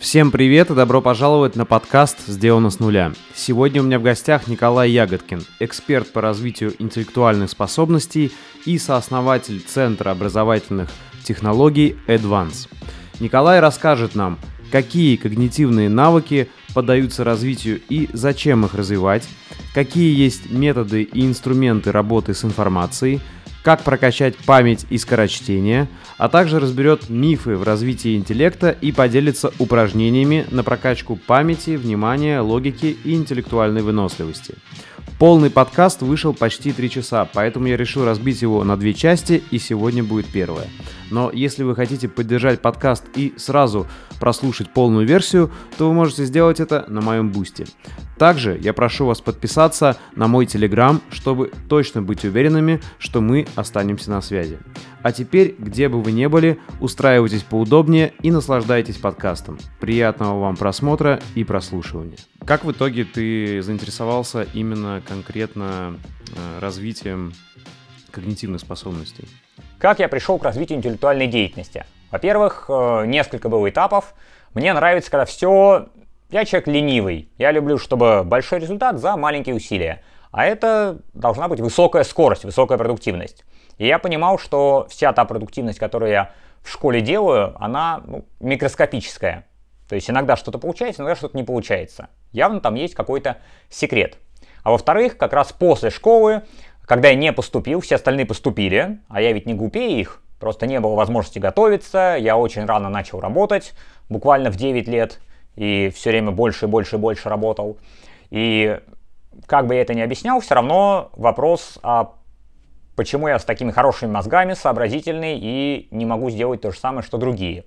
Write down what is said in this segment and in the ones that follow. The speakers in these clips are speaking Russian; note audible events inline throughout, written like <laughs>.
Всем привет и добро пожаловать на подкаст «Сделано с нуля». Сегодня у меня в гостях Николай Ягодкин, эксперт по развитию интеллектуальных способностей и сооснователь Центра образовательных технологий Advance. Николай расскажет нам, какие когнитивные навыки поддаются развитию и зачем их развивать, какие есть методы и инструменты работы с информацией – как прокачать память и скорочтение, а также разберет мифы в развитии интеллекта и поделится упражнениями на прокачку памяти, внимания, логики и интеллектуальной выносливости. Полный подкаст вышел почти 3 часа, поэтому я решил разбить его на две части, и сегодня будет первая. Но если вы хотите поддержать подкаст и сразу прослушать полную версию, то вы можете сделать это на моем бусте. Также я прошу вас подписаться на мой телеграм, чтобы точно быть уверенными, что мы останемся на связи. А теперь, где бы вы ни были, устраивайтесь поудобнее и наслаждайтесь подкастом. Приятного вам просмотра и прослушивания. Как в итоге ты заинтересовался именно конкретно э, развитием когнитивных способностей? Как я пришел к развитию интеллектуальной деятельности? Во-первых, э, несколько было этапов. Мне нравится, когда все... Я человек ленивый. Я люблю, чтобы большой результат за маленькие усилия. А это должна быть высокая скорость, высокая продуктивность. И я понимал, что вся та продуктивность, которую я в школе делаю, она ну, микроскопическая. То есть иногда что-то получается, иногда что-то не получается. Явно там есть какой-то секрет. А во-вторых, как раз после школы, когда я не поступил, все остальные поступили, а я ведь не глупее их, просто не было возможности готовиться, я очень рано начал работать, буквально в 9 лет, и все время больше и больше и больше работал. И как бы я это ни объяснял, все равно вопрос, а почему я с такими хорошими мозгами, сообразительный и не могу сделать то же самое, что другие.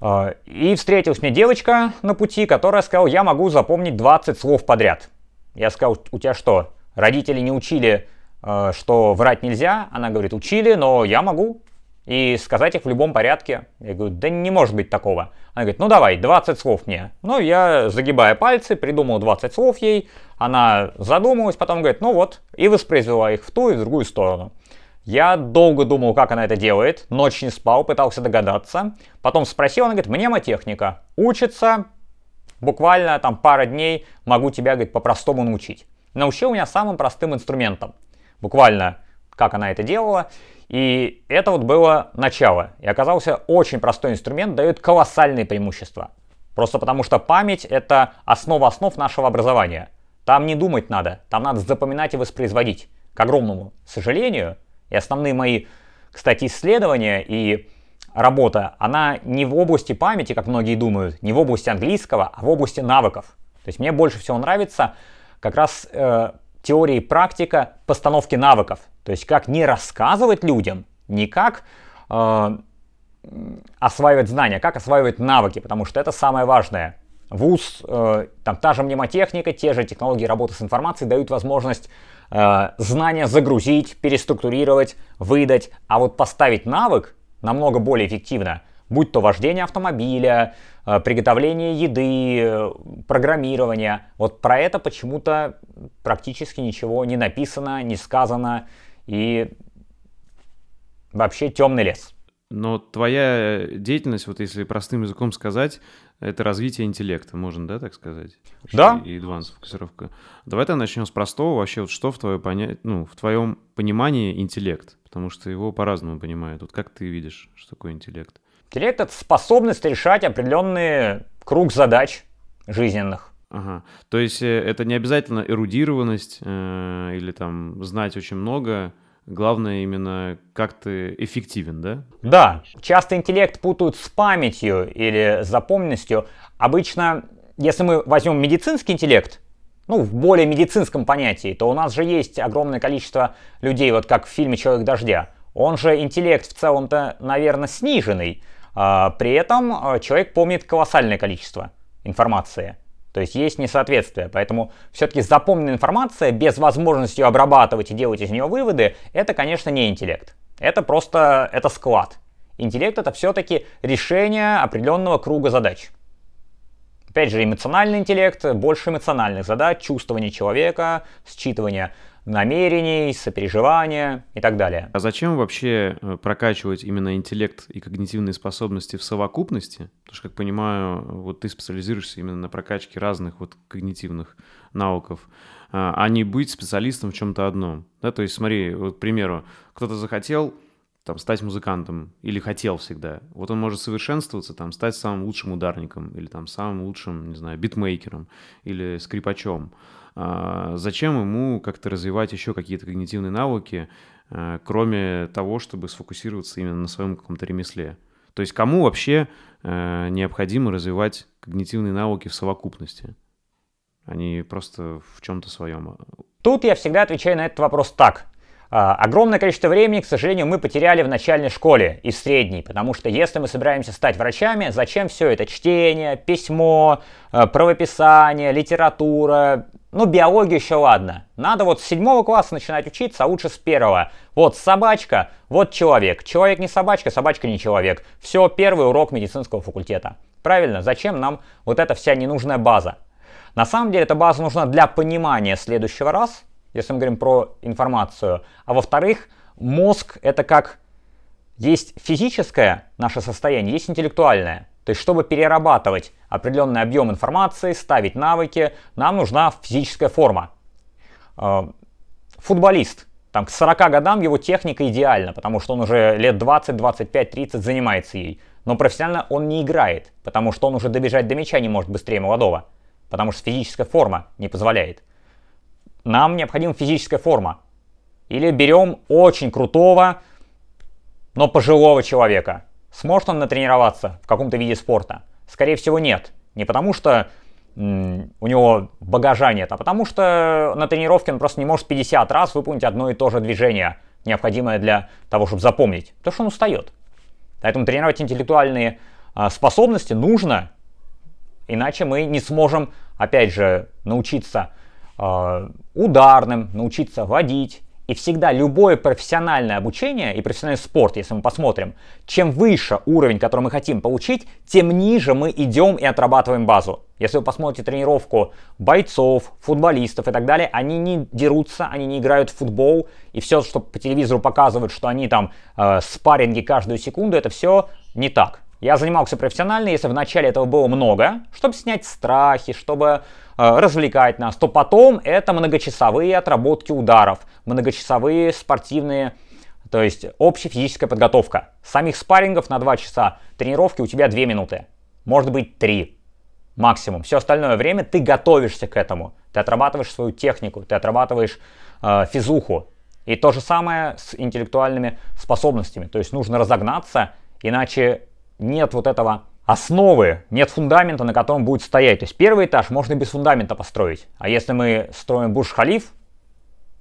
А, и встретилась мне девочка на пути, которая сказала, я могу запомнить 20 слов подряд. Я сказал, у тебя что, родители не учили, а, что врать нельзя? Она говорит, учили, но я могу и сказать их в любом порядке. Я говорю, да не может быть такого. Она говорит, ну давай, 20 слов мне. Ну, я, загибая пальцы, придумал 20 слов ей. Она задумалась, потом говорит, ну вот, и воспроизвела их в ту и в другую сторону. Я долго думал, как она это делает, ночь не спал, пытался догадаться. Потом спросил, она говорит, мнемотехника. Учится, буквально там пара дней, могу тебя, говорит, по-простому научить. Научил меня самым простым инструментом. Буквально, как она это делала. И это вот было начало. И оказался очень простой инструмент, дает колоссальные преимущества. Просто потому что память это основа основ нашего образования. Там не думать надо, там надо запоминать и воспроизводить. К огромному сожалению, и основные мои, кстати, исследования и работа, она не в области памяти, как многие думают, не в области английского, а в области навыков. То есть мне больше всего нравится как раз э, теория и практика постановки навыков. То есть как не рассказывать людям, не как э, осваивать знания, как осваивать навыки, потому что это самое важное. ВУЗ, э, там та же мнемотехника, те же технологии работы с информацией дают возможность э, знания загрузить, переструктурировать, выдать, а вот поставить навык намного более эффективно, будь то вождение автомобиля, э, приготовление еды, э, программирование. Вот про это почему-то практически ничего не написано, не сказано, и вообще темный лес. Но твоя деятельность, вот если простым языком сказать, это развитие интеллекта, можно, да, так сказать? Да. И адванс фокусировка. Давай тогда начнем с простого. Вообще, вот что в, твое поня... ну, в твоем понимании интеллект? Потому что его по-разному понимают. Вот как ты видишь, что такое интеллект? Интеллект — это способность решать определенный круг задач жизненных. Ага. То есть э, это не обязательно эрудированность э, или там знать очень много. Главное именно как ты эффективен, да? Да. Часто интеллект путают с памятью или запомненностью. Обычно, если мы возьмем медицинский интеллект, ну, в более медицинском понятии, то у нас же есть огромное количество людей, вот как в фильме «Человек дождя». Он же интеллект в целом-то, наверное, сниженный. А, при этом а, человек помнит колоссальное количество информации. То есть есть несоответствие. Поэтому все-таки запомненная информация без возможности ее обрабатывать и делать из нее выводы, это, конечно, не интеллект. Это просто это склад. Интеллект это все-таки решение определенного круга задач. Опять же, эмоциональный интеллект, больше эмоциональных задач, чувствование человека, считывание намерений, сопереживания и так далее. А зачем вообще э, прокачивать именно интеллект и когнитивные способности в совокупности? Потому что, как понимаю, вот ты специализируешься именно на прокачке разных вот когнитивных навыков, а, а не быть специалистом в чем-то одном. Да, то есть смотри, вот, к примеру, кто-то захотел там, стать музыкантом или хотел всегда. Вот он может совершенствоваться, там, стать самым лучшим ударником или там самым лучшим, не знаю, битмейкером или скрипачом. А зачем ему как-то развивать еще какие-то когнитивные навыки, а, кроме того, чтобы сфокусироваться именно на своем каком-то ремесле? То есть кому вообще а, необходимо развивать когнитивные навыки в совокупности? Они просто в чем-то своем. Тут я всегда отвечаю на этот вопрос так. А, огромное количество времени, к сожалению, мы потеряли в начальной школе и в средней, потому что если мы собираемся стать врачами, зачем все это? Чтение, письмо, правописание, литература, ну, биологию еще ладно. Надо вот с седьмого класса начинать учиться, а лучше с первого. Вот собачка, вот человек. Человек не собачка, собачка не человек. Все, первый урок медицинского факультета. Правильно, зачем нам вот эта вся ненужная база? На самом деле эта база нужна для понимания следующего раз, если мы говорим про информацию. А во-вторых, мозг это как есть физическое наше состояние, есть интеллектуальное. То есть, чтобы перерабатывать определенный объем информации, ставить навыки, нам нужна физическая форма. А, футболист. Там, к 40 годам его техника идеальна, потому что он уже лет 20, 25, 30 занимается ей. Но профессионально он не играет, потому что он уже добежать до мяча не может быстрее молодого, потому что физическая форма не позволяет нам необходима физическая форма. Или берем очень крутого, но пожилого человека. Сможет он натренироваться в каком-то виде спорта? Скорее всего нет. Не потому что у него багажа нет, а потому что на тренировке он просто не может 50 раз выполнить одно и то же движение, необходимое для того, чтобы запомнить. Потому что он устает. Поэтому тренировать интеллектуальные а, способности нужно, иначе мы не сможем, опять же, научиться Э, ударным, научиться водить. И всегда любое профессиональное обучение и профессиональный спорт, если мы посмотрим, чем выше уровень, который мы хотим получить, тем ниже мы идем и отрабатываем базу. Если вы посмотрите тренировку бойцов, футболистов и так далее, они не дерутся, они не играют в футбол, и все, что по телевизору показывают, что они там э, спарринги каждую секунду, это все не так. Я занимался профессионально, если в начале этого было много, чтобы снять страхи, чтобы Э, развлекать нас, то потом это многочасовые отработки ударов, многочасовые спортивные, то есть общая физическая подготовка. Самих спаррингов на 2 часа, тренировки у тебя 2 минуты, может быть 3 максимум. Все остальное время ты готовишься к этому, ты отрабатываешь свою технику, ты отрабатываешь э, физуху. И то же самое с интеллектуальными способностями. То есть нужно разогнаться, иначе нет вот этого основы, нет фундамента, на котором будет стоять. То есть первый этаж можно без фундамента построить. А если мы строим Бурж-Халиф,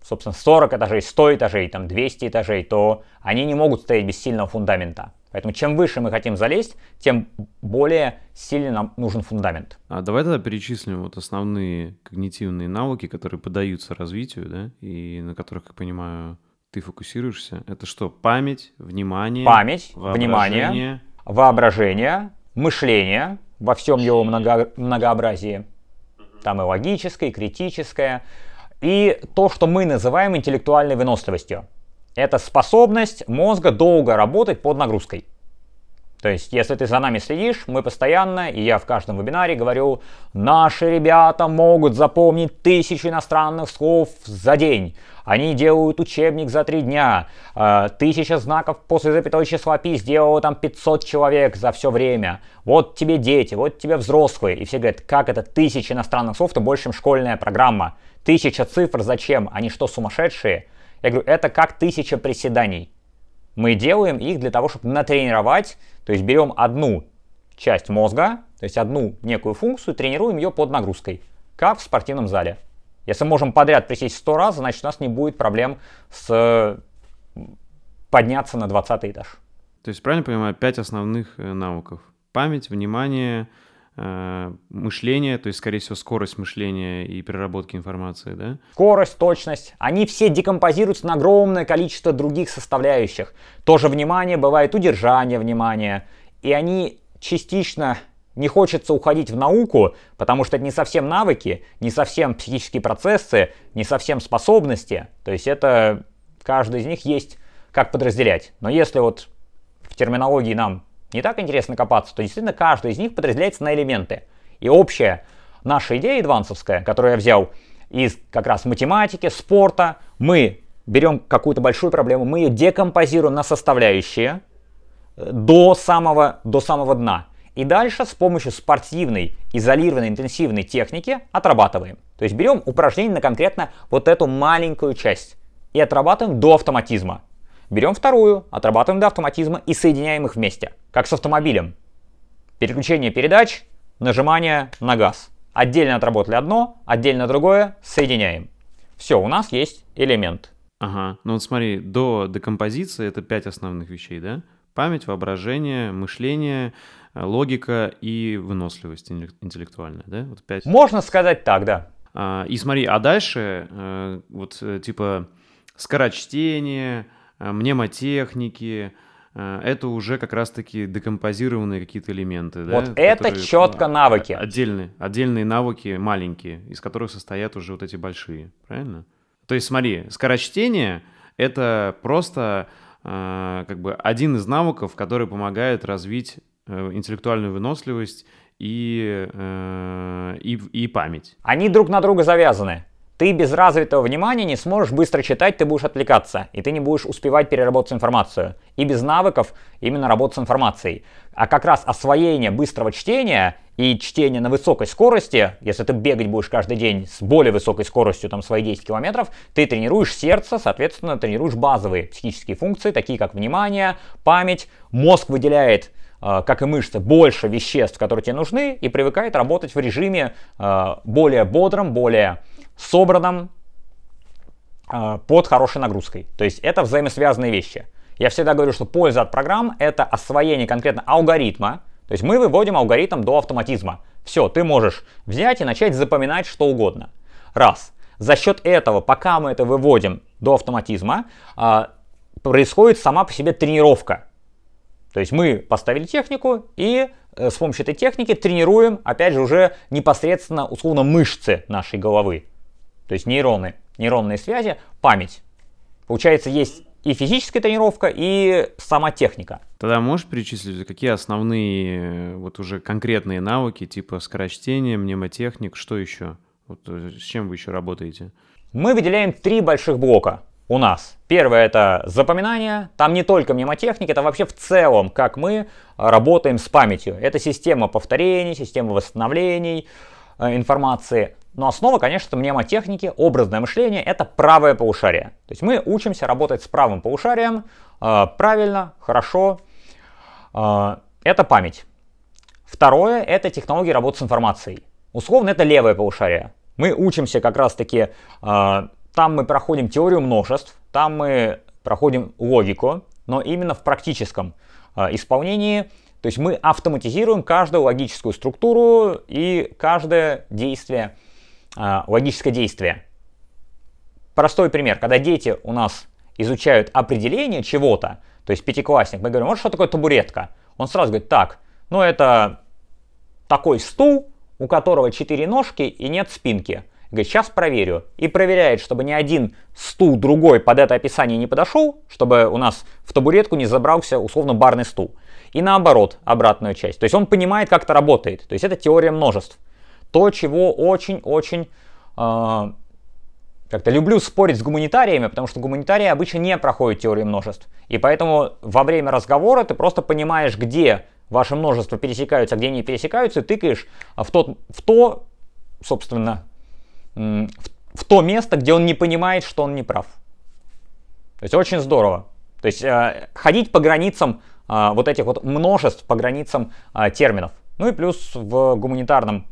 собственно, 40 этажей, 100 этажей, там 200 этажей, то они не могут стоять без сильного фундамента. Поэтому чем выше мы хотим залезть, тем более сильный нам нужен фундамент. А давай тогда перечислим вот основные когнитивные навыки, которые поддаются развитию, да, и на которых, как понимаю, ты фокусируешься. Это что? Память, внимание, память, внимание, воображение, мышление во всем его много, многообразии. Там и логическое, и критическое. И то, что мы называем интеллектуальной выносливостью. Это способность мозга долго работать под нагрузкой. То есть, если ты за нами следишь, мы постоянно, и я в каждом вебинаре говорю, наши ребята могут запомнить тысячу иностранных слов за день. Они делают учебник за три дня. Э, тысяча знаков после запятой числа пи сделало там 500 человек за все время. Вот тебе дети, вот тебе взрослые. И все говорят, как это тысяча иностранных слов, это больше, чем школьная программа. Тысяча цифр зачем? Они что, сумасшедшие? Я говорю, это как тысяча приседаний. Мы делаем их для того, чтобы натренировать, то есть берем одну часть мозга, то есть одну некую функцию, тренируем ее под нагрузкой, как в спортивном зале. Если можем подряд присесть 100 раз, значит у нас не будет проблем с подняться на 20 этаж. То есть, правильно понимаю, пять основных э, навыков. Память, внимание, мышление, то есть, скорее всего, скорость мышления и переработки информации, да? Скорость, точность. Они все декомпозируются на огромное количество других составляющих. Тоже внимание, бывает удержание внимания. И они частично Не хочется уходить в науку, потому что это не совсем навыки, не совсем психические процессы, не совсем способности. То есть это каждый из них есть как подразделять. Но если вот в терминологии нам не так интересно копаться, то действительно каждый из них подразделяется на элементы. И общая наша идея адвансовская, которую я взял из как раз математики, спорта, мы берем какую-то большую проблему, мы ее декомпозируем на составляющие э, до самого, до самого дна. И дальше с помощью спортивной, изолированной, интенсивной техники отрабатываем. То есть берем упражнение на конкретно вот эту маленькую часть и отрабатываем до автоматизма. Берем вторую, отрабатываем до автоматизма и соединяем их вместе, как с автомобилем. Переключение передач, нажимание на газ. Отдельно отработали одно, отдельно другое, соединяем. Все, у нас есть элемент. Ага, ну вот смотри, до декомпозиции это пять основных вещей, да? Память, воображение, мышление, логика и выносливость интеллектуальная, да? Вот пять. Можно сказать так, да. А, и смотри, а дальше э, вот э, типа скорочтение, э, мнемотехники, это уже как раз-таки декомпозированные какие-то элементы. Вот да, это которые, четко навыки. Отдельные, отдельные навыки маленькие, из которых состоят уже вот эти большие, правильно? То есть смотри, скорочтение — это просто э, как бы один из навыков, который помогает развить э, интеллектуальную выносливость и, э, и, и память. Они друг на друга завязаны. Ты без развитого внимания не сможешь быстро читать, ты будешь отвлекаться, и ты не будешь успевать переработать информацию. И без навыков именно работать с информацией. А как раз освоение быстрого чтения и чтение на высокой скорости, если ты бегать будешь каждый день с более высокой скоростью, там, свои 10 километров, ты тренируешь сердце, соответственно, тренируешь базовые психические функции, такие как внимание, память. Мозг выделяет э, как и мышцы, больше веществ, которые тебе нужны, и привыкает работать в режиме э, более бодром, более собранном э, под хорошей нагрузкой. То есть это взаимосвязанные вещи. Я всегда говорю, что польза от программ это освоение конкретно алгоритма. То есть мы выводим алгоритм до автоматизма. Все, ты можешь взять и начать запоминать что угодно. Раз. За счет этого, пока мы это выводим до автоматизма, э, происходит сама по себе тренировка. То есть мы поставили технику и э, с помощью этой техники тренируем, опять же, уже непосредственно, условно, мышцы нашей головы то есть нейроны, нейронные связи, память. Получается, есть и физическая тренировка, и сама техника. Тогда можешь перечислить, какие основные вот уже конкретные навыки, типа скорочтения, мнемотехник, что еще? Вот э, с чем вы еще работаете? Мы выделяем три больших блока у нас. Первое это запоминание. Там не только мнемотехника, это вообще в целом, как мы работаем с памятью. Это система повторений, система восстановлений э, информации. Но основа, конечно, мнемотехники, образное мышление — это правое полушарие. То есть мы учимся работать с правым полушарием э, правильно, хорошо. Э, это память. Второе — это технологии работы с информацией. Условно, это левое полушарие. Мы учимся как раз-таки, э, там мы проходим теорию множеств, там мы проходим логику, но именно в практическом э, исполнении то есть мы автоматизируем каждую логическую структуру и каждое действие логическое действие. Простой пример. Когда дети у нас изучают определение чего-то, то есть пятиклассник, мы говорим, вот что такое табуретка? Он сразу говорит, так, ну это такой стул, у которого четыре ножки и нет спинки. Говорит, сейчас проверю. И проверяет, чтобы ни один стул другой под это описание не подошел, чтобы у нас в табуретку не забрался условно барный стул. И наоборот, обратную часть. То есть он понимает, как это работает. То есть это теория множеств то, чего очень-очень э, как-то люблю спорить с гуманитариями, потому что гуманитарии обычно не проходят теорию множеств. И поэтому во время разговора ты просто понимаешь, где ваши множества пересекаются, а где не пересекаются, и тыкаешь в, тот, в то, собственно, в, в то место, где он не понимает, что он не прав. То есть очень здорово. То есть э, ходить по границам э, вот этих вот множеств, по границам э, терминов. Ну и плюс в гуманитарном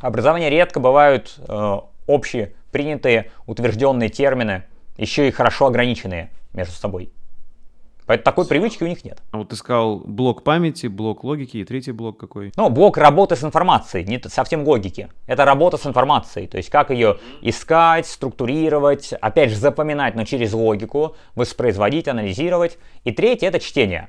образования редко бывают э, общие, принятые, утвержденные термины, еще и хорошо ограниченные между собой. Поэтому такой привычки у них нет. А вот ты сказал блок памяти, блок логики и третий блок какой? Ну, блок работы с информацией, не совсем логики. Это работа с информацией, то есть как ее искать, структурировать, опять же запоминать, но через логику, воспроизводить, анализировать. И третий это чтение.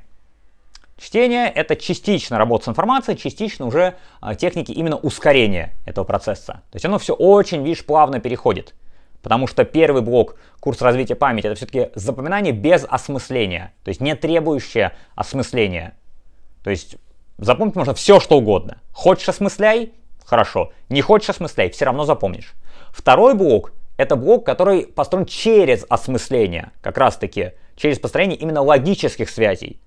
Чтение — это частично работа с информацией, частично уже а, техники именно ускорения этого процесса. То есть оно все очень, видишь, плавно переходит. Потому что первый блок курс развития памяти это все-таки запоминание без осмысления, то есть не требующее осмысления. То есть запомнить можно все, что угодно. Хочешь осмысляй, хорошо. Не хочешь осмысляй, все равно запомнишь. Второй блок это блок, который построен через осмысление, как раз таки через построение именно логических связей.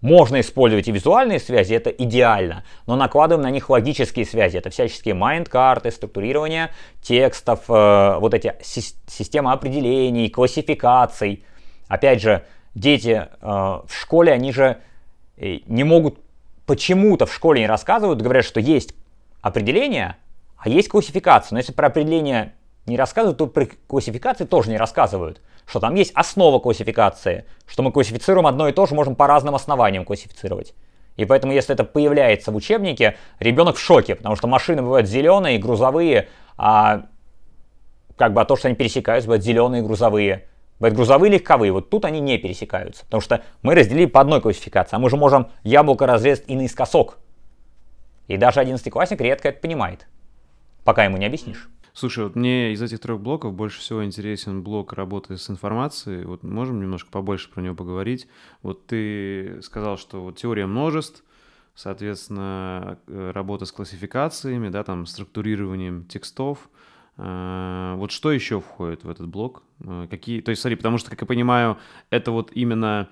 Можно использовать и визуальные связи, это идеально, но накладываем на них логические связи. Это всяческие майнд-карты, структурирование текстов, э, вот эти си- системы определений, классификаций. Опять же, дети э, в школе, они же э, не могут почему-то в школе не рассказывают, говорят, что есть определение, а есть классификация. Но если про определение не рассказывают, то при классификации тоже не рассказывают, что там есть основа классификации, что мы классифицируем одно и то же, можем по разным основаниям классифицировать. И поэтому, если это появляется в учебнике, ребенок в шоке, потому что машины бывают зеленые, грузовые, а как бы а то, что они пересекаются, бывают зеленые, грузовые. Бывают грузовые, легковые. Вот тут они не пересекаются, потому что мы разделили по одной классификации, а мы же можем яблоко разрезать и наискосок. И даже одиннадцатиклассник редко это понимает, пока ему не объяснишь. Слушай, вот мне из этих трех блоков больше всего интересен блок работы с информацией. Вот можем немножко побольше про него поговорить. Вот ты сказал, что вот теория множеств, соответственно, э, работа с классификациями, да, там, структурированием текстов. А, вот что еще входит в этот блок? Э, какие, то есть, смотри, потому что, как я понимаю, это вот именно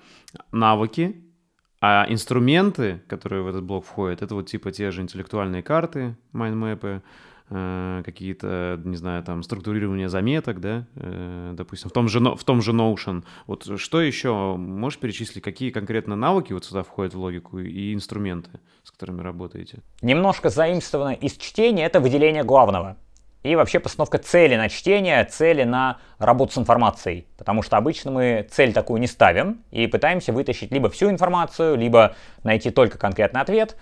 навыки, а инструменты, которые в этот блок входят, это вот типа те же интеллектуальные карты, майндмэпы, Э, какие-то, не знаю, там, структурирование заметок, да, э, допустим, в том же, в том же Notion. Вот что еще можешь перечислить, какие конкретно навыки вот сюда входят в логику и инструменты, с которыми работаете? Немножко заимствовано из чтения это выделение главного. И вообще постановка цели на чтение, цели на работу с информацией. Потому что обычно мы цель такую не ставим и пытаемся вытащить либо всю информацию, либо найти только конкретный ответ.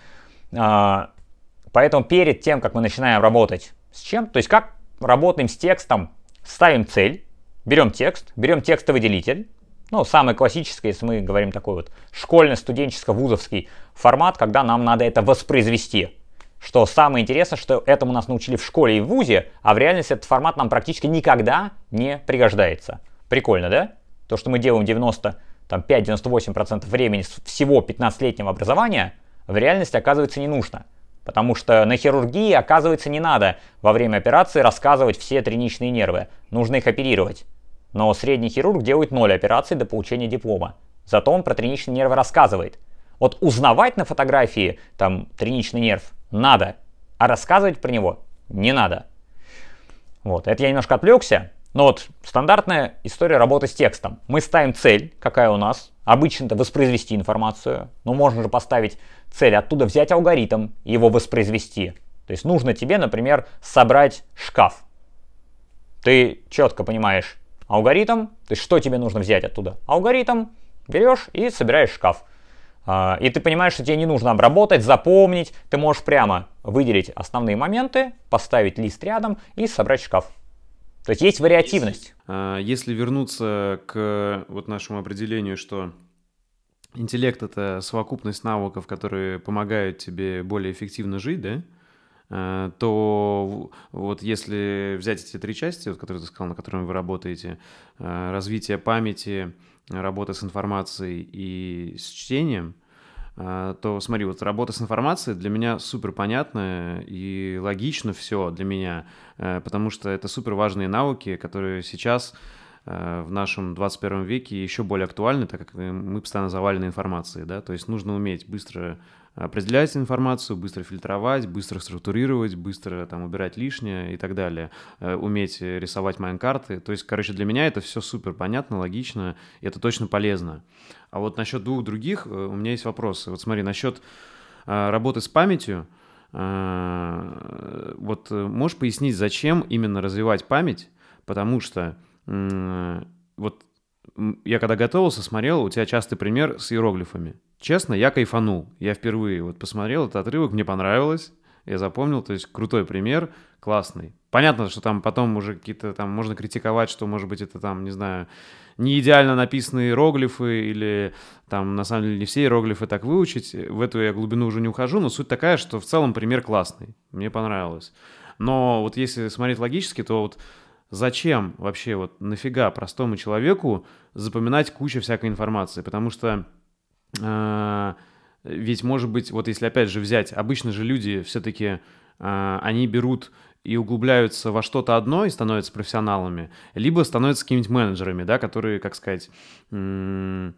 Поэтому перед тем, как мы начинаем работать с чем, то есть как работаем с текстом, ставим цель, берем текст, берем текстовый делитель, ну, самый классический, если мы говорим такой вот школьно-студенческо-вузовский формат, когда нам надо это воспроизвести. Что самое интересное, что этому нас научили в школе и в вузе, а в реальности этот формат нам практически никогда не пригождается. Прикольно, да? То, что мы делаем 95-98% времени всего 15-летнего образования, в реальности оказывается не нужно. Потому что на хирургии, оказывается, не надо во время операции рассказывать все триничные нервы. Нужно их оперировать. Но средний хирург делает ноль операций до получения диплома. Зато он про триничные нервы рассказывает. Вот узнавать на фотографии там триничный нерв надо, а рассказывать про него не надо. Вот, это я немножко отвлекся. Но вот стандартная история работы с текстом. Мы ставим цель, какая у нас. Обычно это воспроизвести информацию. Но можно же поставить цель оттуда взять алгоритм и его воспроизвести. То есть нужно тебе, например, собрать шкаф. Ты четко понимаешь алгоритм, то есть что тебе нужно взять оттуда. Алгоритм берешь и собираешь шкаф. А, и ты понимаешь, что тебе не нужно обработать, запомнить. Ты можешь прямо выделить основные моменты, поставить лист рядом и собрать шкаф. То есть есть вариативность. Если, а, если вернуться к вот нашему определению, что интеллект — это совокупность навыков, которые помогают тебе более эффективно жить, да? А, то вот если взять эти три части, вот, которые ты сказал, на которых вы работаете, а, развитие памяти, работа с информацией и с чтением, а, то смотри, вот работа с информацией для меня супер понятная и логично все для меня, потому что это супер важные навыки, которые сейчас Э, в нашем 21 веке еще более актуальны, так как мы постоянно завалены информацией, да, то есть нужно уметь быстро определять информацию, быстро фильтровать, быстро структурировать, быстро там убирать лишнее и так далее, э, уметь рисовать майнкарты, то есть, короче, для меня это все супер понятно, логично, и это точно полезно. А вот насчет двух других э, у меня есть вопросы. Вот смотри, насчет работы с памятью, вот можешь пояснить, зачем именно развивать память, потому что вот я когда готовился, смотрел, у тебя частый пример с иероглифами. Честно, я кайфанул. Я впервые вот посмотрел этот отрывок, мне понравилось, я запомнил, то есть крутой пример, классный. понятно, что там потом уже какие-то там можно критиковать, что, может быть, это там, не знаю, не идеально написанные иероглифы или там на самом деле не все иероглифы так выучить. В эту я глубину уже не ухожу, но суть такая, что в целом пример классный. Мне понравилось. Но вот если смотреть логически, то вот зачем вообще вот нафига простому человеку запоминать кучу всякой информации? Потому что э, ведь может быть, вот если опять же взять, обычно же люди все-таки э, они берут и углубляются во что-то одно и становятся профессионалами, либо становятся какими-нибудь менеджерами, да, которые, как сказать, э,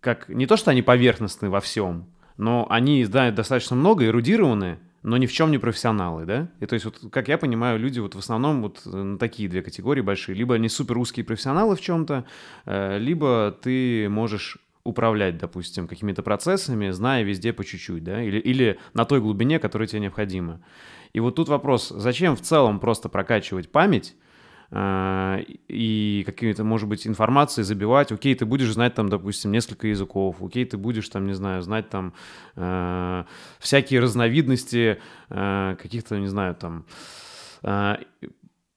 как не то, что они поверхностны во всем, но они знают достаточно много, эрудированы, но ни в чем не профессионалы, да? И то есть, вот, как я понимаю, люди вот в основном вот на такие две категории большие. Либо они супер узкие профессионалы в чем-то, э, либо ты можешь управлять, допустим, какими-то процессами, зная везде по чуть-чуть, да, или, или на той глубине, которая тебе необходима. И вот тут вопрос, зачем в целом просто прокачивать память, э, и какие-то, может быть, информации забивать. Окей, ты будешь знать там, допустим, несколько языков. Окей, ты будешь там, не знаю, знать там э, всякие разновидности э, каких-то, не знаю, там э,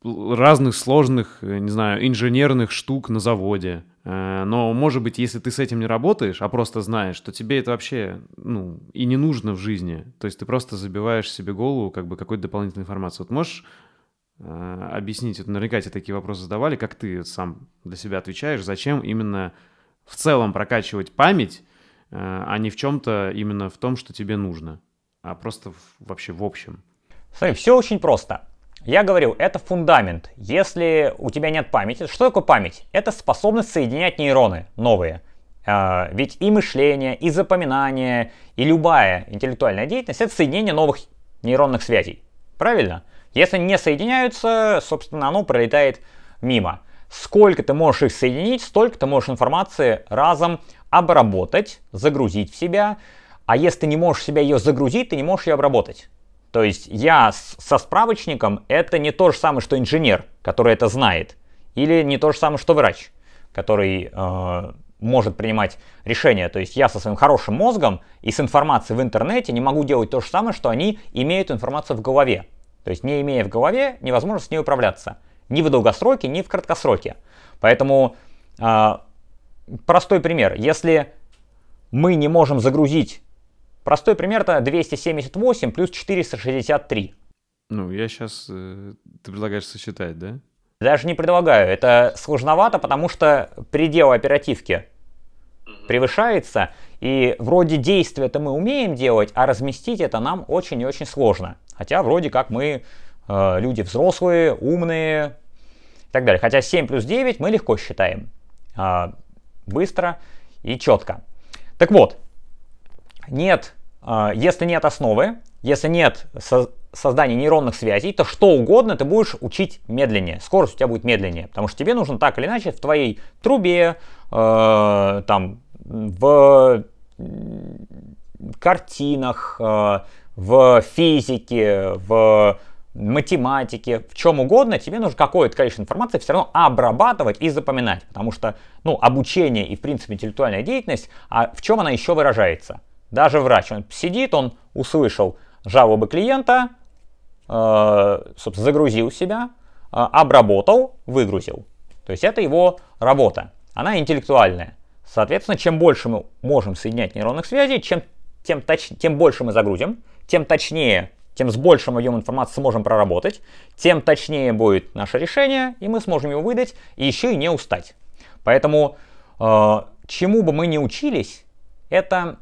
разных сложных, не знаю, инженерных штук на заводе. Но, может быть, если ты с этим не работаешь, а просто знаешь, что тебе это вообще, ну, и не нужно в жизни. То есть ты просто забиваешь себе голову как бы какой-то дополнительной информацией. Вот можешь объяснить, вот наверняка тебе такие вопросы задавали, как ты сам для себя отвечаешь, зачем именно в целом прокачивать память, э, а не в чем-то именно в том, что тебе нужно, а просто вообще в общем. Смотри, все очень просто. Я говорил, это фундамент. Если у тебя нет памяти, что такое память? Это способность соединять нейроны новые. А, ведь и мышление, и запоминание, и любая интеллектуальная деятельность это соединение новых нейронных связей. Правильно? Если не соединяются, собственно, оно пролетает мимо. Сколько ты можешь их соединить, столько ты можешь информации разом обработать, загрузить в себя. А если ты не можешь себя ее загрузить, ты не можешь ее обработать. То есть я со справочником это не то же самое, что инженер, который это знает, или не то же самое, что врач, который э, может принимать решения. То есть я со своим хорошим мозгом и с информацией в интернете не могу делать то же самое, что они имеют информацию в голове. То есть не имея в голове, невозможно с ней управляться. Ни в долгосроке, ни в краткосроке. Поэтому э, простой пример. Если мы не можем загрузить Простой пример это 278 плюс 463. Ну, я сейчас... Э, ты предлагаешь сосчитать, да? Даже не предлагаю. Это сложновато, потому что предел оперативки превышается, и вроде действия это мы умеем делать, а разместить это нам очень и очень сложно. Хотя вроде как мы э, люди взрослые, умные и так далее. Хотя 7 плюс 9 мы легко считаем. Э, быстро и четко. Так вот, нет, а, если нет основы, если нет со создания нейронных связей, то что угодно ты будешь учить медленнее. Скорость у тебя будет медленнее, потому что тебе нужно так или иначе в твоей трубе, э, там, в картинах, э, в физике, в математике, в чем угодно, тебе нужно какое-то количество информации все равно обрабатывать и запоминать. Потому что ну, обучение и, в принципе, интеллектуальная деятельность, а в чем она еще выражается? Даже врач, он сидит, он услышал жалобы клиента, э, собственно, загрузил себя, э, обработал, выгрузил. То есть это его работа. Она интеллектуальная. Соответственно, чем больше мы можем соединять нейронных связей, чем, тем, точ, тем больше мы загрузим, тем точнее, тем с большим объемом информации сможем проработать, тем точнее будет наше решение, и мы сможем его выдать, и еще и не устать. Поэтому, э, чему бы мы ни учились, это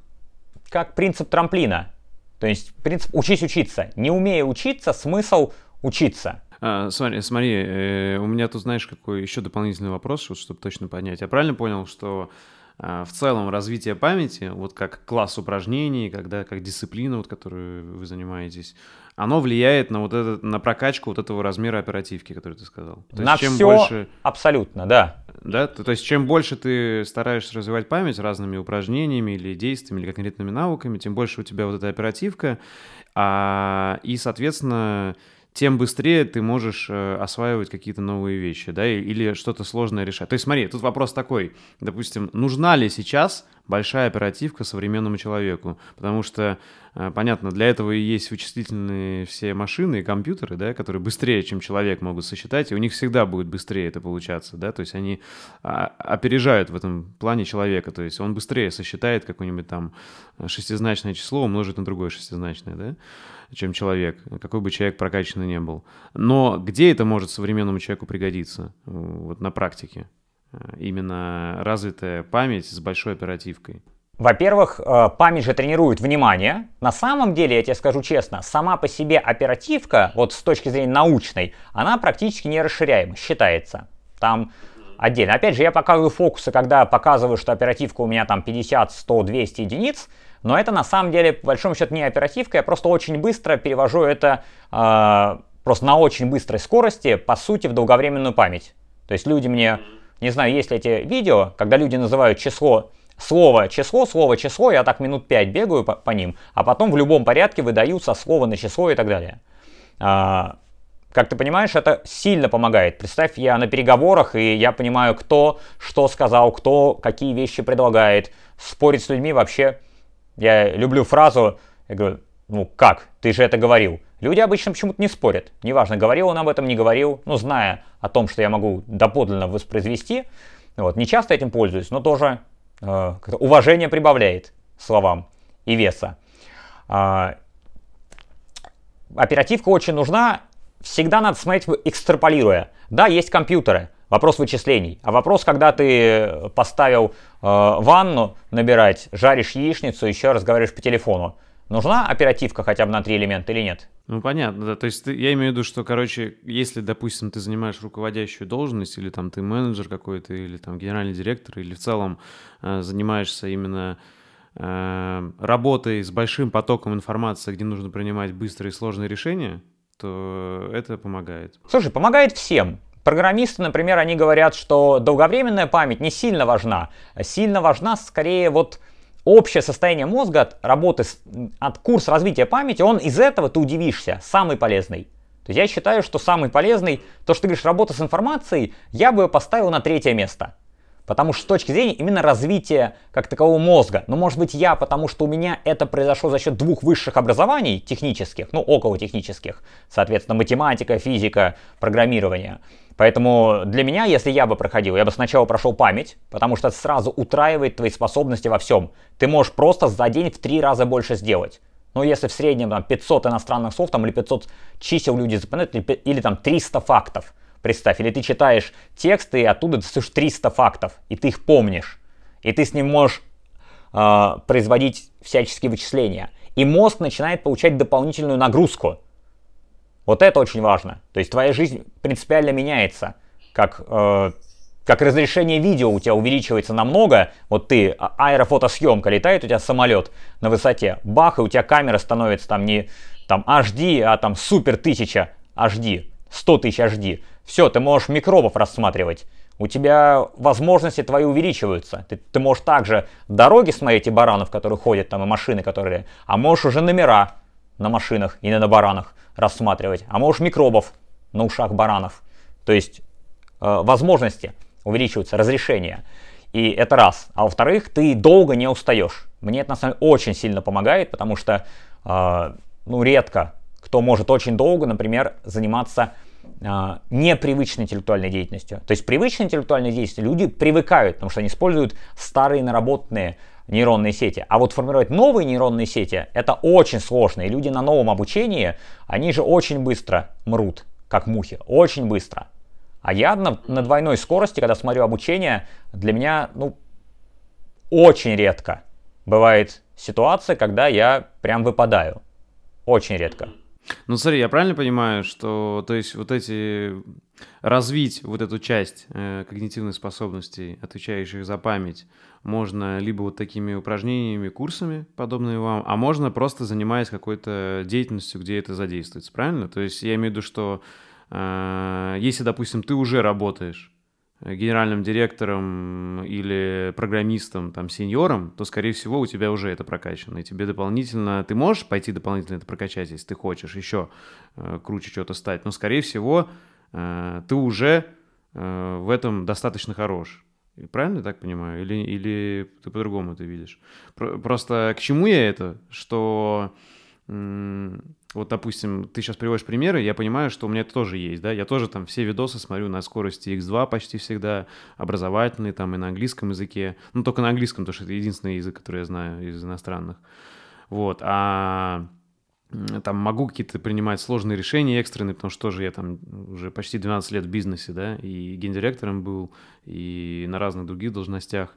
как принцип трамплина. То есть принцип учись учиться. Не умея учиться, смысл учиться. А, смотри, смотри э, у меня тут, знаешь, какой еще дополнительный вопрос, вот, чтобы точно понять. Я правильно понял, что в целом развитие памяти, вот как класс упражнений, когда, как дисциплина, вот, которую вы занимаетесь, оно влияет на вот это, на прокачку вот этого размера оперативки, который ты сказал. То на есть, чем все больше... абсолютно, да. Да, то, то есть чем больше ты стараешься развивать память разными упражнениями или действиями, или конкретными навыками, тем больше у тебя вот эта оперативка, а, и, соответственно, тем быстрее ты можешь э, осваивать какие-то новые вещи, да, или что-то сложное решать. То есть смотри, тут вопрос такой, допустим, нужна ли сейчас большая оперативка современному человеку, потому что, э, понятно, для этого и есть вычислительные все машины и компьютеры, да, которые быстрее, чем человек могут сосчитать, и у них всегда будет быстрее это получаться, да, то есть они а, опережают в этом плане человека, то есть он быстрее сосчитает какое-нибудь там шестизначное число умножить на другое шестизначное, да, чем человек, какой бы человек прокачанный не был. Но где это может современному человеку пригодиться вот на практике? Э, именно развитая память с большой оперативкой. Во-первых, э, память же тренирует внимание. На самом деле, я тебе скажу честно, сама по себе оперативка, вот с точки зрения научной, она практически не расширяема, считается. Там отдельно. Опять же, я показываю фокусы, когда показываю, что оперативка у меня там 50, 100, 200 единиц, но это на самом деле, по большому счету, не оперативка, я просто очень быстро перевожу это э, просто на очень быстрой скорости, по сути, в долговременную память. То есть люди мне не знаю, есть ли эти видео, когда люди называют число, слово число, слово число, я так минут 5 бегаю по, по ним, а потом в любом порядке выдаются слово на число и так далее. А, как ты понимаешь, это сильно помогает. Представь, я на переговорах, и я понимаю, кто что сказал, кто какие вещи предлагает. Спорить с людьми вообще... Я люблю фразу, я говорю, ну как, ты же это говорил. Люди обычно почему-то не спорят. Неважно, говорил он об этом, не говорил. Ну, зная о том, что я могу доподлинно воспроизвести. Вот. Не часто этим пользуюсь, но тоже э, уважение прибавляет словам и веса. Э, оперативка очень нужна. Всегда надо смотреть, экстраполируя. Да, есть компьютеры, вопрос вычислений. А вопрос, когда ты поставил э, ванну набирать, жаришь яичницу, еще разговариваешь по телефону. Нужна оперативка хотя бы на три элемента или нет? Ну, понятно, да. То есть ты, я имею в виду, что, короче, если, допустим, ты занимаешь руководящую должность, или там ты менеджер какой-то, или там генеральный директор, или в целом э, занимаешься именно э, работой с большим потоком информации, где нужно принимать быстрые и сложные решения, то это помогает. Слушай, помогает всем. Программисты, например, они говорят, что долговременная память не сильно важна. Сильно важна скорее вот общее состояние мозга от работы, от курса развития памяти, он из этого, ты удивишься, самый полезный. То есть я считаю, что самый полезный, то, что ты говоришь, работа с информацией, я бы поставил на третье место. Потому что с точки зрения именно развития как такового мозга, ну может быть я, потому что у меня это произошло за счет двух высших образований технических, ну около технических, соответственно математика, физика, программирование. Поэтому для меня, если я бы проходил, я бы сначала прошел память, потому что это сразу утраивает твои способности во всем. Ты можешь просто за день в три раза больше сделать. Но если в среднем там, 500 иностранных слов там, или 500 чисел люди запоминают, или, или там 300 фактов, представь, или ты читаешь тексты, и оттуда ты слышишь 300 фактов, и ты их помнишь, и ты с ним можешь э, производить всяческие вычисления. И мозг начинает получать дополнительную нагрузку. Вот это очень важно. То есть твоя жизнь принципиально меняется. Как, э, как разрешение видео у тебя увеличивается намного. Вот ты, а, аэрофотосъемка, летает у тебя самолет на высоте. Бах, и у тебя камера становится там не там HD, а там супер 1000 HD. 100 тысяч HD. Все, ты можешь микробов рассматривать. У тебя возможности твои увеличиваются. Ты, ты можешь также дороги смотреть и баранов, которые ходят, там и машины, которые... А можешь уже номера на машинах и на баранах рассматривать, а можешь микробов на ушах баранов. То есть э, возможности увеличиваются, разрешение. И это раз. А во-вторых, ты долго не устаешь. Мне это на самом деле очень сильно помогает, потому что э, ну, редко кто может очень долго, например, заниматься э, непривычной интеллектуальной деятельностью. То есть привычной интеллектуальной деятельностью люди привыкают, потому что они используют старые наработанные нейронные сети. А вот формировать новые нейронные сети это очень сложно. И люди на новом обучении, они же очень быстро мрут, как мухи. Очень быстро. А я на, на двойной скорости, когда смотрю обучение, для меня, ну, очень редко бывает ситуация, когда я прям выпадаю. Очень редко. Ну, смотри, я правильно понимаю, что, то есть, вот эти развить вот эту часть э, когнитивных способностей, отвечающих за память, можно либо вот такими упражнениями, курсами, подобными вам, а можно просто занимаясь какой-то деятельностью, где это задействуется, правильно? То есть я имею в виду, что э, если, допустим, ты уже работаешь генеральным директором или программистом, там, сеньором, то, скорее всего, у тебя уже это прокачано. И тебе дополнительно... Ты можешь пойти дополнительно это прокачать, если ты хочешь еще э, круче что-то стать, но, скорее всего, э, ты уже э, в этом достаточно хорош. Правильно я так понимаю? Или, или ты по-другому это видишь? Просто к чему я это? Что вот, допустим, ты сейчас приводишь примеры, я понимаю, что у меня это тоже есть, да, я тоже там все видосы смотрю на скорости X2 почти всегда, образовательные там и на английском языке, ну, только на английском, потому что это единственный язык, который я знаю из иностранных, вот, а там могу какие-то принимать сложные решения экстренные, потому что тоже я там уже почти 12 лет в бизнесе, да, и гендиректором был, и на разных других должностях.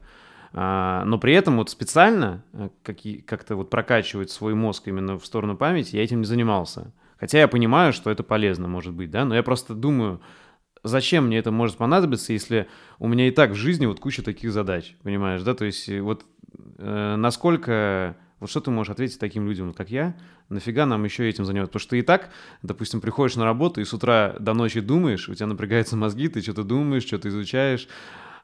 А, но при этом вот специально э, как-то вот прокачивать свой мозг именно в сторону памяти я этим не занимался. Хотя я понимаю, что это полезно может быть, да, но я просто думаю, зачем мне это может понадобиться, если у меня и так в жизни вот куча таких задач, понимаешь, да, то есть вот э, насколько вот что ты можешь ответить таким людям, как я? Нафига нам еще этим заниматься? Потому что ты и так, допустим, приходишь на работу и с утра до ночи думаешь, у тебя напрягаются мозги, ты что-то думаешь, что-то изучаешь.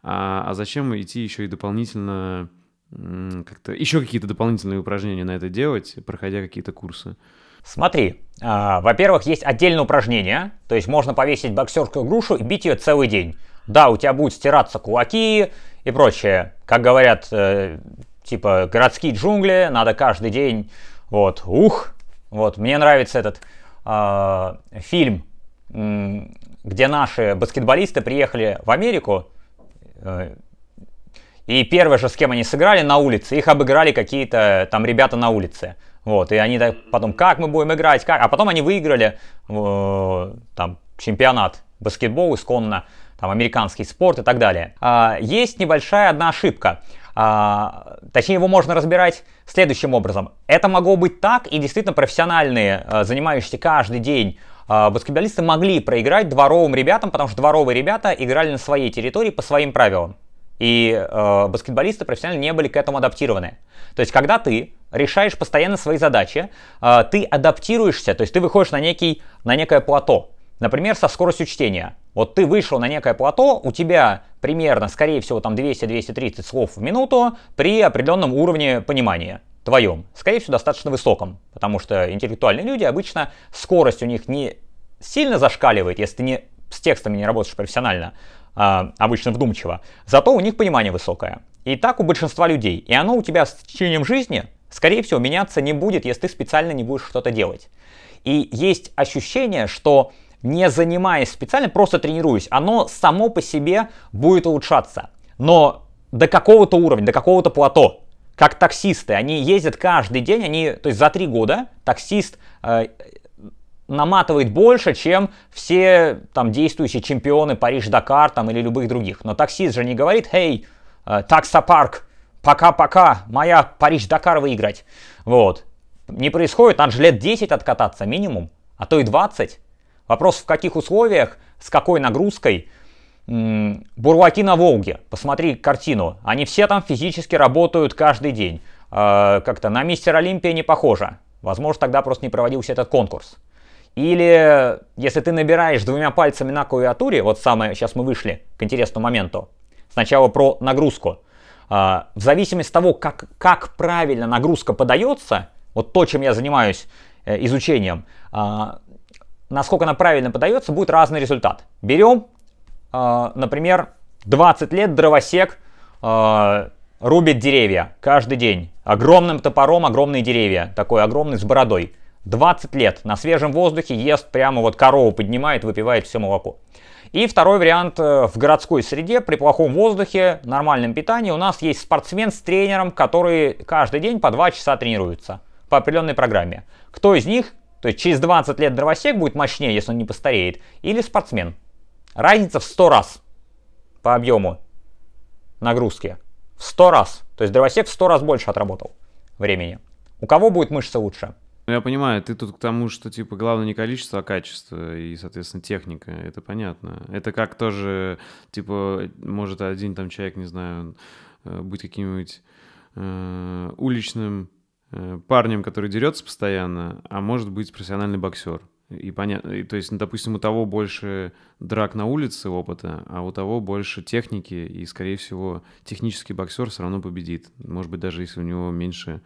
А, а зачем идти еще и дополнительно как-то еще какие-то дополнительные упражнения на это делать, проходя какие-то курсы? Смотри, э, во-первых, есть отдельное упражнение, то есть можно повесить боксерскую грушу и бить ее целый день. Да, у тебя будут стираться кулаки и прочее. Как говорят э, типа городские джунгли, надо каждый день, вот, ух, вот, мне нравится этот э, фильм, где наши баскетболисты приехали в Америку, и первое же, с кем они сыграли на улице, их обыграли какие-то там ребята на улице. Вот, и они потом, как мы будем играть, как? А потом они выиграли э, там чемпионат баскетбол исконно, там американский спорт и так далее. А, есть небольшая одна ошибка. А, точнее, его можно разбирать следующим образом. Это могло быть так, и действительно профессиональные, а, занимающиеся каждый день баскетболисты могли проиграть дворовым ребятам, потому что дворовые ребята играли на своей территории по своим правилам. И э, баскетболисты профессионально не были к этому адаптированы. То есть, когда ты решаешь постоянно свои задачи, э, ты адаптируешься, то есть ты выходишь на, некий, на некое плато. Например, со скоростью чтения. Вот ты вышел на некое плато, у тебя примерно, скорее всего, там 200-230 слов в минуту при определенном уровне понимания твоем. Скорее всего, достаточно высоком, потому что интеллектуальные люди обычно скорость у них не сильно зашкаливает, если ты не, с текстами не работаешь профессионально, а, обычно вдумчиво, зато у них понимание высокое. И так у большинства людей. И оно у тебя с течением жизни, скорее всего, меняться не будет, если ты специально не будешь что-то делать. И есть ощущение, что не занимаясь специально, просто тренируясь, оно само по себе будет улучшаться. Но до какого-то уровня, до какого-то плато. Как таксисты, они ездят каждый день, они, то есть за три года таксист э, наматывает больше, чем все там действующие чемпионы Париж-Дакар там или любых других. Но таксист же не говорит, «Эй, э, таксопарк, пока-пока, моя Париж-Дакар выиграть». Вот. Не происходит, надо же лет 10 откататься минимум, а то и 20. Вопрос, в каких условиях, с какой нагрузкой. Бурлаки на Волге, посмотри картину. Они все там физически работают каждый день. Э, как-то на мистер Олимпия не похоже. Возможно, тогда просто не проводился этот конкурс. Или если ты набираешь двумя пальцами на клавиатуре, вот самое, сейчас мы вышли к интересному моменту. Сначала про нагрузку. Э, в зависимости от того, как, как правильно нагрузка подается, вот то, чем я занимаюсь э, изучением, насколько она правильно подается, будет разный результат. Берем, например, 20 лет дровосек э, рубит деревья каждый день. Огромным топором огромные деревья, такой огромный с бородой. 20 лет на свежем воздухе ест прямо вот корову поднимает, выпивает все молоко. И второй вариант э, в городской среде, при плохом воздухе, нормальном питании, у нас есть спортсмен с тренером, который каждый день по 2 часа тренируется по определенной программе. Кто из них то есть через 20 лет дровосек будет мощнее, если он не постареет, или спортсмен. Разница в 100 раз по объему нагрузки. В 100 раз. То есть дровосек в 100 раз больше отработал времени. У кого будет мышца лучше? Ну, я понимаю, ты тут к тому, что, типа, главное не количество, а качество и, соответственно, техника. Это понятно. Это как тоже, типа, может один там человек, не знаю, э, быть каким-нибудь э, уличным Э, парнем, который дерется постоянно, а может быть профессиональный боксер. И понятно, и, то есть, ну, допустим, у того больше драк на улице опыта, а у того больше техники, и, скорее всего, технический боксер все равно победит. Может быть, даже если у него меньше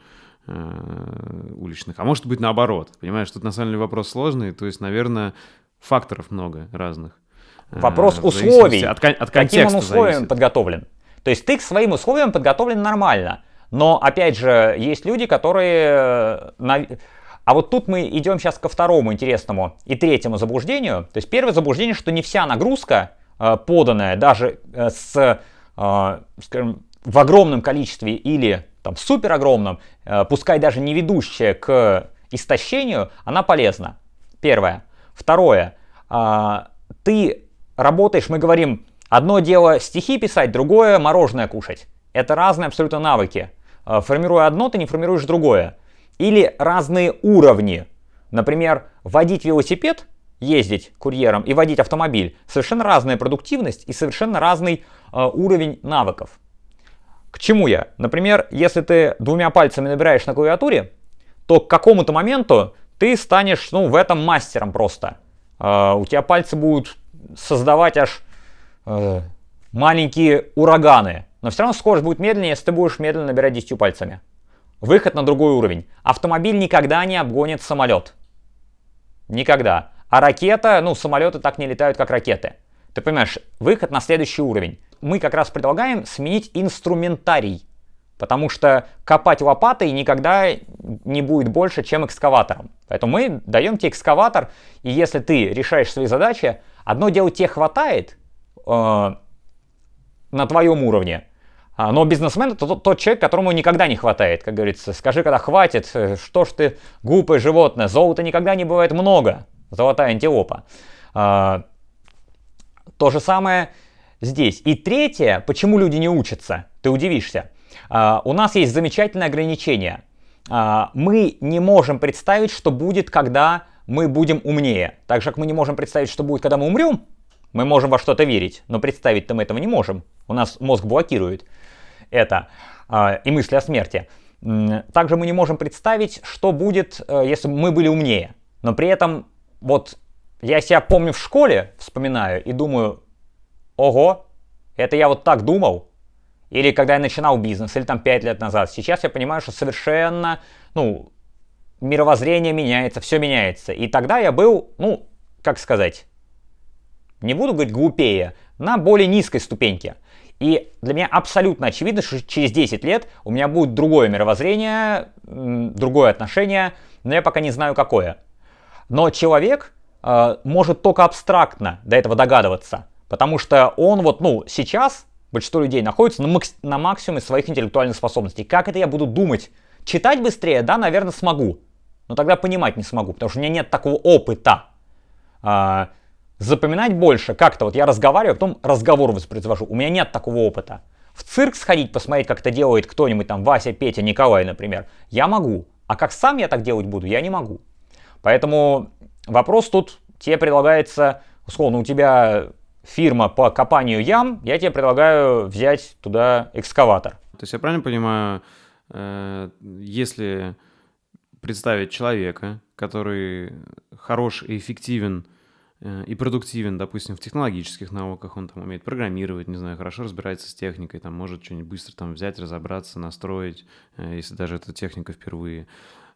э, уличных. А может быть, наоборот. Понимаешь, тут на самом деле вопрос сложный, то есть, наверное, факторов много разных. Вопрос э, условий. От, от Каким он условиям зависит. подготовлен? То есть ты к своим условиям подготовлен нормально. Но, опять же, есть люди, которые... Э, а вот тут мы идем сейчас ко второму интересному и третьему заблуждению. То есть первое заблуждение, что не вся нагрузка, э, поданная даже э, с, скажем, в огромном количестве или там супер огромном, пускай даже не ведущая к истощению, она полезна. Первое. Второе. Ты работаешь, мы говорим, одно дело стихи писать, другое мороженое кушать. Это разные абсолютно навыки. Э, формируя одно, ты не формируешь другое. Или разные уровни. Например, водить велосипед, ездить курьером и водить автомобиль. Совершенно разная продуктивность и совершенно разный э, уровень навыков. К чему я? Например, если ты двумя пальцами набираешь на клавиатуре, то к какому-то моменту ты станешь ну, в этом мастером просто. Э, у тебя пальцы будут создавать аж э, маленькие ураганы. Но все равно скорость будет медленнее, если ты будешь медленно набирать 10 пальцами. Выход на другой уровень. Автомобиль никогда не обгонит самолет. Никогда. А ракета, ну, самолеты так не летают, как ракеты. Ты понимаешь, выход на следующий уровень. Мы как раз предлагаем сменить инструментарий. Потому что копать лопатой никогда не будет больше, чем экскаватором. Поэтому мы даем тебе экскаватор, и если ты решаешь свои задачи, одно дело тебе хватает э, на твоем уровне, но бизнесмен это тот, человек, которому никогда не хватает, как говорится. Скажи, когда хватит, э, что ж ты глупое животное, золота никогда не бывает много, золотая антилопа. А, то же самое здесь. И третье, почему люди не учатся, ты удивишься. А, у нас есть замечательное ограничение. А, мы не можем представить, что будет, когда мы будем умнее. Так же, как мы не можем представить, что будет, когда мы умрем, мы можем во что-то верить, но представить-то мы этого не можем. У нас мозг блокирует это э, и мысли о смерти. Также мы не можем представить, что будет, э, если мы были умнее. Но при этом, вот я себя помню в школе, вспоминаю и думаю, ого, это я вот так думал. Или когда я начинал бизнес, или там 5 лет назад. Сейчас я понимаю, что совершенно, ну, мировоззрение меняется, все меняется. И тогда я был, ну, как сказать, не буду говорить глупее, на более низкой ступеньке. И для меня абсолютно очевидно, что через 10 лет у меня будет другое мировоззрение, другое отношение, но я пока не знаю какое. Но человек э, может только абстрактно до этого догадываться, потому что он вот, ну, сейчас большинство людей находится на, макс- на максимуме своих интеллектуальных способностей. Как это я буду думать? Читать быстрее, да, наверное, смогу, но тогда понимать не смогу, потому что у меня нет такого опыта. Э, запоминать больше. Как-то вот я разговариваю, а потом разговор воспроизвожу. У меня нет такого опыта. В цирк сходить, посмотреть, как это делает кто-нибудь там, Вася, Петя, Николай, например, я могу. А как сам я так делать буду, я не могу. Поэтому вопрос тут тебе предлагается, условно, у тебя фирма по копанию ям, я тебе предлагаю взять туда экскаватор. То есть я правильно понимаю, э, если представить человека, который хорош и эффективен и продуктивен, допустим, в технологических науках, он там умеет программировать, не знаю, хорошо разбирается с техникой, там может что-нибудь быстро там взять, разобраться, настроить, э, если даже эта техника впервые.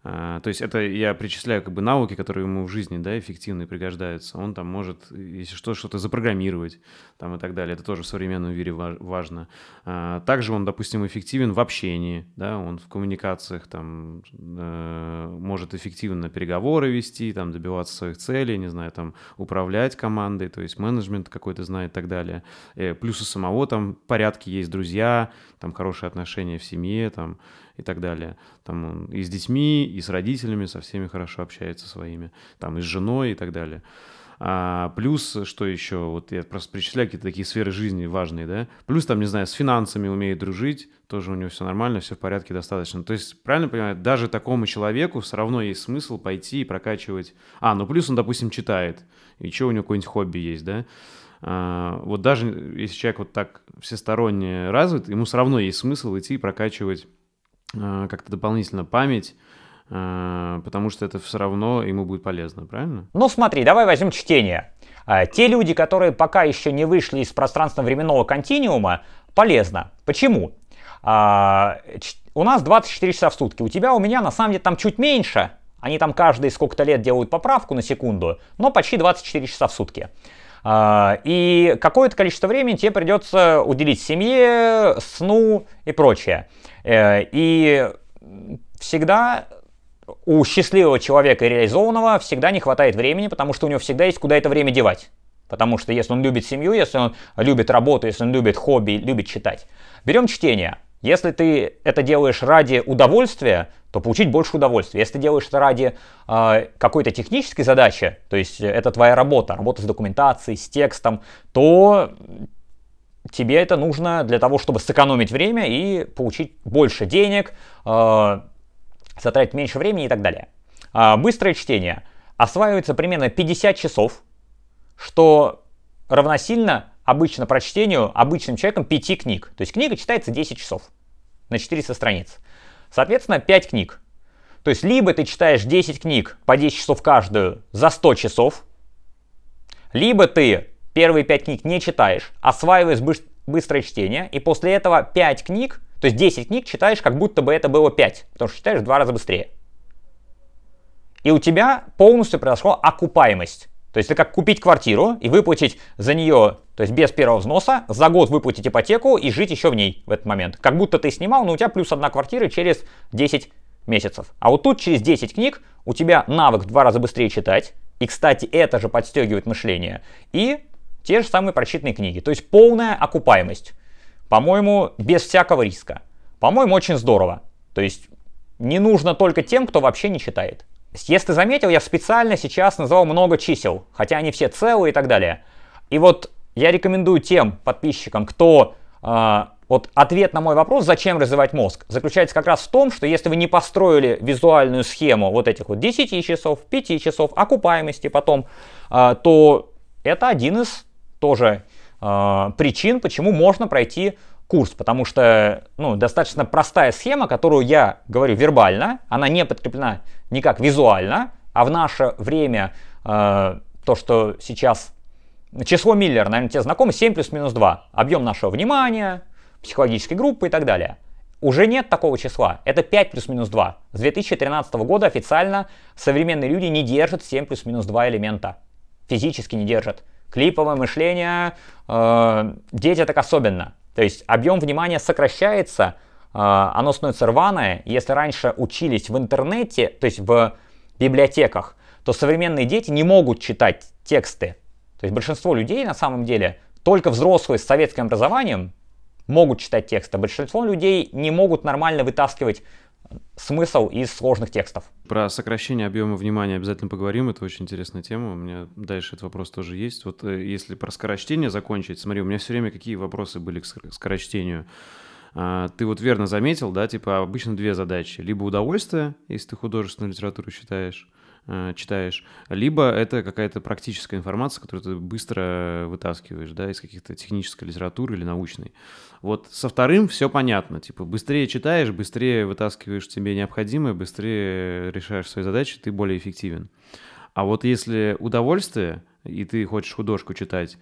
А, то есть это я причисляю как бы навыки, которые ему в жизни, да, эффективно пригождаются. Он там может, если что, что-то запрограммировать там и так далее. Это тоже в современном мире важно. А, также он, допустим, эффективен в общении, да, он в коммуникациях там э, может эффективно переговоры вести, там добиваться своих целей, не знаю, там управлять командой, то есть менеджмент какой-то знает и так далее. Э, плюс у самого там порядки есть друзья, там хорошие отношения в семье, там и так далее. Там он и с детьми, и с родителями, со всеми хорошо общается своими, там и с женой и так далее. А, плюс, что еще, вот я просто перечисляю какие-то такие сферы жизни важные, да, плюс там, не знаю, с финансами умеет дружить, тоже у него все нормально, все в порядке достаточно. То есть, правильно понимаю, даже такому человеку все равно есть смысл пойти и прокачивать... А, ну плюс он, допустим, читает, и что у него какое-нибудь хобби есть, да, а, вот даже если человек вот так всесторонне развит, ему все равно есть смысл идти и прокачивать как-то дополнительно память, а, потому что это все равно ему будет полезно, правильно? Ну смотри, давай возьмем чтение. А, те люди, которые пока еще не вышли из пространственно-временного континуума, полезно. Почему? У нас 24 часа в сутки. У тебя, у меня, на самом деле, там чуть меньше. Они там каждые сколько-то лет делают поправку на секунду, но почти 24 часа в сутки. А, и какое-то количество времени тебе придется уделить семье, сну и прочее. Э, и всегда у счастливого человека и реализованного всегда не хватает времени, потому что у него всегда есть куда это время девать. Потому что если он любит семью, если он любит работу, если он любит хобби, любит читать. Берем чтение. Если ты это делаешь ради удовольствия, то получить больше удовольствия. Если ты делаешь это ради э, какой-то технической задачи, то есть это твоя работа, работа с документацией, с текстом, то тебе это нужно для того, чтобы сэкономить время и получить больше денег, э, затратить меньше времени и так далее. Э, быстрое чтение осваивается примерно 50 часов, что равносильно обычно прочтению обычным человеком 5 книг. То есть книга читается 10 часов на 400 страниц. Соответственно, 5 книг. То есть либо ты читаешь 10 книг по 10 часов каждую за 100 часов, либо ты первые 5 книг не читаешь, осваиваешь быстрое чтение, и после этого 5 книг, то есть 10 книг читаешь, как будто бы это было 5, потому что читаешь в два раза быстрее. И у тебя полностью произошла окупаемость. То есть это как купить квартиру и выплатить за нее, то есть без первого взноса, за год выплатить ипотеку и жить еще в ней в этот момент. Как будто ты снимал, но у тебя плюс одна квартира через 10 месяцев. А вот тут через 10 книг у тебя навык в два раза быстрее читать. И, кстати, это же подстегивает мышление. И те же самые прочитанные книги. То есть полная окупаемость. По-моему, без всякого риска. По-моему, очень здорово. То есть не нужно только тем, кто вообще не читает. Если ты заметил, я специально сейчас назвал много чисел, хотя они все целые и так далее. И вот я рекомендую тем подписчикам, кто э, вот ответ на мой вопрос, зачем развивать мозг, заключается как раз в том, что если вы не построили визуальную схему вот этих вот 10 часов, 5 часов окупаемости потом, э, то это один из тоже э, причин, почему можно пройти курс, потому что ну, достаточно простая схема, которую я говорю вербально, она не подкреплена никак визуально, а в наше время э, то, что сейчас число Миллера, наверное, тебе знакомо, 7 плюс минус 2, объем нашего внимания, психологической группы и так далее. Уже нет такого числа, это 5 плюс минус 2. С 2013 года официально современные люди не держат 7 плюс минус 2 элемента, физически не держат. Клиповое мышление, э, дети так особенно. То есть объем внимания сокращается, а, оно становится рваное. Если раньше учились в интернете, то есть в библиотеках, то современные дети не могут читать тексты. То есть большинство людей на самом деле, только взрослые с советским образованием могут читать тексты. Большинство людей не могут нормально вытаскивать смысл из сложных текстов. Про сокращение объема внимания обязательно поговорим, это очень интересная тема, у меня дальше этот вопрос тоже есть. Вот э, если про скорочтение закончить, смотри, у меня все время какие вопросы были к скорочтению. А, ты вот верно заметил, да, типа обычно две задачи. Либо удовольствие, если ты художественную литературу считаешь, Э, читаешь, либо это какая-то практическая информация, которую ты быстро вытаскиваешь, да, из каких-то технической литературы или научной. Вот со вторым все понятно, типа быстрее читаешь, быстрее вытаскиваешь тебе необходимое, быстрее решаешь свои задачи, ты более эффективен. А вот если удовольствие, и ты хочешь художку читать,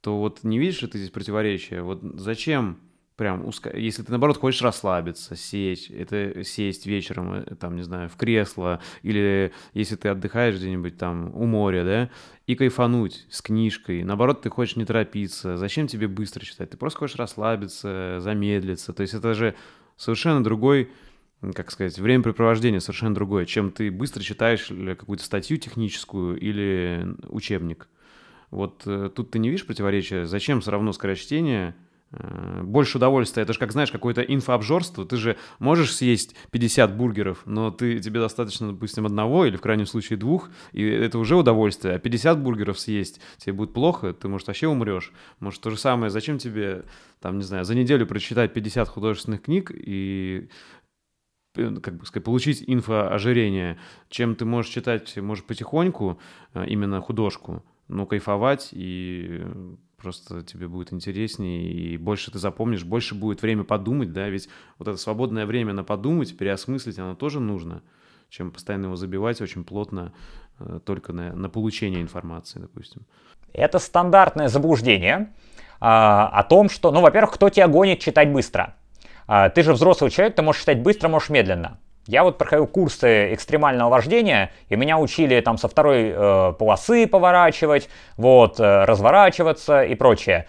то вот не видишь, что ты здесь противоречие? Вот зачем прям узко... Если ты, наоборот, хочешь расслабиться, сесть, это сесть вечером, э, там, не знаю, в кресло, или если ты отдыхаешь где-нибудь там у моря, да, и кайфануть с книжкой. Наоборот, ты хочешь не торопиться. Зачем тебе быстро читать? Ты просто хочешь расслабиться, замедлиться. То есть это же совершенно другой как сказать, времяпрепровождение совершенно другое, чем ты быстро читаешь какую-то статью техническую или учебник. Вот э, тут ты не видишь противоречия. Зачем все равно скорочтение больше удовольствия. Это же, как знаешь, какое-то инфообжорство. Ты же можешь съесть 50 бургеров, но ты, тебе достаточно, допустим, одного или в крайнем случае двух, и это уже удовольствие. А 50 бургеров съесть тебе будет плохо, ты, может, вообще умрешь. Может, то же самое, зачем тебе, там, не знаю, за неделю прочитать 50 художественных книг и э, как бы сказать, получить инфоожирение, чем ты можешь читать, можешь потихоньку э, именно художку, но кайфовать и просто тебе будет интереснее, и больше ты запомнишь, больше будет время подумать, да, ведь вот это свободное время на подумать, переосмыслить, оно тоже нужно, чем постоянно его забивать очень плотно э, только на, на получение информации, допустим. Это стандартное заблуждение а, о том, что, ну, во-первых, кто тебя гонит читать быстро? А, ты же взрослый человек, ты можешь читать быстро, можешь медленно. Я вот проходил курсы экстремального вождения, и меня учили там со второй э, полосы поворачивать, вот, э, разворачиваться и прочее.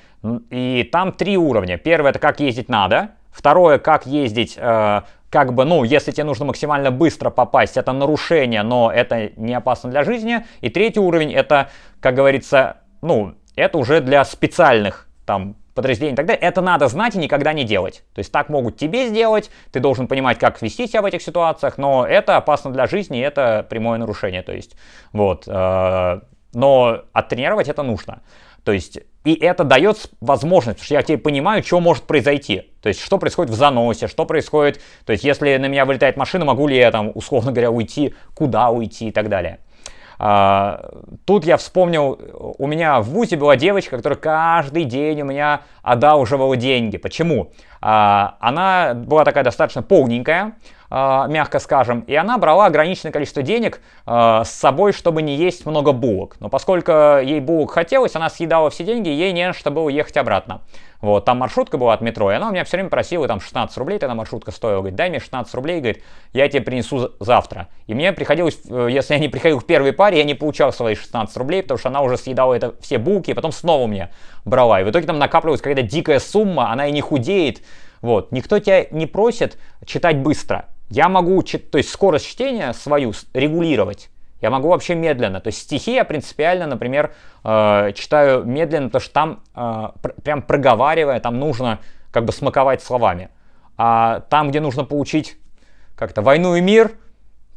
И там три уровня. Первое это как ездить надо, второе как ездить э, как бы, ну, если тебе нужно максимально быстро попасть, это нарушение, но это не опасно для жизни. И третий уровень это, как говорится, ну, это уже для специальных там подразделений и так далее, это надо знать и никогда не делать. То есть так могут тебе сделать, ты должен понимать, как вести себя в этих ситуациях, но это опасно для жизни, это прямое нарушение. То есть, вот, э, но оттренировать это нужно. То есть, и это дает возможность, потому что я теперь понимаю, что может произойти. То есть, что происходит в заносе, что происходит, то есть, если на меня вылетает машина, могу ли я там, условно говоря, уйти, куда уйти и так далее. А, тут я вспомнил, у меня в ВУЗе была девочка, которая каждый день у меня одалживала деньги. Почему? А, она была такая достаточно полненькая, мягко скажем, и она брала ограниченное количество денег а, с собой, чтобы не есть много булок. Но поскольку ей булок хотелось, она съедала все деньги, ей не что было ехать обратно. Вот, там маршрутка была от метро, и она у меня все время просила там 16 рублей, тогда маршрутка стоила, говорит, дай мне 16 рублей, говорит, я тебе принесу завтра. И мне приходилось, э, если я не приходил в первой паре, я не получал свои 16 рублей, потому что она уже съедала это все булки, и потом снова мне брала. И в итоге там накапливалась какая-то дикая сумма, она и не худеет. Вот, никто тебя не просит читать быстро. Я могу, то есть скорость чтения свою регулировать. Я могу вообще медленно. То есть стихи я принципиально, например, э, читаю медленно, потому что там э, пр- прям проговаривая, там нужно как бы смаковать словами. А там, где нужно получить как-то войну и мир,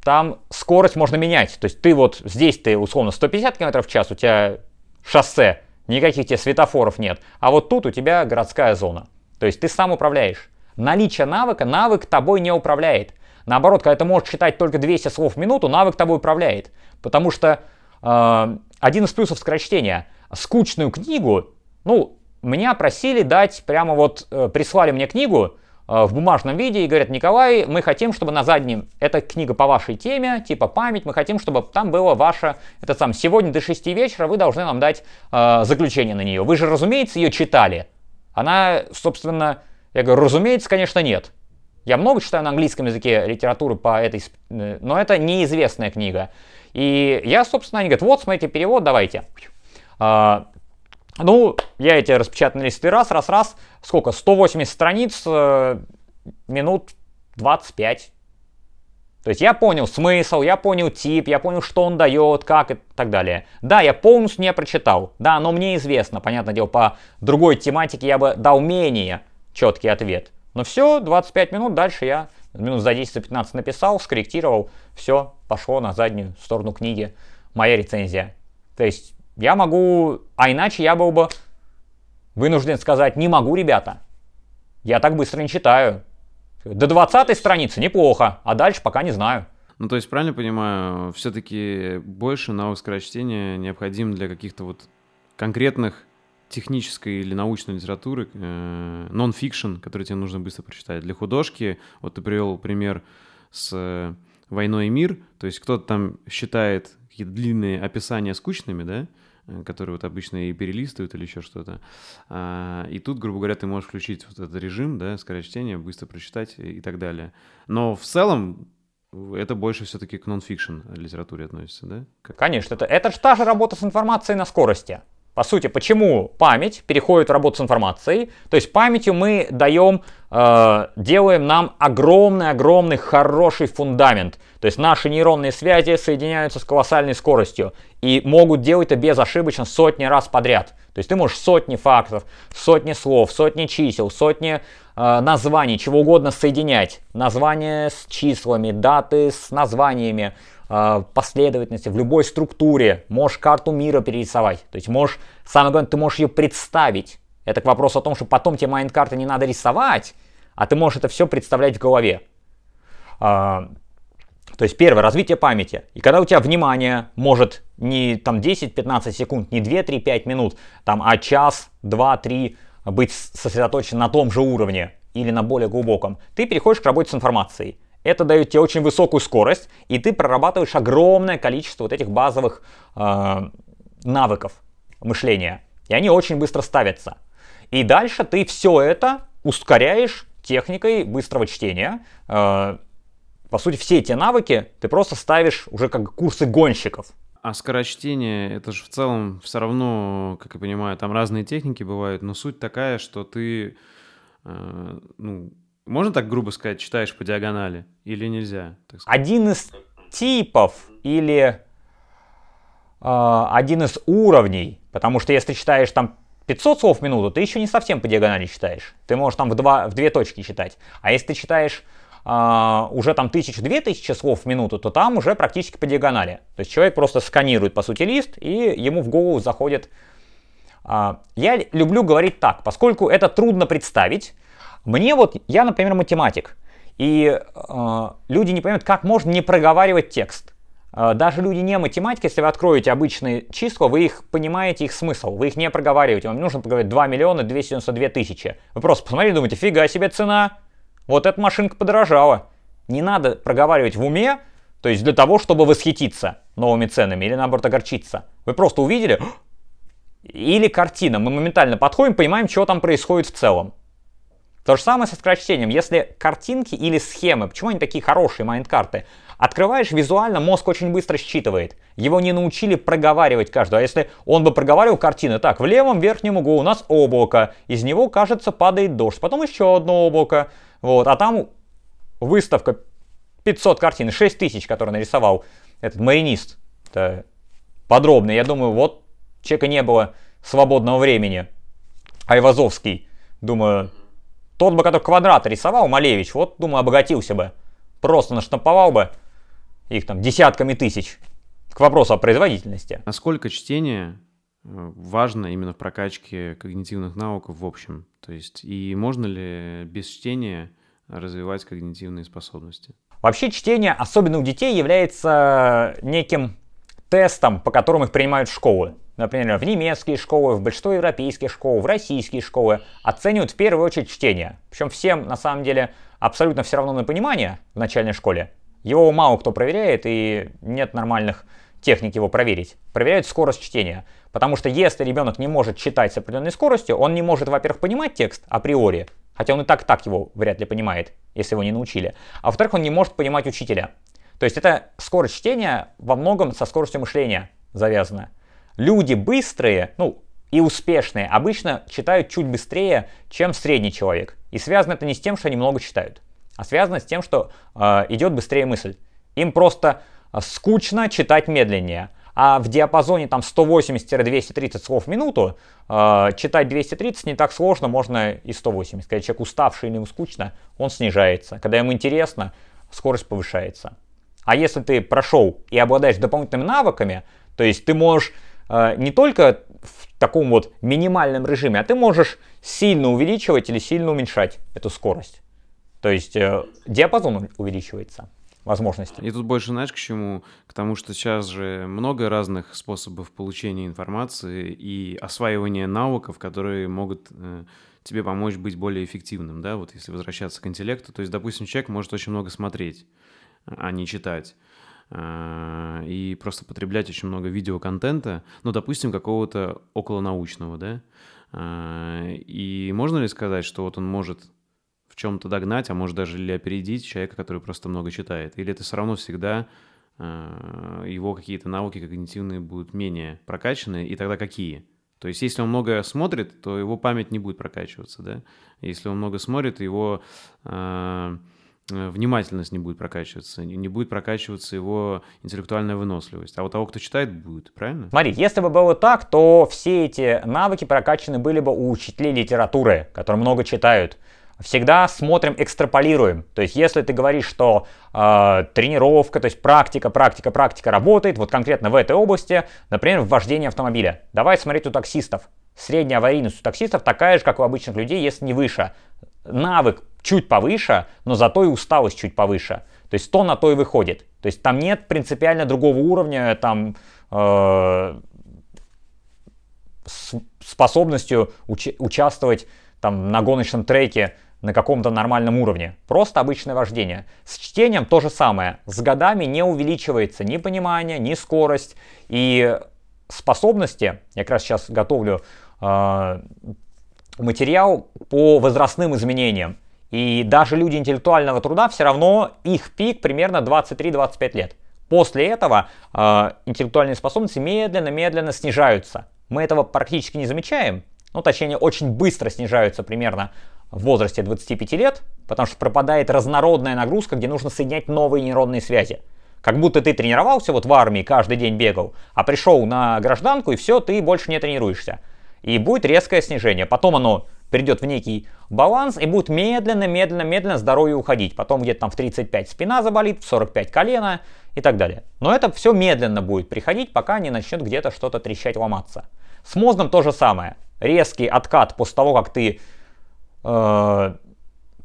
там скорость можно менять. То есть ты вот здесь ты условно 150 км в час, у тебя шоссе, никаких тебе светофоров нет. А вот тут у тебя городская зона. То есть ты сам управляешь. Наличие навыка, навык тобой не управляет. Наоборот, когда ты можешь читать только 200 слов в минуту, навык тобой управляет. Потому что э, один из плюсов скорочтения, скучную книгу, ну, меня просили дать, прямо вот э, прислали мне книгу э, в бумажном виде и говорят, Николай, мы хотим, чтобы на заднем, эта книга по вашей теме, типа память, мы хотим, чтобы там было ваше, это сам, сегодня до 6 вечера вы должны нам дать э, заключение на нее. Вы же, разумеется, ее читали. Она, собственно, я говорю, разумеется, конечно, нет. Я много читаю на английском языке литературы по этой, э, но это неизвестная книга. И я, собственно, они говорят, вот, смотрите, перевод, давайте. А, ну, я эти распечатанные листы раз, раз, раз, сколько, 180 страниц, э, минут 25. То есть я понял смысл, я понял тип, я понял, что он дает, как и так далее. Да, я полностью не прочитал. Да, но мне известно, понятное дело, по другой тематике я бы дал менее четкий ответ. Но все, 25 минут, дальше я минут за 10-15 написал, скорректировал, все, пошло на заднюю сторону книги, моя рецензия. То есть я могу, а иначе я был бы вынужден сказать, не могу, ребята, я так быстро не читаю. До 20 страницы неплохо, а дальше пока не знаю. Ну, то есть, правильно понимаю, все-таки больше навык скорочтения необходим для каких-то вот конкретных технической или научной литературы, нон-фикшн, э, который тебе нужно быстро прочитать. Для художки, вот ты привел пример с э, «Войной и мир», то есть кто-то там считает какие-то длинные описания скучными, да, э, которые вот обычно и перелистывают или еще что-то. А, и тут, грубо говоря, ты можешь включить вот этот режим, да, скорочтения, быстро прочитать и, и так далее. Но в целом это больше все-таки к нон-фикшн литературе относится, да? Как? Конечно, это, это же та же работа с информацией на скорости. По сути, почему память переходит в работу с информацией? То есть памятью мы даем, э, делаем нам огромный-огромный хороший фундамент. То есть наши нейронные связи соединяются с колоссальной скоростью и могут делать это безошибочно сотни раз подряд. То есть ты можешь сотни фактов, сотни слов, сотни чисел, сотни э, названий, чего угодно соединять. Названия с числами, даты с названиями, э, последовательности, в любой структуре. Можешь карту мира перерисовать. То есть можешь, самое главное, ты можешь ее представить. Это к вопросу о том, что потом тебе майнд-карты не надо рисовать, а ты можешь это все представлять в голове. Э, то есть первое, развитие памяти. И когда у тебя внимание может не там 10-15 секунд, не 2-3-5 минут, там, а час, 2-3 быть сосредоточен на том же уровне или на более глубоком, ты переходишь к работе с информацией. Это дает тебе очень высокую скорость, и ты прорабатываешь огромное количество вот этих базовых э, навыков мышления. И они очень быстро ставятся. И дальше ты все это ускоряешь техникой быстрого чтения. Э, по сути, все эти навыки ты просто ставишь уже как курсы гонщиков. А скорочтение, это же в целом все равно, как я понимаю, там разные техники бывают, но суть такая, что ты, э, ну, можно так грубо сказать, читаешь по диагонали или нельзя? Один из типов или э, один из уровней, потому что если читаешь там 500 слов в минуту, ты еще не совсем по диагонали читаешь. Ты можешь там в, два, в две точки читать. А если ты читаешь Uh, уже там тысячу-две тысячи слов в минуту, то там уже практически по диагонали. То есть человек просто сканирует, по сути, лист, и ему в голову заходит... Uh, я люблю говорить так, поскольку это трудно представить. Мне вот, я, например, математик, и uh, люди не понимают, как можно не проговаривать текст. Даже люди не математики, если вы откроете обычные числа, вы их понимаете, их смысл, вы их не проговариваете. Вам нужно проговорить 2 миллиона 292 тысячи. Вы просто посмотрите думаете, фига себе цена, вот эта машинка подорожала. Не надо проговаривать в уме, то есть для того, чтобы восхититься новыми ценами или наоборот огорчиться. Вы просто увидели, или картина, мы моментально подходим, понимаем, что там происходит в целом. То же самое со скорочтением. Если картинки или схемы, почему они такие хорошие майнд-карты, открываешь визуально, мозг очень быстро считывает. Его не научили проговаривать каждую. А если он бы проговаривал картины, так, в левом верхнем углу у нас облако, из него, кажется, падает дождь, потом еще одно облако, вот, а там выставка 500 картин, 6 тысяч, который нарисовал этот маринист. Это подробно. Я думаю, вот человека не было свободного времени. Айвазовский. Думаю, тот бы, который квадрат рисовал, Малевич, вот, думаю, обогатился бы. Просто наштамповал бы их там десятками тысяч. К вопросу о производительности. Насколько чтение э, важно именно в прокачке когнитивных навыков в общем? То есть, и можно ли без чтения развивать когнитивные способности? Вообще чтение, особенно у детей, является неким тестом, по которому их принимают в школы. Например, в немецкие школы, в большинство европейских школ, в российские школы оценивают в первую очередь чтение. Причем всем, на самом деле, абсолютно все равно на понимание в начальной школе. Его мало кто проверяет, и нет нормальных техник его проверить. Проверяют скорость чтения. Потому что если ребенок не может читать с определенной скоростью, он не может, во-первых, понимать текст априори, хотя он и так так его вряд ли понимает, если его не научили. А во-вторых, он не может понимать учителя. То есть это скорость чтения во многом со скоростью мышления завязана. Люди быстрые, ну, и успешные обычно читают чуть быстрее, чем средний человек. И связано это не с тем, что они много читают, а связано с тем, что э, идет быстрее мысль. Им просто э, скучно читать медленнее. А в диапазоне там 180-230 слов в минуту э, читать 230 не так сложно, можно и 180. Когда человек уставший или ему скучно, он снижается. Когда ему интересно, скорость повышается. А если ты прошел и обладаешь дополнительными навыками, то есть ты можешь не только в таком вот минимальном режиме, а ты можешь сильно увеличивать или сильно уменьшать эту скорость. То есть э, диапазон увеличивается возможности. И тут больше, знаешь, к чему? К тому, что сейчас же много разных способов получения информации и осваивания навыков, которые могут э, тебе помочь быть более эффективным, да, вот если возвращаться к интеллекту. То есть, допустим, человек может очень много смотреть, а не читать э, и просто потреблять очень много видеоконтента, ну, допустим, какого-то околонаучного, да, э, и можно ли сказать, что вот он может чем-то догнать, а может даже или опередить человека, который просто много читает? Или это все равно всегда э, его какие-то навыки когнитивные будут менее прокачаны, и тогда какие? То есть, если он много смотрит, то его память не будет прокачиваться, да? Если он много смотрит, его внимательность не будет прокачиваться, не будет прокачиваться его интеллектуальная выносливость. А у того, кто читает, будет, правильно? Смотри, если бы было так, то все эти навыки прокачаны были бы у учителей литературы, которые много читают всегда смотрим, экстраполируем. То есть, если ты говоришь, что э, тренировка, то есть практика, практика, практика работает, вот конкретно в этой области, например, в вождении автомобиля. Давай смотреть у таксистов. Средняя аварийность у таксистов такая же, как у обычных людей, если не выше. Навык чуть повыше, но зато и усталость чуть повыше. То есть то на то и выходит. То есть там нет принципиально другого уровня, там э, способностью уч участвовать там на гоночном треке на каком-то нормальном уровне. Просто обычное вождение. С чтением то же самое. С годами не увеличивается ни понимание, ни скорость. И способности, я как раз сейчас готовлю э, материал по возрастным изменениям. И даже люди интеллектуального труда все равно их пик примерно 23-25 лет. После этого э, интеллектуальные способности медленно-медленно снижаются. Мы этого практически не замечаем, ну точнее очень быстро снижаются примерно в возрасте 25 лет, потому что пропадает разнородная нагрузка, где нужно соединять новые нейронные связи. Как будто ты тренировался вот в армии, каждый день бегал, а пришел на гражданку и все, ты больше не тренируешься. И будет резкое снижение. Потом оно придет в некий баланс и будет медленно, медленно, медленно здоровье уходить. Потом где-то там в 35 спина заболит, в 45 колено и так далее. Но это все медленно будет приходить, пока не начнет где-то что-то трещать, ломаться. С мозгом то же самое. Резкий откат после того, как ты э,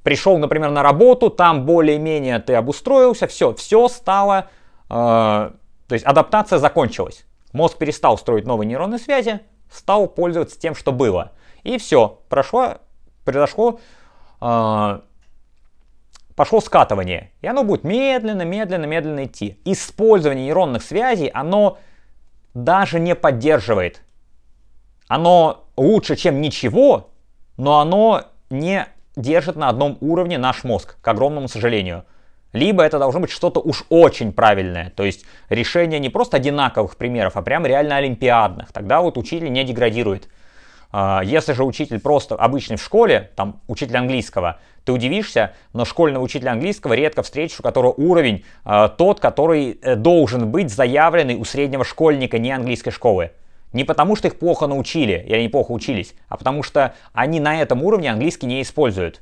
пришел, например, на работу, там более-менее ты обустроился, все, все стало, э, то есть адаптация закончилась. Мозг перестал строить новые нейронные связи, стал пользоваться тем, что было. И все, прошло, произошло, э, пошло скатывание. И оно будет медленно, медленно, медленно идти. Использование нейронных связей, оно даже не поддерживает. Оно лучше, чем ничего, но оно не держит на одном уровне наш мозг, к огромному сожалению. Либо это должно быть что-то уж очень правильное, то есть решение не просто одинаковых примеров, а прям реально олимпиадных. Тогда вот учитель не деградирует. А, если же учитель просто обычный в школе, там учитель английского, ты удивишься, но школьного учителя английского редко встретишь, у которого уровень э, тот, который э, должен быть заявленный у среднего школьника не английской школы. Не потому, что их плохо научили, или они плохо учились, а потому что они на этом уровне английский не используют.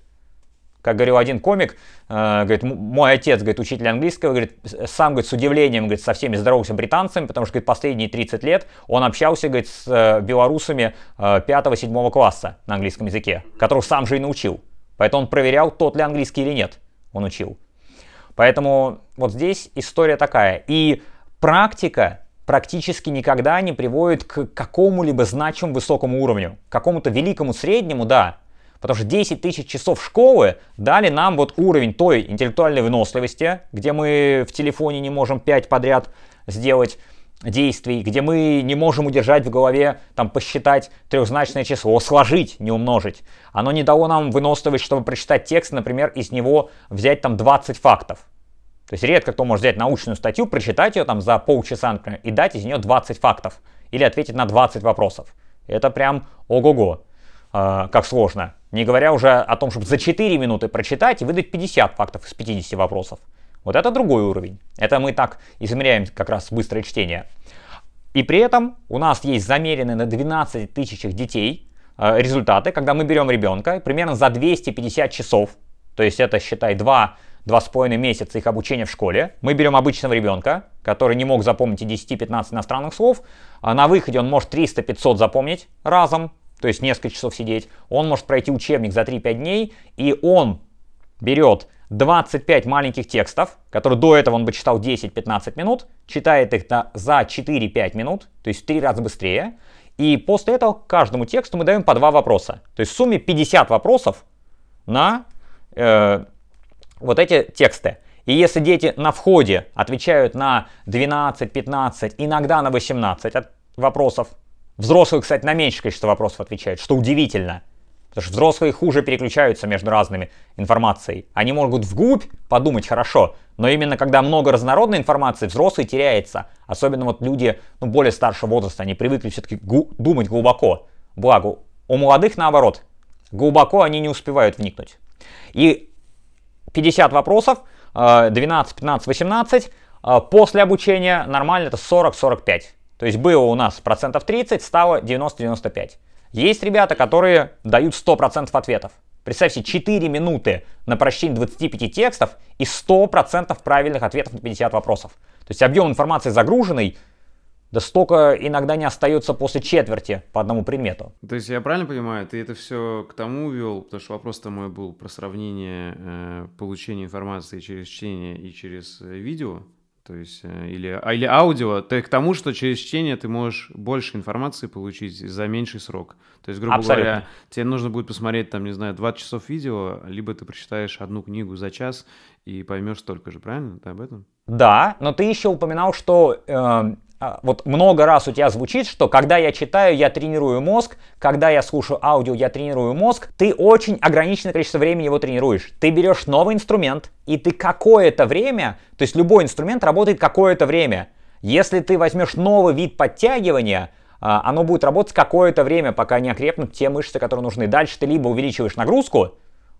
Как говорил один комик, э, говорит, мой отец, говорит, учитель английского, говорит, сам, говорит, с удивлением, говорит, со всеми здоровался британцами, потому что, говорит, последние 30 лет он общался, говорит, с э, белорусами э, 5-7 класса на английском языке, которых сам же и научил. Поэтому он проверял, тот ли английский или нет, он учил. Поэтому вот здесь история такая. И практика практически никогда не приводит к какому-либо значимому высокому уровню. К какому-то великому среднему, да. Потому что 10 тысяч часов школы дали нам вот уровень той интеллектуальной выносливости, где мы в телефоне не можем 5 подряд сделать действий, где мы не можем удержать в голове, там, посчитать трехзначное число, сложить, не умножить. Оно не дало нам выносливость, чтобы прочитать текст, например, из него взять там 20 фактов. То есть редко кто может взять научную статью, прочитать ее там за полчаса, например, и дать из нее 20 фактов. Или ответить на 20 вопросов. Это прям ого-го, как сложно. Не говоря уже о том, чтобы за 4 минуты прочитать и выдать 50 фактов из 50 вопросов. Вот это другой уровень. Это мы так измеряем как раз быстрое чтение. И при этом у нас есть замеренные на 12 тысячах детей э, результаты, когда мы берем ребенка примерно за 250 часов, то есть это, считай, 2 два с половиной месяца их обучения в школе. Мы берем обычного ребенка, который не мог запомнить и 10-15 иностранных слов. А на выходе он может 300-500 запомнить разом, то есть несколько часов сидеть. Он может пройти учебник за 3-5 дней, и он берет 25 маленьких текстов, которые до этого он бы читал 10-15 минут, читает их за 4-5 минут, то есть в 3 раза быстрее. И после этого каждому тексту мы даем по два вопроса. То есть в сумме 50 вопросов на э, вот эти тексты. И если дети на входе отвечают на 12, 15, иногда на 18 вопросов, взрослые, кстати, на меньшее количество вопросов отвечают, что удивительно. Потому что взрослые хуже переключаются между разными информацией. Они могут вглубь подумать хорошо, но именно когда много разнородной информации, взрослый теряется. Особенно вот люди ну, более старшего возраста, они привыкли все-таки гу- думать глубоко. Благо, у молодых наоборот, глубоко они не успевают вникнуть. И 50 вопросов, 12, 15, 18. После обучения нормально это 40-45. То есть было у нас процентов 30, стало 90-95. Есть ребята, которые дают 100% ответов. Представьте, 4 минуты на прочтение 25 текстов и 100% правильных ответов на 50 вопросов. То есть объем информации загруженный да столько иногда не остается после четверти по одному предмету. То есть я правильно понимаю, ты это все к тому вел, потому что вопрос-то мой был про сравнение э, получения информации через чтение и через э, видео, то есть э, или, а, или аудио, ты к тому, что через чтение ты можешь больше информации получить за меньший срок. То есть, грубо Абсолютно. говоря, тебе нужно будет посмотреть, там, не знаю, 20 часов видео, либо ты прочитаешь одну книгу за час и поймешь столько же, правильно? Ты об этом? Да, но ты еще упоминал, что э, а, вот много раз у тебя звучит, что когда я читаю, я тренирую мозг, когда я слушаю аудио, я тренирую мозг, ты очень ограниченное количество времени его тренируешь. Ты берешь новый инструмент, и ты какое-то время, то есть любой инструмент работает какое-то время. Если ты возьмешь новый вид подтягивания, а, оно будет работать какое-то время, пока не окрепнут те мышцы, которые нужны. Дальше ты либо увеличиваешь нагрузку,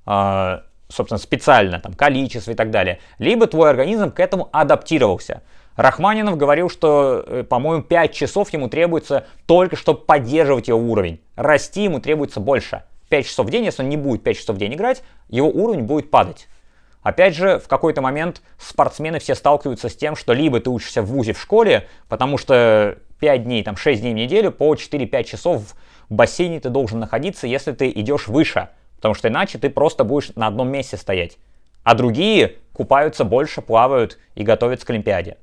а, собственно, специально, там, количество и так далее, либо твой организм к этому адаптировался. Рахманинов говорил, что, э, по-моему, 5 часов ему требуется только, чтобы поддерживать его уровень. Расти ему требуется больше. 5 часов в день, если он не будет 5 часов в день играть, его уровень будет падать. Опять же, в какой-то момент спортсмены все сталкиваются с тем, что либо ты учишься в ВУЗе в школе, потому что 5 дней, там 6 дней в неделю по 4-5 часов в бассейне ты должен находиться, если ты идешь выше, потому что иначе ты просто будешь на одном месте стоять. А другие купаются больше, плавают и готовятся к Олимпиаде.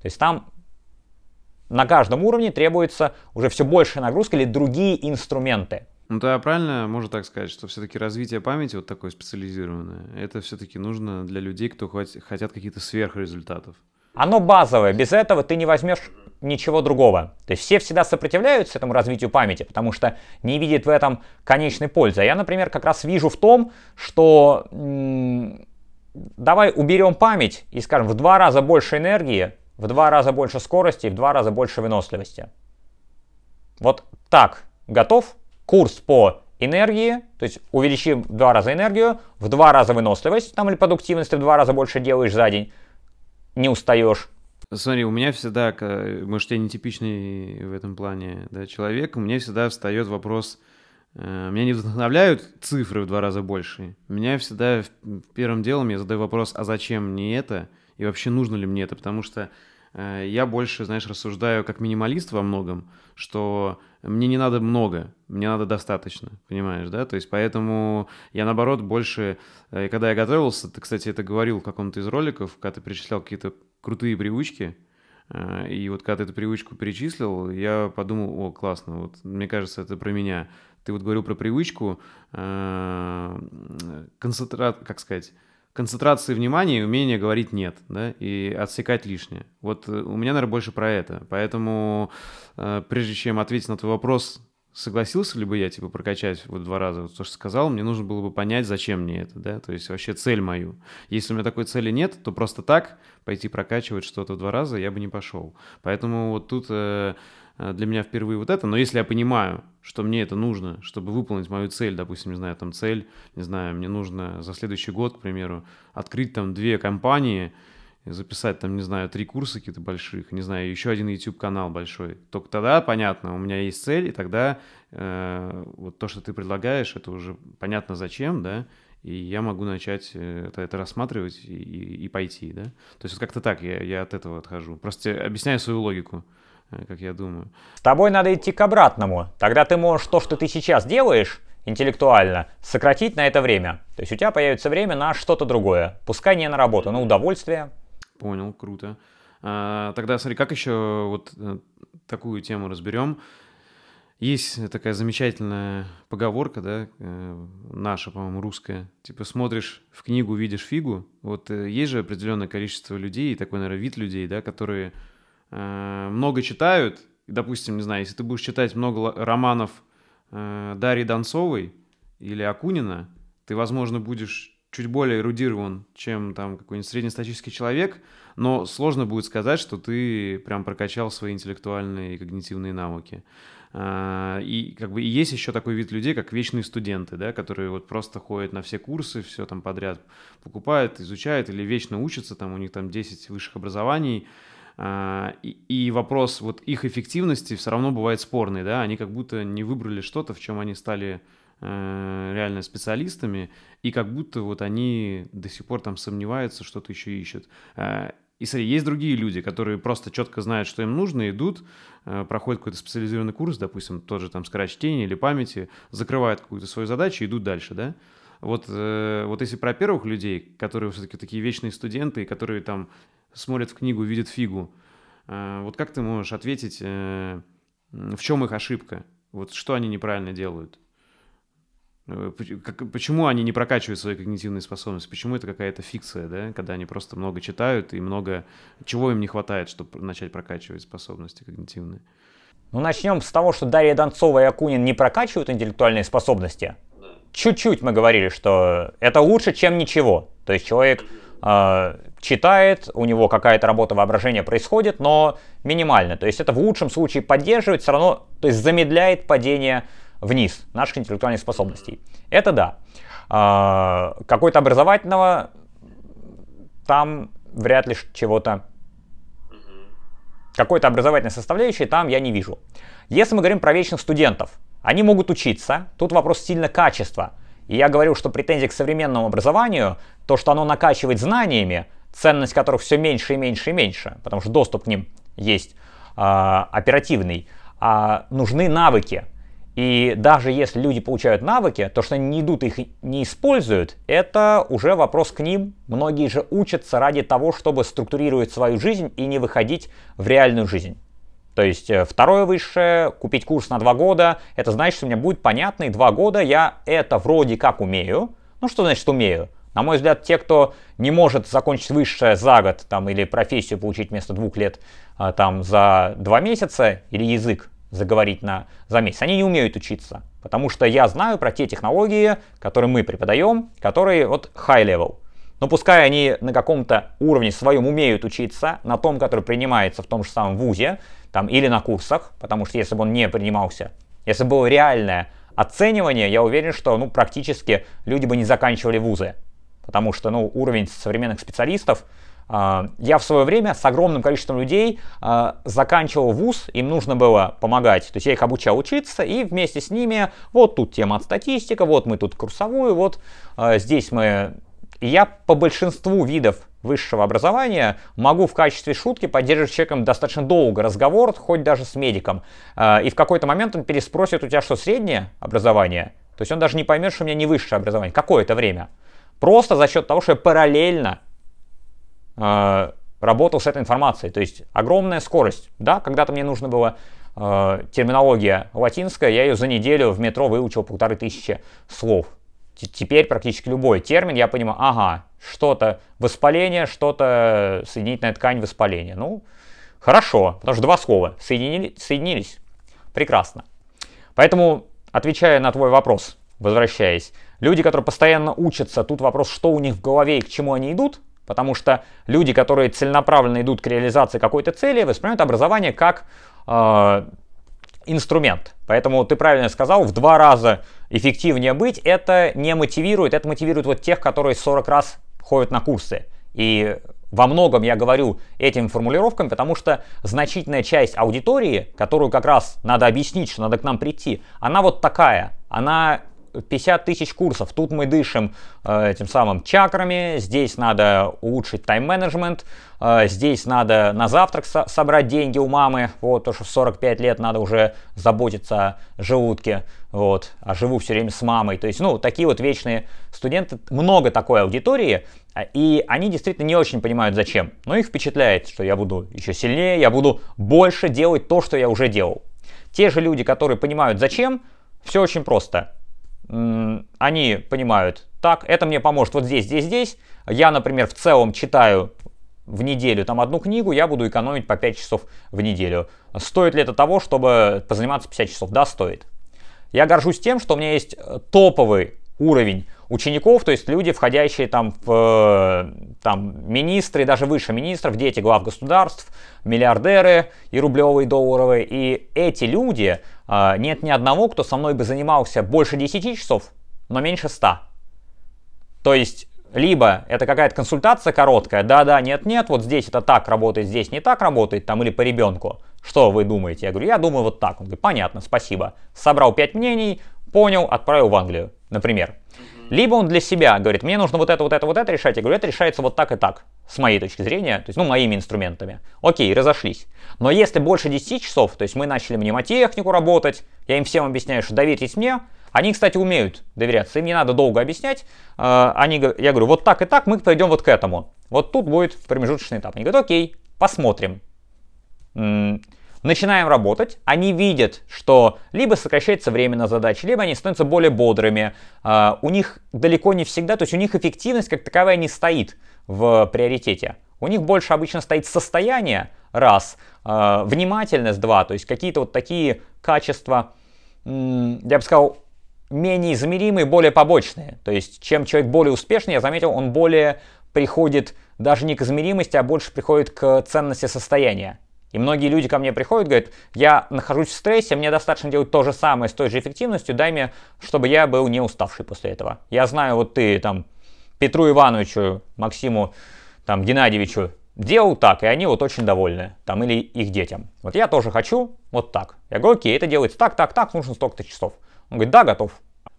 То есть там на каждом уровне требуется уже все большая нагрузка или другие инструменты. Ну да, правильно, можно так сказать, что все-таки развитие памяти вот такое специализированное, это все-таки нужно для людей, кто хотят каких-то сверхрезультатов. Оно базовое, без этого ты не возьмешь ничего другого. То есть все всегда сопротивляются этому развитию памяти, потому что не видят в этом конечной пользы. А я, например, как раз вижу в том, что м- давай уберем память и скажем в два раза больше энергии, в два раза больше скорости и в два раза больше выносливости. Вот так готов курс по энергии, то есть увеличим в два раза энергию, в два раза выносливость, там или продуктивность, ты в два раза больше делаешь за день, не устаешь. Смотри, у меня всегда, может, я нетипичный в этом плане да, человек, у меня всегда встает вопрос, э, меня не вдохновляют цифры в два раза больше. Меня всегда первым делом я задаю вопрос, а зачем мне это? И вообще нужно ли мне это? Потому что я больше, знаешь, рассуждаю как минималист во многом, что мне не надо много, мне надо достаточно, понимаешь, да? То есть поэтому я, наоборот, больше... Э, когда я готовился, ты, кстати, это говорил в каком-то из роликов, когда ты перечислял какие-то крутые привычки, э, и вот когда ты эту привычку перечислил, я подумал, о, классно, вот мне кажется, это про меня. Ты вот говорил про привычку, концентрат, как сказать, концентрации внимания и умения говорить «нет», да, и отсекать лишнее. Вот э, у меня, наверное, больше про это. Поэтому, э, прежде чем ответить на твой вопрос, согласился ли бы я, типа, прокачать вот два раза вот то, что сказал, мне нужно было бы понять, зачем мне это, да, то есть вообще цель мою. Если у меня такой цели нет, то просто так пойти прокачивать что-то два раза я бы не пошел. Поэтому вот тут Э, для меня впервые вот это, но если я понимаю, что мне это нужно, чтобы выполнить мою цель, допустим, не знаю, там цель, не знаю, мне нужно за следующий год, к примеру, открыть там две компании, записать там, не знаю, три курса какие-то больших, не знаю, еще один YouTube-канал большой. Только тогда понятно, у меня есть цель, и тогда э, вот то, что ты предлагаешь, это уже понятно зачем, да, и я могу начать э, это, это рассматривать и, и, и пойти, да. То есть вот как-то так я, я от этого отхожу. Просто объясняю свою логику. Э, как я думаю. С тобой надо идти к обратному. Тогда ты можешь то, что ты сейчас делаешь, интеллектуально, сократить на это время. То есть у тебя появится время на что-то другое. Пускай не на работу, на удовольствие. Понял, круто. А, тогда смотри, как еще вот э, такую тему разберем. Есть такая замечательная поговорка, да, э, наша, по-моему, русская. Типа смотришь в книгу, видишь фигу. Вот есть же определенное количество людей, такой, наверное, вид людей, да, которые Э, много читают, допустим, не знаю, если ты будешь читать много романов э, Дарьи Донцовой или Акунина, ты, возможно, будешь чуть более эрудирован, чем там какой-нибудь среднестатистический человек, но сложно будет сказать, что ты прям прокачал свои интеллектуальные и когнитивные навыки. Э, и как бы и есть еще такой вид людей, как вечные студенты, да, которые вот просто ходят на все курсы, все там подряд покупают, изучают или вечно учатся, там у них там 10 высших образований, а, и, вопрос вот их эффективности все равно бывает спорный, да, они как будто не выбрали что-то, в чем они стали э, реально специалистами, и как будто вот они до сих пор там сомневаются, что-то еще ищут. А, и смотри, есть другие люди, которые просто четко знают, что им нужно, идут, э, проходят какой-то специализированный курс, допустим, тот же там скорочтение или памяти, закрывают какую-то свою задачу и идут дальше, да? Вот, э, вот если про первых людей, которые все-таки такие вечные студенты, которые там смотрят в книгу, видят фигу. Э, вот как ты можешь ответить, э, в чем их ошибка? Вот что они неправильно делают? Э, почему они не прокачивают свои когнитивные способности? Почему это какая-то фикция, да? Когда они просто много читают и много... Чего им не хватает, чтобы начать прокачивать способности когнитивные? Ну, начнем с того, что Дарья Донцова и Акунин не прокачивают интеллектуальные способности. Чуть-чуть мы говорили, что это лучше, чем ничего. То есть человек э, читает, у него какая-то работа воображения происходит, но минимально. То есть это в лучшем случае поддерживает, все равно, то есть замедляет падение вниз наших интеллектуальных способностей. Это да. Э, какой-то образовательного там вряд ли чего-то какой-то образовательной составляющей там я не вижу. Если мы говорим про вечных студентов, они могут учиться, тут вопрос сильно качества. И я говорил, что претензия к современному образованию, то, что оно накачивает знаниями, ценность которых все меньше и меньше и меньше, потому что доступ к ним есть э, оперативный, а нужны навыки. И даже если люди получают навыки, то, что они не идут их не используют, это уже вопрос к ним. Многие же учатся ради того, чтобы структурировать свою жизнь и не выходить в реальную жизнь. То есть э, второе высшее, купить курс на два года, это значит, что меня будет понятно, и два года я это вроде как умею. Ну что значит умею? На мой взгляд, те, кто не может закончить высшее за год там, или профессию получить вместо двух лет а, там, за два месяца, или язык заговорить на, за месяц. Они не умеют учиться, потому что я знаю про те технологии, которые мы преподаем, которые вот high level. Но пускай они на каком-то уровне своем умеют учиться, на том, который принимается в том же самом вузе, там, или на курсах, потому что если бы он не принимался, если бы было реальное оценивание, я уверен, что ну, практически люди бы не заканчивали вузы. Потому что ну, уровень современных специалистов а, я в свое время с огромным количеством людей а, заканчивал вуз, им нужно было помогать. То есть я их обучал учиться, и вместе с ними, вот тут тема от статистика, вот мы тут курсовую, вот а, здесь мы... Я по большинству видов высшего образования могу в качестве шутки поддерживать человеком достаточно долго разговор, хоть даже с медиком. И в какой-то момент он переспросит, у тебя что, среднее образование? То есть он даже не поймет, что у меня не высшее образование. Какое-то время. Просто за счет того, что я параллельно э, работал с этой информацией. То есть огромная скорость. Да, когда-то мне нужно было э, терминология латинская, я ее за неделю в метро выучил полторы тысячи слов. Теперь практически любой термин я понимаю, ага, что-то воспаление, что-то соединительная ткань воспаления. Ну, хорошо, потому что два слова соединили, соединились. Прекрасно. Поэтому, отвечая на твой вопрос, возвращаясь, люди, которые постоянно учатся, тут вопрос, что у них в голове и к чему они идут, Потому что люди, которые целенаправленно идут к реализации какой-то цели, воспринимают образование как э, инструмент. Поэтому ты правильно сказал, в два раза эффективнее быть, это не мотивирует, это мотивирует вот тех, которые 40 раз ходят на курсы. И во многом я говорю этими формулировками, потому что значительная часть аудитории, которую как раз надо объяснить, что надо к нам прийти, она вот такая. Она 50 тысяч курсов. Тут мы дышим э, этим самым чакрами, здесь надо улучшить тайм-менеджмент, э, здесь надо на завтрак со- собрать деньги у мамы, вот, то, что в 45 лет надо уже заботиться о желудке, вот, а живу все время с мамой. То есть, ну, такие вот вечные студенты, много такой аудитории, и они действительно не очень понимают, зачем. Но их впечатляет, что я буду еще сильнее, я буду больше делать то, что я уже делал. Те же люди, которые понимают, зачем, все очень просто они понимают, так, это мне поможет вот здесь, здесь, здесь. Я, например, в целом читаю в неделю там одну книгу, я буду экономить по 5 часов в неделю. Стоит ли это того, чтобы позаниматься 50 часов? Да, стоит. Я горжусь тем, что у меня есть э, топовый уровень учеников, то есть люди, входящие там в э, там, министры, даже выше министров, дети глав государств, миллиардеры и рублевые, и долларовые. И эти люди, э, нет ни одного, кто со мной бы занимался больше 10 часов, но меньше 100. То есть либо это какая-то консультация короткая, да-да, нет-нет, вот здесь это так работает, здесь не так работает, там или по ребенку. Что вы думаете? Я говорю, я думаю вот так. Он говорит, понятно, спасибо. Собрал 5 мнений, понял, отправил в Англию, например. Либо он для себя говорит, мне нужно вот это, вот это, вот это решать. Я говорю, это решается вот так и так, с моей точки зрения, то есть, ну, моими инструментами. Окей, разошлись. Но если больше 10 часов, то есть мы начали мнемотехнику работать, я им всем объясняю, что доверьтесь мне, они, кстати, умеют доверяться, им не надо долго объяснять. А, они, я говорю, вот так и так мы пойдем вот к этому. Вот тут будет промежуточный этап. Они говорят, окей, посмотрим. Начинаем работать, они видят, что либо сокращается время на задачи, либо они становятся более бодрыми. А, у них далеко не всегда, то есть у них эффективность как таковая не стоит в приоритете. У них больше обычно стоит состояние, раз, а, внимательность, два, то есть какие-то вот такие качества, я бы сказал, менее измеримые, более побочные. То есть чем человек более успешный, я заметил, он более приходит даже не к измеримости, а больше приходит к ценности состояния. И многие люди ко мне приходят, говорят, я нахожусь в стрессе, мне достаточно делать то же самое с той же эффективностью, дай мне, чтобы я был не уставший после этого. Я знаю, вот ты там Петру Ивановичу, Максиму там, Геннадьевичу делал так, и они вот очень довольны, там, или их детям. Вот я тоже хочу вот так. Я говорю, окей, это делается так, так, так, нужно столько-то часов. Он говорит, да, готов.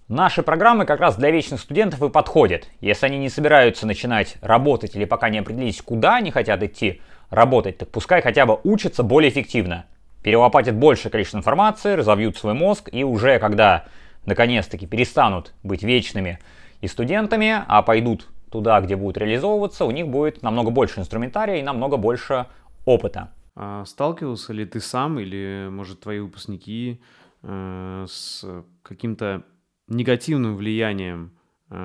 Наши программы как раз для вечных студентов и подходят. Если они не собираются начинать работать или пока не определились, куда они хотят идти, работать, так пускай хотя бы учатся более эффективно. Перелопатят большее количество информации, разовьют свой мозг, и уже когда наконец-таки перестанут быть вечными и студентами, а пойдут туда, где будут реализовываться, у них будет намного больше инструментария и намного больше опыта. А сталкивался ли ты сам или, может, твои выпускники э, с каким-то негативным влиянием э,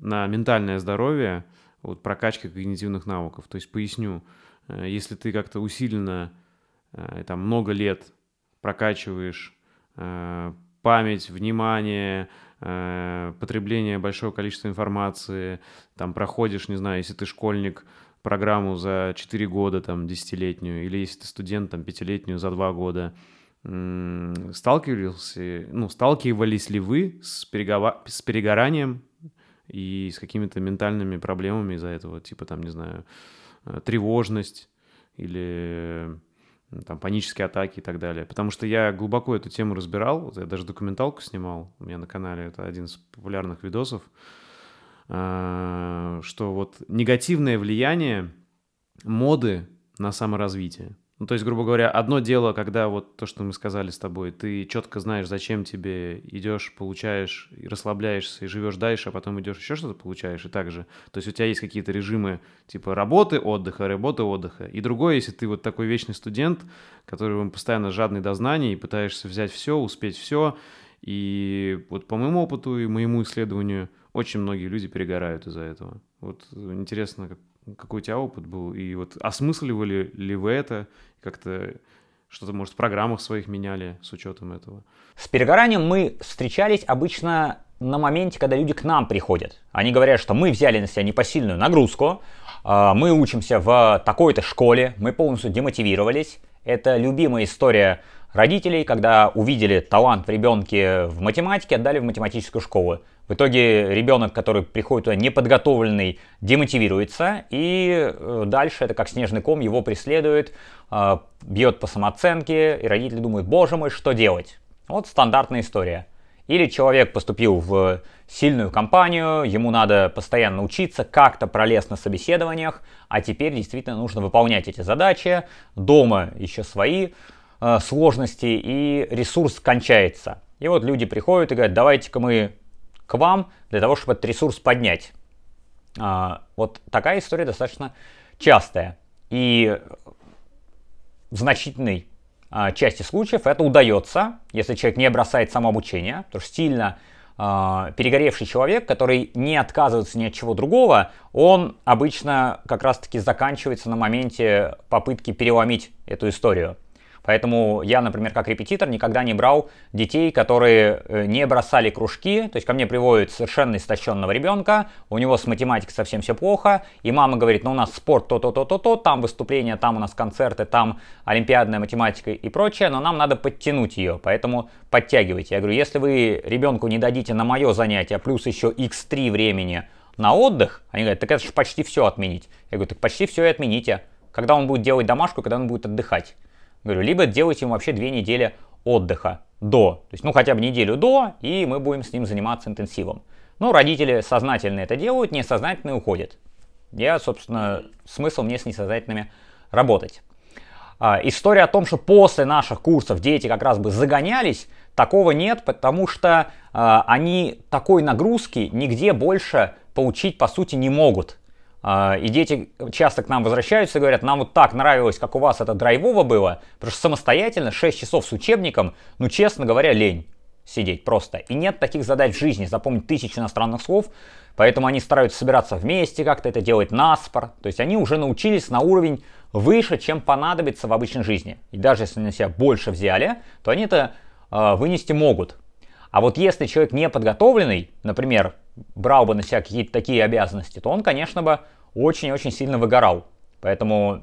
на ментальное здоровье вот прокачка когнитивных навыков. То есть поясню, э, если ты как-то усиленно э, там много лет прокачиваешь э, память, внимание, потребление большого количества информации, там проходишь, не знаю, если ты школьник, программу за 4 года, там, десятилетнюю, или если ты студент, там, пятилетнюю за 2 года, сталкивались, ну, сталкивались ли вы с, перегова... с перегоранием и с какими-то ментальными проблемами из-за этого, типа там, не знаю, э, тревожность или там панические атаки и так далее. Потому что я глубоко эту тему разбирал, я даже документалку снимал у меня на канале, это один из популярных видосов, э, что вот негативное влияние моды на саморазвитие. Ну, то есть, грубо говоря, одно дело, когда вот то, что мы сказали с тобой, ты четко знаешь, зачем тебе идешь, получаешь, и расслабляешься, и живешь дальше, а потом идешь еще что-то получаешь, и так же. То есть у тебя есть какие-то режимы типа работы, отдыха, работы, отдыха. И другое, если ты вот такой вечный студент, который постоянно жадный до знаний, и пытаешься взять все, успеть все, и вот по моему опыту и моему исследованию очень многие люди перегорают из-за этого. Вот интересно, какой у тебя опыт был, и вот осмысливали ли вы это, как-то что-то, может, в программах своих меняли с учетом этого? С перегоранием мы встречались обычно на моменте, когда люди к нам приходят. Они говорят, что мы взяли на себя непосильную нагрузку, а, мы учимся в такой-то школе, мы полностью демотивировались. Это любимая история родителей, когда увидели талант в ребенке в математике, отдали в математическую школу. В итоге ребенок, который приходит туда неподготовленный, демотивируется, и э, дальше это как снежный ком его преследует, э, бьет по самооценке, и родители думают, боже мой, что делать? Вот стандартная история. Или человек поступил в сильную компанию, ему надо постоянно учиться, как-то пролез на собеседованиях, а теперь действительно нужно выполнять эти задачи, дома еще свои э, сложности, и ресурс кончается. И вот люди приходят и говорят, давайте-ка мы к вам для того, чтобы этот ресурс поднять. А, вот такая история достаточно частая. И в значительной а, части случаев это удается, если человек не бросает самообучение, потому что сильно а, перегоревший человек, который не отказывается ни от чего другого, он обычно как раз-таки заканчивается на моменте попытки переломить эту историю. Поэтому я, например, как репетитор никогда не брал детей, которые э, не бросали кружки. То есть ко мне приводят совершенно истощенного ребенка, у него с математикой совсем все плохо, и мама говорит, ну у нас спорт то-то-то-то-то, там выступления, там у нас концерты, там олимпиадная математика и прочее, но нам надо подтянуть ее, поэтому подтягивайте. Я говорю, если вы ребенку не дадите на мое занятие плюс еще x3 времени на отдых, они говорят, так это же почти все отменить. Я говорю, так почти все и отмените. Когда он будет делать домашку, когда он будет отдыхать. Говорю, либо делайте ему вообще две недели отдыха до. То есть, ну, хотя бы неделю до, и мы будем с ним заниматься интенсивом. Ну, родители сознательно это делают, несознательно уходят. Я, собственно, смысл мне с несознательными работать. А, история о том, что после наших курсов дети как раз бы загонялись, такого нет, потому что а, они такой нагрузки нигде больше получить, по сути, не могут. А, и дети часто к нам возвращаются и говорят, нам вот так нравилось, как у вас это драйвово было, потому что самостоятельно 6 часов с учебником, ну, честно говоря, лень сидеть просто. И нет таких задач в жизни, запомнить тысячи иностранных слов, поэтому они стараются собираться вместе, как-то это делать наспор. То есть они уже научились на уровень выше, чем понадобится в обычной жизни. И даже если на себя больше взяли, то они это э, вынести могут. А вот если человек не подготовленный, например, брал бы на себя какие-то такие обязанности, то он, конечно бы, очень-очень сильно выгорал. Поэтому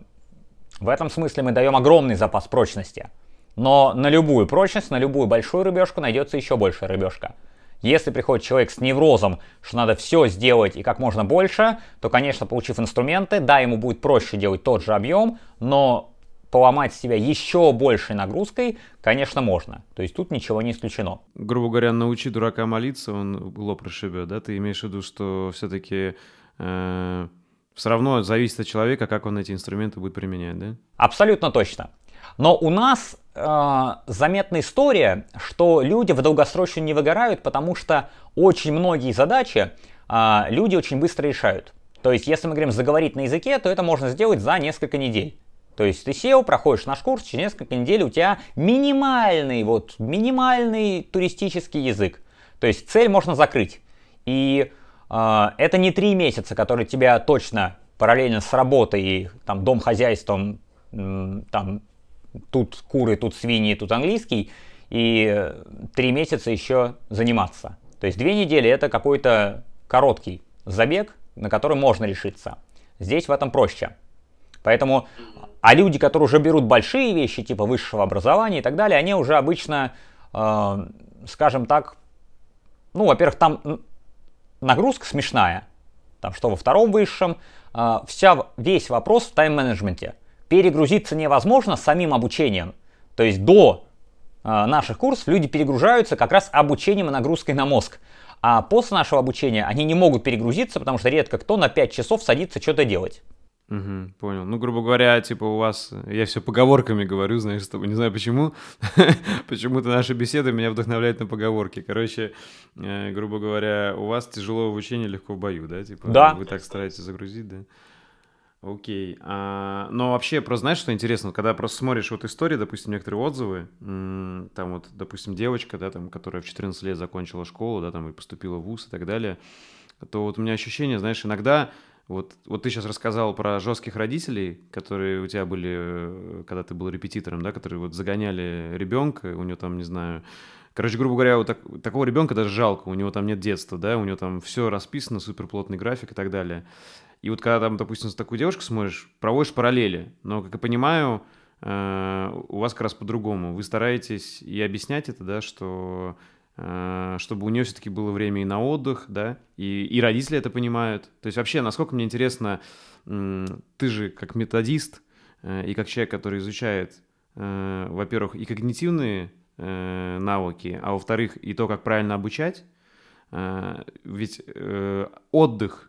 в этом смысле мы даем огромный запас прочности. Но на любую прочность, на любую большую рыбешку найдется еще большая рыбешка. Если приходит человек с неврозом, что надо все сделать и как можно больше, то, конечно, получив инструменты, да, ему будет проще делать тот же объем, но поломать себя еще большей нагрузкой, конечно, можно. То есть тут ничего не исключено. Грубо говоря, научи дурака молиться, он лоб расшибет, да? Ты имеешь в виду, что все-таки э, все равно зависит от человека, как он эти инструменты будет применять, да? Абсолютно точно. Но у нас э, заметна история, что люди в долгосрочно не выгорают, потому что очень многие задачи э, люди очень быстро решают. То есть, если мы говорим заговорить на языке, то это можно сделать за несколько недель. То есть ты сел, проходишь наш курс, через несколько недель у тебя минимальный, вот, минимальный туристический язык. То есть цель можно закрыть. И э, это не три месяца, которые тебя точно параллельно с работой и там домхозяйством, э, там тут куры, тут свиньи, тут английский, и три месяца еще заниматься. То есть две недели это какой-то короткий забег, на который можно решиться. Здесь в этом проще. Поэтому а люди, которые уже берут большие вещи, типа высшего образования и так далее, они уже обычно, э, скажем так, ну, во-первых, там нагрузка смешная, там что во втором высшем, э, вся, весь вопрос в тайм-менеджменте. Перегрузиться невозможно самим обучением. То есть до э, наших курсов люди перегружаются как раз обучением и нагрузкой на мозг. А после нашего обучения они не могут перегрузиться, потому что редко кто на 5 часов садится что-то делать. Угу, понял. Ну, грубо говоря, типа у вас, я все поговорками говорю, знаешь, с тобой, не знаю почему, <laughs> почему-то наши беседы меня вдохновляют на поговорки. Короче, э, грубо говоря, у вас тяжело в учении, легко в бою, да? Типа, да. Вы так стараетесь загрузить, да? Окей. А, но вообще, просто знаешь, что интересно? Когда просто смотришь вот истории, допустим, некоторые отзывы, там вот, допустим, девочка, да, там, которая в 14 лет закончила школу, да, там, и поступила в ВУЗ и так далее, то вот у меня ощущение, знаешь, иногда вот, вот ты сейчас рассказал про жестких родителей, которые у тебя были, э, когда ты был репетитором, да, которые вот загоняли ребенка, у него там, не знаю, Короче, грубо говоря, вот так, такого ребенка даже жалко, у него там нет детства, да, у него там все расписано, суперплотный график и так далее. И вот когда там, допустим, с такой девушкой смотришь, проводишь параллели, но, как я понимаю, э, у вас как раз по-другому. Вы стараетесь и объяснять это, да, что чтобы у нее все-таки было время и на отдых, да, и, и родители это понимают. То есть вообще, насколько мне интересно, ты же как методист э, и как человек, который изучает, э, во-первых, и когнитивные навыки, а во-вторых, и то, как правильно обучать, ведь отдых Э,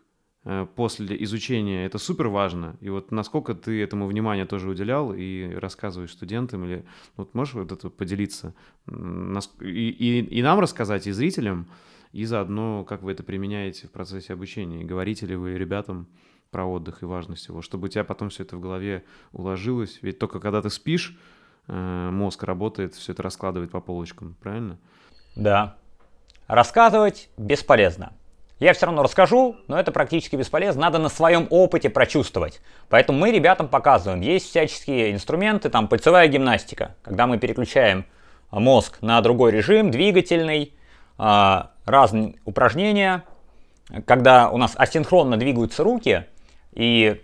после изучения это супер важно. И вот насколько ты этому внимание тоже уделял и рассказываешь студентам, или вот можешь вот это поделиться и, и, и нам рассказать, и зрителям, и заодно, как вы это применяете в процессе обучения, говорите ли вы ребятам про отдых и важность его, чтобы у тебя потом все это в голове уложилось. Ведь только когда ты спишь, э, мозг работает, все это раскладывает по полочкам, правильно? Да. Рассказывать бесполезно. Я все равно расскажу, но это практически бесполезно, надо на своем опыте прочувствовать. Поэтому мы ребятам показываем, есть всяческие инструменты, там пальцевая гимнастика, когда мы переключаем мозг на другой режим, двигательный, а, разные упражнения, когда у нас асинхронно двигаются руки, и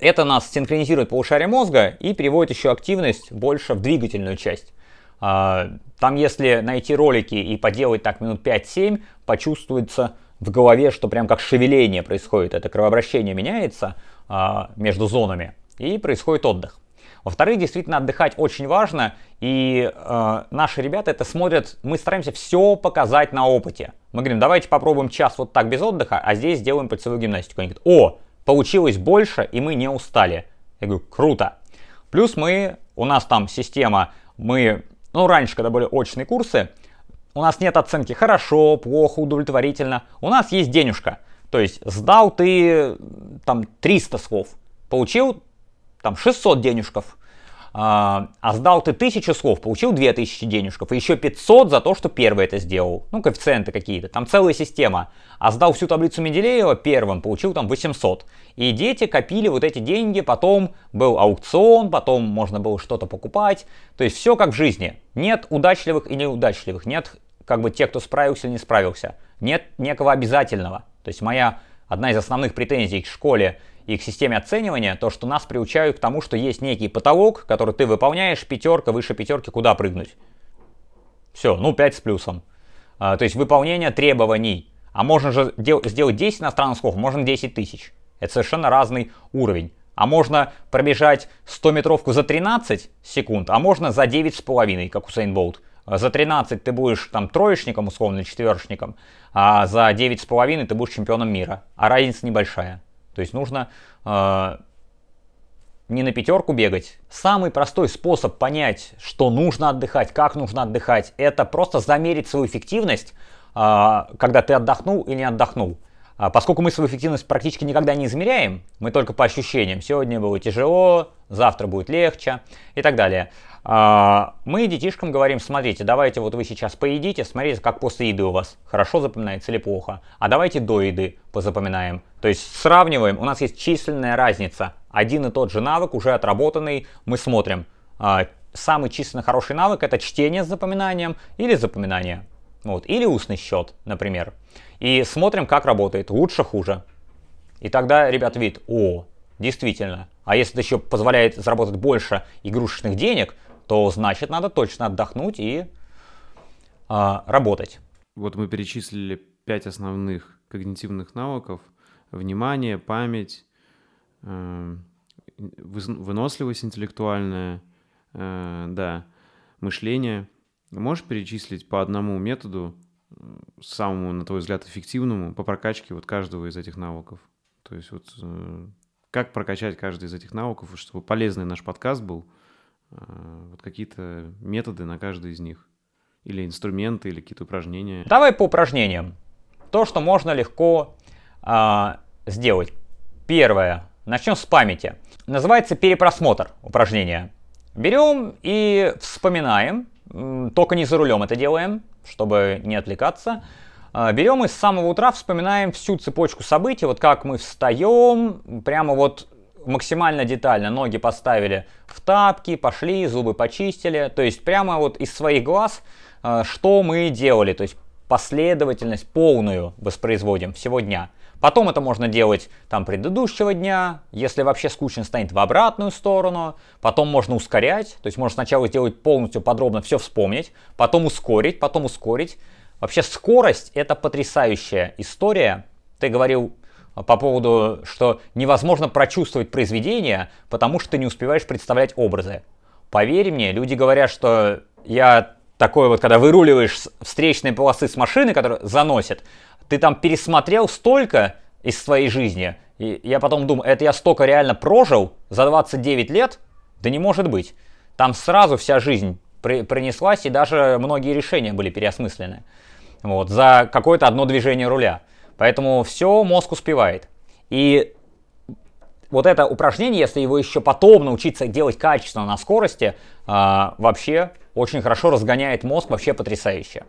это нас синхронизирует полушарие мозга и переводит еще активность больше в двигательную часть. А, там, если найти ролики и поделать так минут 5-7, почувствуется в голове, что прям как шевеление происходит, это кровообращение меняется а, между зонами, и происходит отдых. Во-вторых, действительно отдыхать очень важно, и э, наши ребята это смотрят, мы стараемся все показать на опыте. Мы говорим, давайте попробуем час вот так без отдыха, а здесь сделаем пальцевую гимнастику. Они говорят, о, получилось больше, и мы не устали. Я говорю, круто. Плюс мы, у нас там система, мы, ну раньше, когда были очные курсы, у нас нет оценки хорошо, плохо, удовлетворительно. У нас есть денежка. То есть сдал ты там 300 слов, получил там 600 денежков, а, а сдал ты 1000 слов, получил 2000 денежков, и еще 500 за то, что первый это сделал. Ну, коэффициенты какие-то, там целая система. А сдал всю таблицу Менделеева первым, получил там 800. И дети копили вот эти деньги, потом был аукцион, потом можно было что-то покупать. То есть все как в жизни. Нет удачливых и неудачливых, нет как бы тех, кто справился не справился. Нет некого обязательного. То есть моя одна из основных претензий к школе и к системе оценивания, то, что нас приучают к тому, что есть некий потолок, который ты выполняешь, пятерка, выше пятерки, куда прыгнуть. Все, ну 5 с плюсом. А, то есть выполнение требований. А можно же дел- сделать 10 иностранных слов, можно 10 тысяч. Это совершенно разный уровень. А можно пробежать 100-метровку за 13 секунд, а можно за 9,5, как у Сейн Болт. За 13 ты будешь там троечником, условно, или четверочником, а за 9,5 ты будешь чемпионом мира. А разница небольшая. То есть нужно э, не на пятерку бегать. Самый простой способ понять, что нужно отдыхать, как нужно отдыхать, это просто замерить свою эффективность, э, когда ты отдохнул и не отдохнул. А поскольку мы свою эффективность практически никогда не измеряем, мы только по ощущениям. Сегодня было тяжело, завтра будет легче и так далее. А, мы детишкам говорим, смотрите, давайте вот вы сейчас поедите, смотрите, как после еды у вас хорошо запоминается или плохо. А давайте до еды позапоминаем. То есть сравниваем, у нас есть численная разница. Один и тот же навык, уже отработанный, мы смотрим. А, самый численно хороший навык это чтение с запоминанием или запоминание. Вот, или устный счет, например. И смотрим, как работает, лучше, хуже. И тогда ребят видят, о, действительно. А если это еще позволяет заработать больше игрушечных денег, то значит надо точно отдохнуть и а, работать. Вот мы перечислили пять основных когнитивных навыков. Внимание, память, э, выносливость интеллектуальная, э, да, мышление. Можешь перечислить по одному методу, самому, на твой взгляд, эффективному по прокачке вот каждого из этих навыков? То есть вот э, как прокачать каждый из этих навыков, чтобы полезный наш подкаст был – а, вот какие-то методы на каждый из них. Или инструменты, или какие-то упражнения. Давай по упражнениям. То, что можно легко э, сделать. Первое. Начнем с памяти. Называется перепросмотр упражнения. Берем и вспоминаем. Только не за рулем это делаем, чтобы не отвлекаться. А, берем и с самого утра вспоминаем всю цепочку событий, вот как мы встаем, прямо вот максимально детально ноги поставили в тапки, пошли, зубы почистили. То есть прямо вот из своих глаз, э, что мы делали. То есть последовательность полную воспроизводим всего дня. Потом это можно делать там предыдущего дня, если вообще скучно станет в обратную сторону. Потом можно ускорять, то есть можно сначала сделать полностью подробно все вспомнить, потом ускорить, потом ускорить. Вообще скорость это потрясающая история. Ты говорил по поводу, что невозможно прочувствовать произведение, потому что ты не успеваешь представлять образы. Поверь мне, люди говорят, что я такой вот, когда выруливаешь с встречной полосы с машины, которая заносит, ты там пересмотрел столько из своей жизни, и я потом думаю, это я столько реально прожил за 29 лет? Да не может быть. Там сразу вся жизнь при, принеслась, и даже многие решения были переосмыслены. Вот, за какое-то одно движение руля. Поэтому все мозг успевает. И вот это упражнение, если его еще потом научиться делать качественно на скорости, а, вообще очень хорошо разгоняет мозг, вообще потрясающе.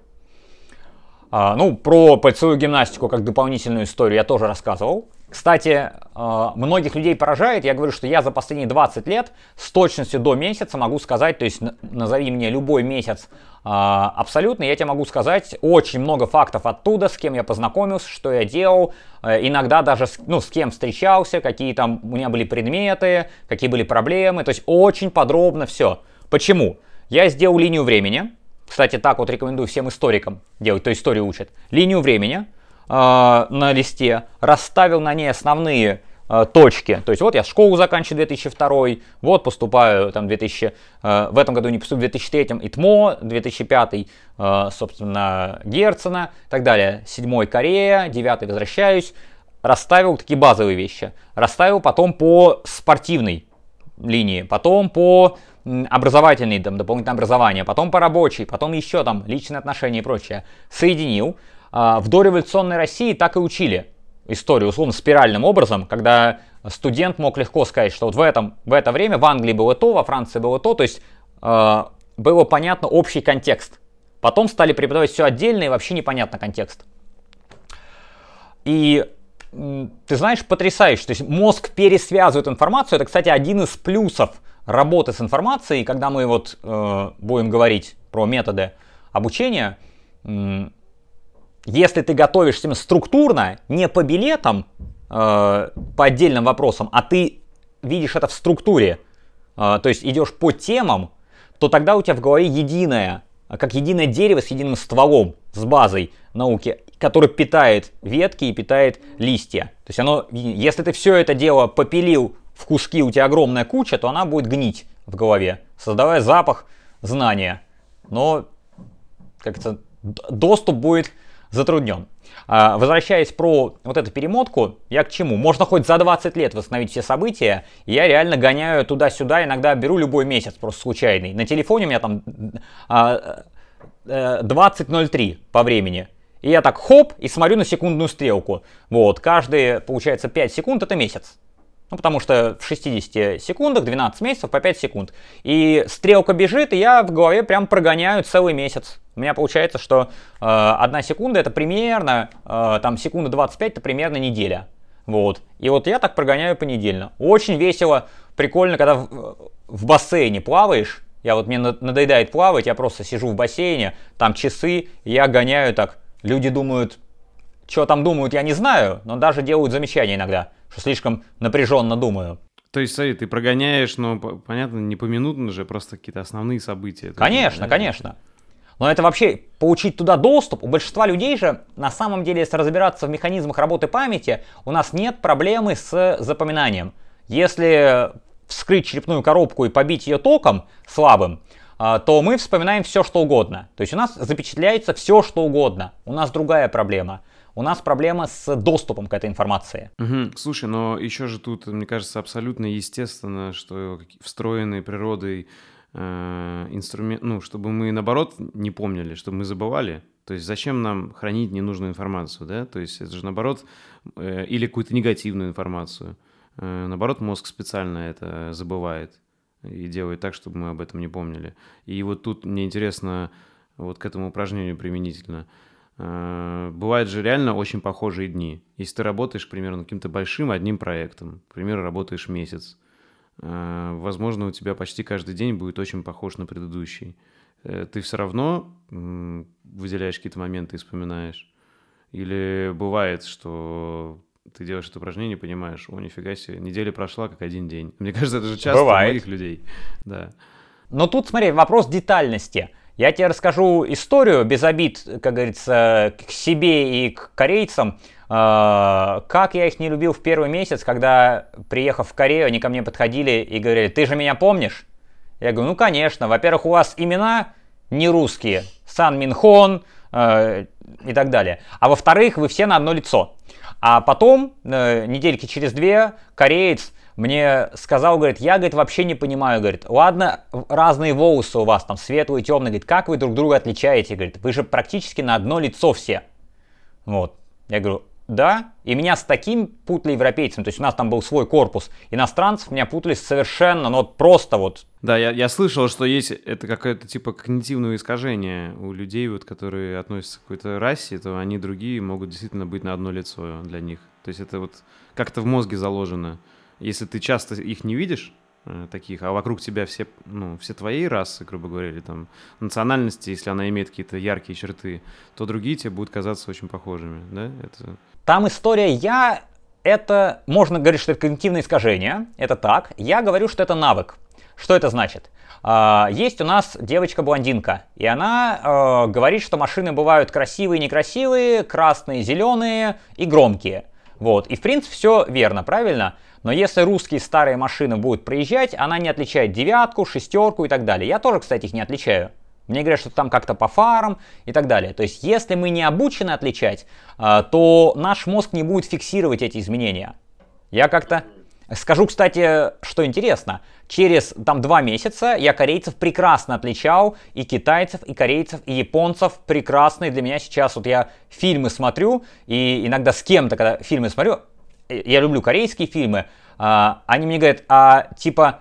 А, ну, про пальцевую гимнастику как дополнительную историю я тоже рассказывал. Кстати, э, многих людей поражает, я говорю, что я за последние 20 лет с точностью до месяца могу сказать, то есть назови мне любой месяц э, абсолютно, я тебе могу сказать очень много фактов оттуда, с кем я познакомился, что я делал, иногда даже ну, с кем встречался, какие там у меня были предметы, какие были проблемы, то есть очень подробно все. Почему? Я сделал линию времени, кстати, так вот рекомендую всем историкам делать, то историю учат, линию времени – э, на листе, расставил на ней основные э, точки. То есть вот я школу заканчиваю 2002, вот поступаю там 2000, э, в этом году не поступлю в 2003 ИТМО, 2005, э, собственно, Герцена и так далее. Седьмой Корея, девятый возвращаюсь. Расставил такие базовые вещи. Расставил потом по спортивной линии, потом по образовательной, там, дополнительное образование, потом по рабочей, потом еще там личные отношения и прочее. Соединил. А, в дореволюционной России так и учили. историю, условно, спиральным образом, когда студент мог легко сказать, что вот в, этом, в это время в Англии было то, во Франции было то, то есть э, было понятно общий контекст. Потом стали преподавать все отдельно и вообще непонятно контекст. И ты знаешь, потрясающе. То есть мозг пересвязывает информацию. Это, кстати, один из плюсов работы с информацией, когда мы вот э, будем говорить про методы обучения. Если ты готовишься структурно, не по билетам, э, по отдельным вопросам, а ты видишь это в структуре, э, то есть идешь по темам, то тогда у тебя в голове единое, как единое дерево с единым стволом, с базой науки, который питает ветки и питает листья. То есть оно, если ты все это дело попилил в куски, у тебя огромная куча, то она будет гнить в голове, создавая запах знания. Но как-то доступ будет затруднен. А, возвращаясь про вот эту перемотку, я к чему? Можно хоть за 20 лет восстановить все события, я реально гоняю туда-сюда, иногда беру любой месяц просто случайный. На телефоне у меня там а, 20.03 э, по времени. И я так хоп, и смотрю на секундную стрелку. Вот, каждые, получается, 5 секунд это месяц. Ну, потому что в 60 секундах 12 месяцев по 5 секунд. И стрелка бежит, и я в голове прям прогоняю целый месяц. У меня получается, что э, одна секунда это примерно, э, там секунда 25 это примерно неделя. Вот. И вот я так прогоняю понедельно. Очень весело, прикольно, когда в, в бассейне плаваешь. Я вот мне надоедает плавать, я просто сижу в бассейне, там часы, я гоняю так. Люди думают, что там думают, я не знаю, но даже делают замечания иногда что слишком напряженно думаю. То есть, смотри, ты прогоняешь, но, понятно, не поминутно же, просто какие-то основные события. Конечно, конечно. Но это вообще, получить туда доступ, у большинства людей же, на самом деле, если разбираться в механизмах работы памяти, у нас нет проблемы с запоминанием. Если вскрыть черепную коробку и побить ее током слабым, то мы вспоминаем все, что угодно. То есть у нас запечатляется все, что угодно. У нас другая проблема – у нас проблема с доступом к этой информации. Угу. Слушай, но еще же тут, мне кажется, абсолютно естественно, что встроенные природой э, инструмент, ну, чтобы мы наоборот не помнили, чтобы мы забывали. То есть зачем нам хранить ненужную информацию, да? То есть это же наоборот, э, или какую-то негативную информацию. Э, наоборот, мозг специально это забывает и делает так, чтобы мы об этом не помнили. И вот тут мне интересно вот к этому упражнению применительно – Э, бывают же реально очень похожие дни. Если ты работаешь примерно каким-то большим одним проектом, к примеру, работаешь месяц, э, возможно, у тебя почти каждый день будет очень похож на предыдущий. Э, ты все равно выделяешь какие-то моменты и вспоминаешь. Или бывает, что ты делаешь это упражнение понимаешь, о, нифига себе, неделя прошла как один день. Мне кажется, это же часто бывает. у моих людей. Да. Но тут, смотри, вопрос детальности – я тебе расскажу историю без обид, как говорится, к себе и к корейцам. А, как я их не любил в первый месяц, когда, приехав в Корею, они ко мне подходили и говорили, ты же меня помнишь? Я говорю, ну конечно. Во-первых, у вас имена не русские. Сан Минхон э, и так далее. А во-вторых, вы все на одно лицо. А потом, э, недельки через две, кореец мне сказал, говорит, я, говорит, вообще не понимаю, говорит, ладно, разные волосы у вас там, светлые, темные, говорит, как вы друг друга отличаете, говорит, вы же практически на одно лицо все. Вот. Я говорю, да, и меня с таким путали европейцем, то есть у нас там был свой корпус иностранцев, меня путали совершенно, ну вот просто вот. Да, я, я слышал, что есть это какое-то типа когнитивное искажение у людей, вот, которые относятся к какой-то расе, то они другие могут действительно быть на одно лицо для них. То есть это вот как-то в мозге заложено. Если ты часто их не видишь, э, таких, а вокруг тебя все, ну, все твои расы, грубо говоря, или там национальности, если она имеет какие-то яркие черты, то другие тебе будут казаться очень похожими, да? Это... Там история «я» — это, можно говорить, что это когнитивное искажение, это так. Я говорю, что это навык. Что это значит? Uh, есть у нас девочка-блондинка, и она uh, говорит, что машины бывают красивые, некрасивые, красные, зеленые и громкие. Вот. И в принципе все верно, правильно? Но если русские старые машины будут проезжать, она не отличает девятку, шестерку и так далее. Я тоже, кстати, их не отличаю. Мне говорят, что там как-то по фарам и так далее. То есть, если мы не обучены отличать, а, то наш мозг не будет фиксировать эти изменения. Я как-то Скажу, кстати, что интересно. Через там два месяца я корейцев прекрасно отличал, и китайцев, и корейцев, и японцев прекрасные. Для меня сейчас вот я фильмы смотрю, и иногда с кем-то, когда фильмы смотрю, э, я люблю корейские фильмы, а, они мне говорят, а типа,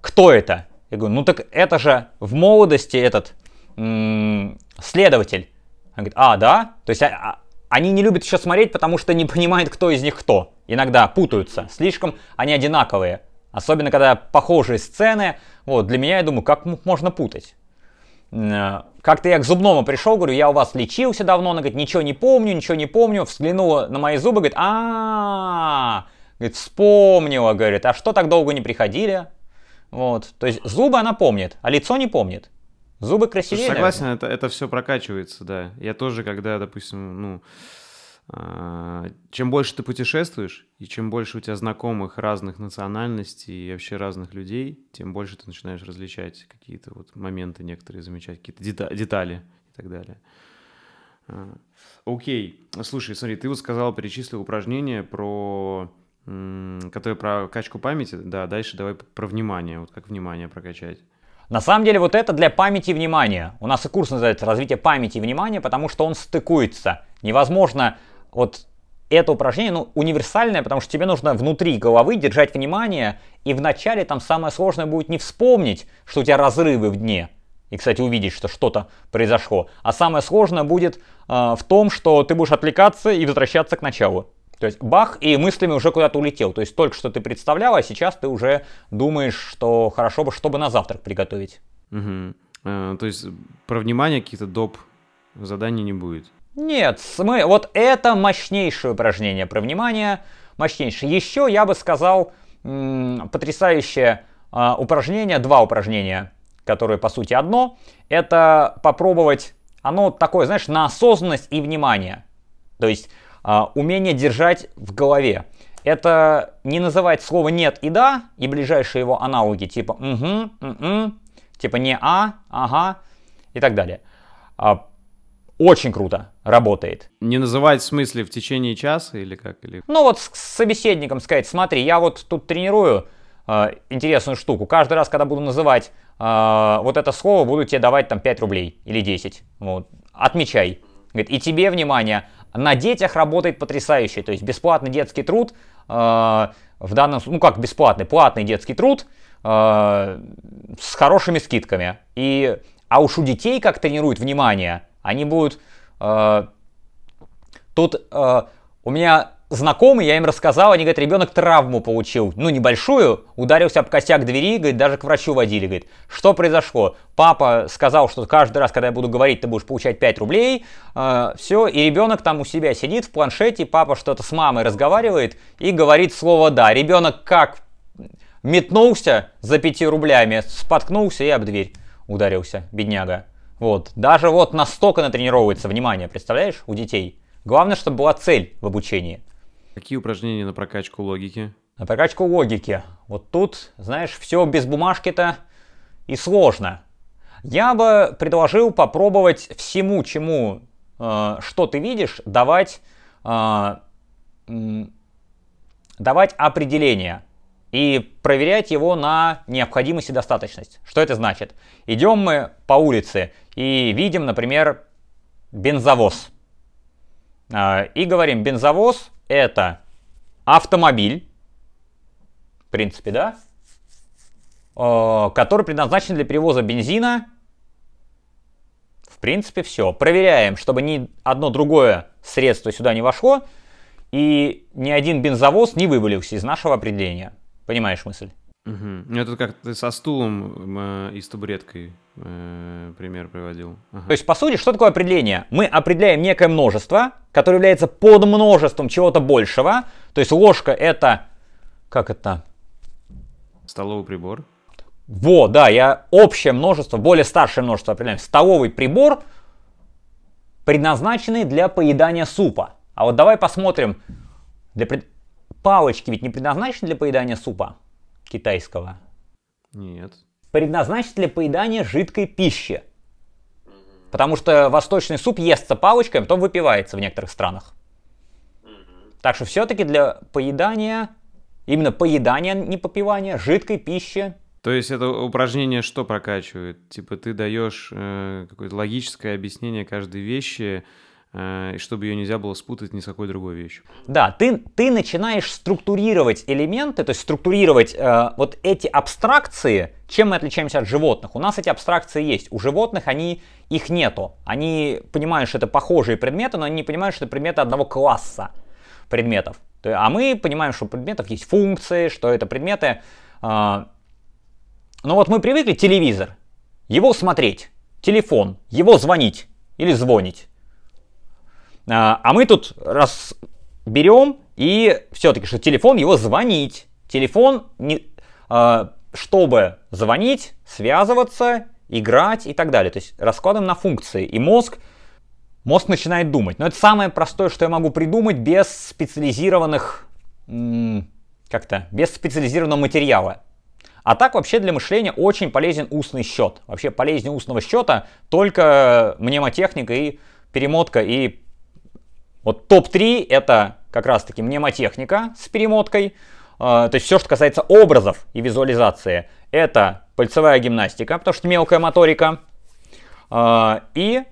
кто это? Я говорю, ну так это же в молодости этот м- следователь. Он говорит, а, да? То есть а, а, они не любят еще смотреть, потому что не понимают, кто из них кто. Иногда путаются. Слишком они одинаковые. Особенно, когда похожие сцены. Вот, для меня, я думаю, как можно путать? Э, как-то я к зубному пришел, говорю, я у вас лечился давно, она говорит, ничего не помню, ничего не помню, взглянула на мои зубы, говорит, а, говорит, вспомнила, говорит, а что так долго не приходили? Вот, то есть зубы она помнит, а лицо не помнит. Зубы красивее. Слушай, согласен, это, это все прокачивается, да. Я тоже, когда, допустим, ну, а, чем больше ты путешествуешь, и чем больше у тебя знакомых разных национальностей и вообще разных людей, тем больше ты начинаешь различать какие-то вот моменты некоторые, замечать какие-то детали и так далее. А, окей, слушай, смотри, ты вот сказал, перечислил упражнения про которые про качку памяти, да, дальше давай про внимание, вот как внимание прокачать. На самом деле вот это для памяти и внимания. У нас и курс называется «Развитие памяти и внимания», потому что он стыкуется. Невозможно вот это упражнение, ну, универсальное, потому что тебе нужно внутри головы держать внимание, и вначале там самое сложное будет не вспомнить, что у тебя разрывы в дне, и, кстати, увидеть, что что-то произошло, а самое сложное будет э, в том, что ты будешь отвлекаться и возвращаться к началу. То есть бах, и мыслями уже куда-то улетел. То есть только что ты представлял, а сейчас ты уже думаешь, что хорошо бы, чтобы на завтрак приготовить. Угу. А, то есть про внимание каких-то доп. заданий не будет? Нет, мы, вот это мощнейшее упражнение про внимание, мощнейшее. Еще я бы сказал м- потрясающее э, упражнение, два упражнения, которые по сути одно. Это попробовать, оно такое, знаешь, на осознанность и внимание. То есть а, умение держать в голове. Это не называть слово «нет» и «да» и ближайшие его аналоги, типа «угу», «м-м», типа «не а», «ага» и так далее. А, очень круто работает. Не называть в смысле в течение часа или как? Или... Ну вот с собеседником сказать, смотри, я вот тут тренирую э, интересную штуку. Каждый раз, когда буду называть э, вот это слово, буду тебе давать там 5 рублей или 10. Вот. Отмечай. Говорит, и тебе, внимание, на детях работает потрясающе. То есть бесплатный детский труд, э, в данном ну как бесплатный, платный детский труд э, с хорошими скидками. И, а уж у детей как тренируют внимание, они будут... Э, тут э, у меня знакомые, я им рассказал, они говорят, ребенок травму получил, ну небольшую, ударился об косяк двери, говорит, даже к врачу водили, говорит, что произошло? Папа сказал, что каждый раз, когда я буду говорить, ты будешь получать 5 рублей, э, все, и ребенок там у себя сидит в планшете, папа что-то с мамой разговаривает и говорит слово «да». Ребенок как метнулся за 5 рублями, споткнулся и об дверь ударился, бедняга. Вот, даже вот настолько натренировывается внимание, представляешь, у детей. Главное, чтобы была цель в обучении. Какие упражнения на прокачку логики? На прокачку логики. Вот тут, знаешь, все без бумажки-то и сложно. Я бы предложил попробовать всему, чему, э, что ты видишь, давать, э, давать определение и проверять его на необходимость и достаточность. Что это значит? Идем мы по улице и видим, например, бензовоз. Э, и говорим, бензовоз это автомобиль, в принципе, да, э, который предназначен для перевоза бензина. В принципе, все. Проверяем, чтобы ни одно другое средство сюда не вошло, и ни один бензовоз не вывалился из нашего определения. Понимаешь мысль? Угу. Это как ты со стулом э, и с табуреткой э, пример приводил. Ага. То есть, по сути, что такое определение? Мы определяем некое множество, которое является подмножеством чего-то большего. То есть ложка это... Как это? Столовый прибор. Во, да, я общее множество, более старшее множество определяем. Столовый прибор, предназначенный для поедания супа. А вот давай посмотрим. Для пред... Палочки ведь не предназначены для поедания супа китайского? Нет. Предназначен для поедания жидкой пищи. Потому что восточный суп естся палочкой, а потом выпивается в некоторых странах. Так что все-таки для поедания именно поедания, не попивания, жидкой пищи. То есть это упражнение что прокачивает? Типа ты даешь э, какое-то логическое объяснение каждой вещи, э, чтобы ее нельзя было спутать ни с какой другой вещью. Да, ты, ты начинаешь структурировать элементы, то есть структурировать э, вот эти абстракции. Чем мы отличаемся от животных? У нас эти абстракции есть, у животных они, их нету. Они понимают, что это похожие предметы, но они не понимают, что это предметы одного класса предметов. А мы понимаем, что у предметов есть функции, что это предметы... Э, ну вот мы привыкли телевизор, его смотреть, телефон, его звонить или звонить. А, а мы тут раз берем и все-таки, что телефон его звонить. Телефон, не, а, чтобы звонить, связываться, играть и так далее. То есть раскладываем на функции. И мозг, мозг начинает думать. Но это самое простое, что я могу придумать без специализированных, как-то, без специализированного материала. А так вообще для мышления очень полезен устный счет. Вообще полезнее устного счета только мнемотехника и перемотка. И вот топ-3 это как раз таки мнемотехника с перемоткой. А, то есть все, что касается образов и визуализации, это пальцевая гимнастика, потому что мелкая моторика. А, и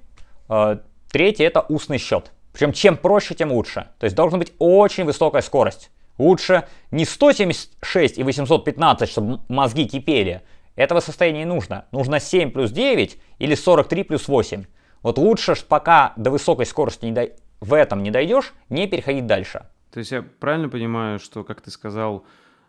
а, третье это устный счет. Причем чем проще, тем лучше. То есть должна быть очень высокая скорость. Лучше не 176 и 815, чтобы мозги кипели. Этого состояния не нужно. Нужно 7 плюс 9 или 43 плюс 8. Вот лучше, пока до высокой скорости не до... в этом не дойдешь, не переходить дальше. То есть я правильно понимаю, что, как ты сказал,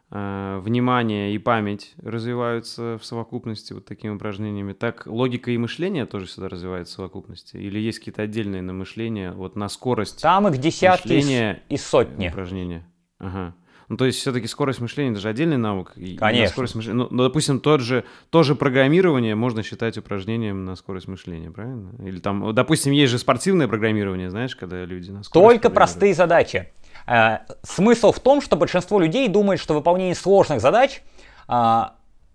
э, внимание и память развиваются в совокупности вот такими упражнениями, так логика и мышление тоже всегда развиваются в совокупности? Или есть какие-то отдельные на мышление, вот на скорость Там их десятки мышления и сотни. упражнения? Ага. Ну, то есть все-таки скорость мышления, это же отдельный навык. Конечно. Скорость мышления, ну, ну, допустим, тот же, тоже программирование можно считать упражнением на скорость мышления, правильно? Или там, допустим, есть же спортивное программирование, знаешь, когда люди на скорость Только простые задачи. Э, смысл в том, что большинство людей думает, что выполнение сложных задач... Э,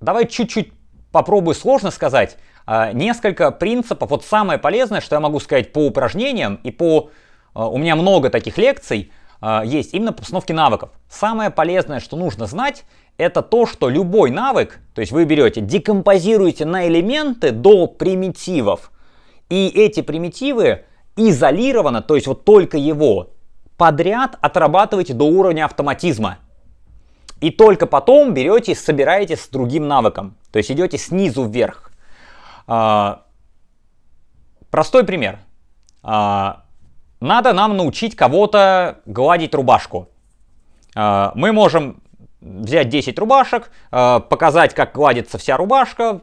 давай чуть-чуть попробую сложно сказать. Э, несколько принципов. Вот самое полезное, что я могу сказать по упражнениям и по... Э, у меня много таких лекций – а, есть именно по постановке навыков. Самое полезное, что нужно знать, это то, что любой навык, то есть вы берете, декомпозируете на элементы до примитивов, и эти примитивы изолированно, то есть вот только его, подряд отрабатываете до уровня автоматизма. И только потом берете и собираете с другим навыком. То есть идете снизу вверх. А, простой пример. А, надо нам научить кого-то гладить рубашку. А, мы можем взять 10 рубашек, а, показать, как гладится вся рубашка,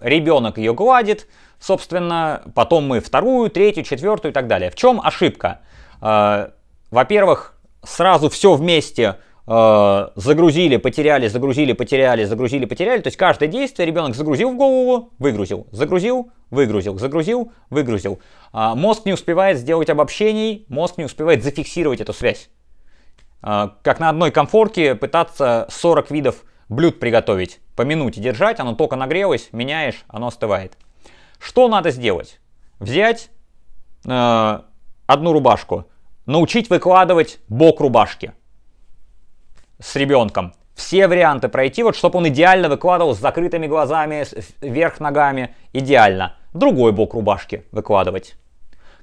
ребенок ее гладит, собственно, потом мы вторую, третью, четвертую и так далее. В чем ошибка? А, во-первых, сразу все вместе загрузили, потеряли, загрузили, потеряли, загрузили, потеряли. То есть каждое действие ребенок загрузил в голову, выгрузил, загрузил, выгрузил, загрузил, выгрузил. А, мозг не успевает сделать обобщений, мозг не успевает зафиксировать эту связь. А, как на одной комфорке пытаться 40 видов блюд приготовить, по минуте держать, оно только нагрелось, меняешь, оно остывает. Что надо сделать? Взять э, одну рубашку, научить выкладывать бок рубашки с ребенком. Все варианты пройти, вот чтобы он идеально выкладывал с закрытыми глазами, вверх ногами, идеально другой бок рубашки выкладывать.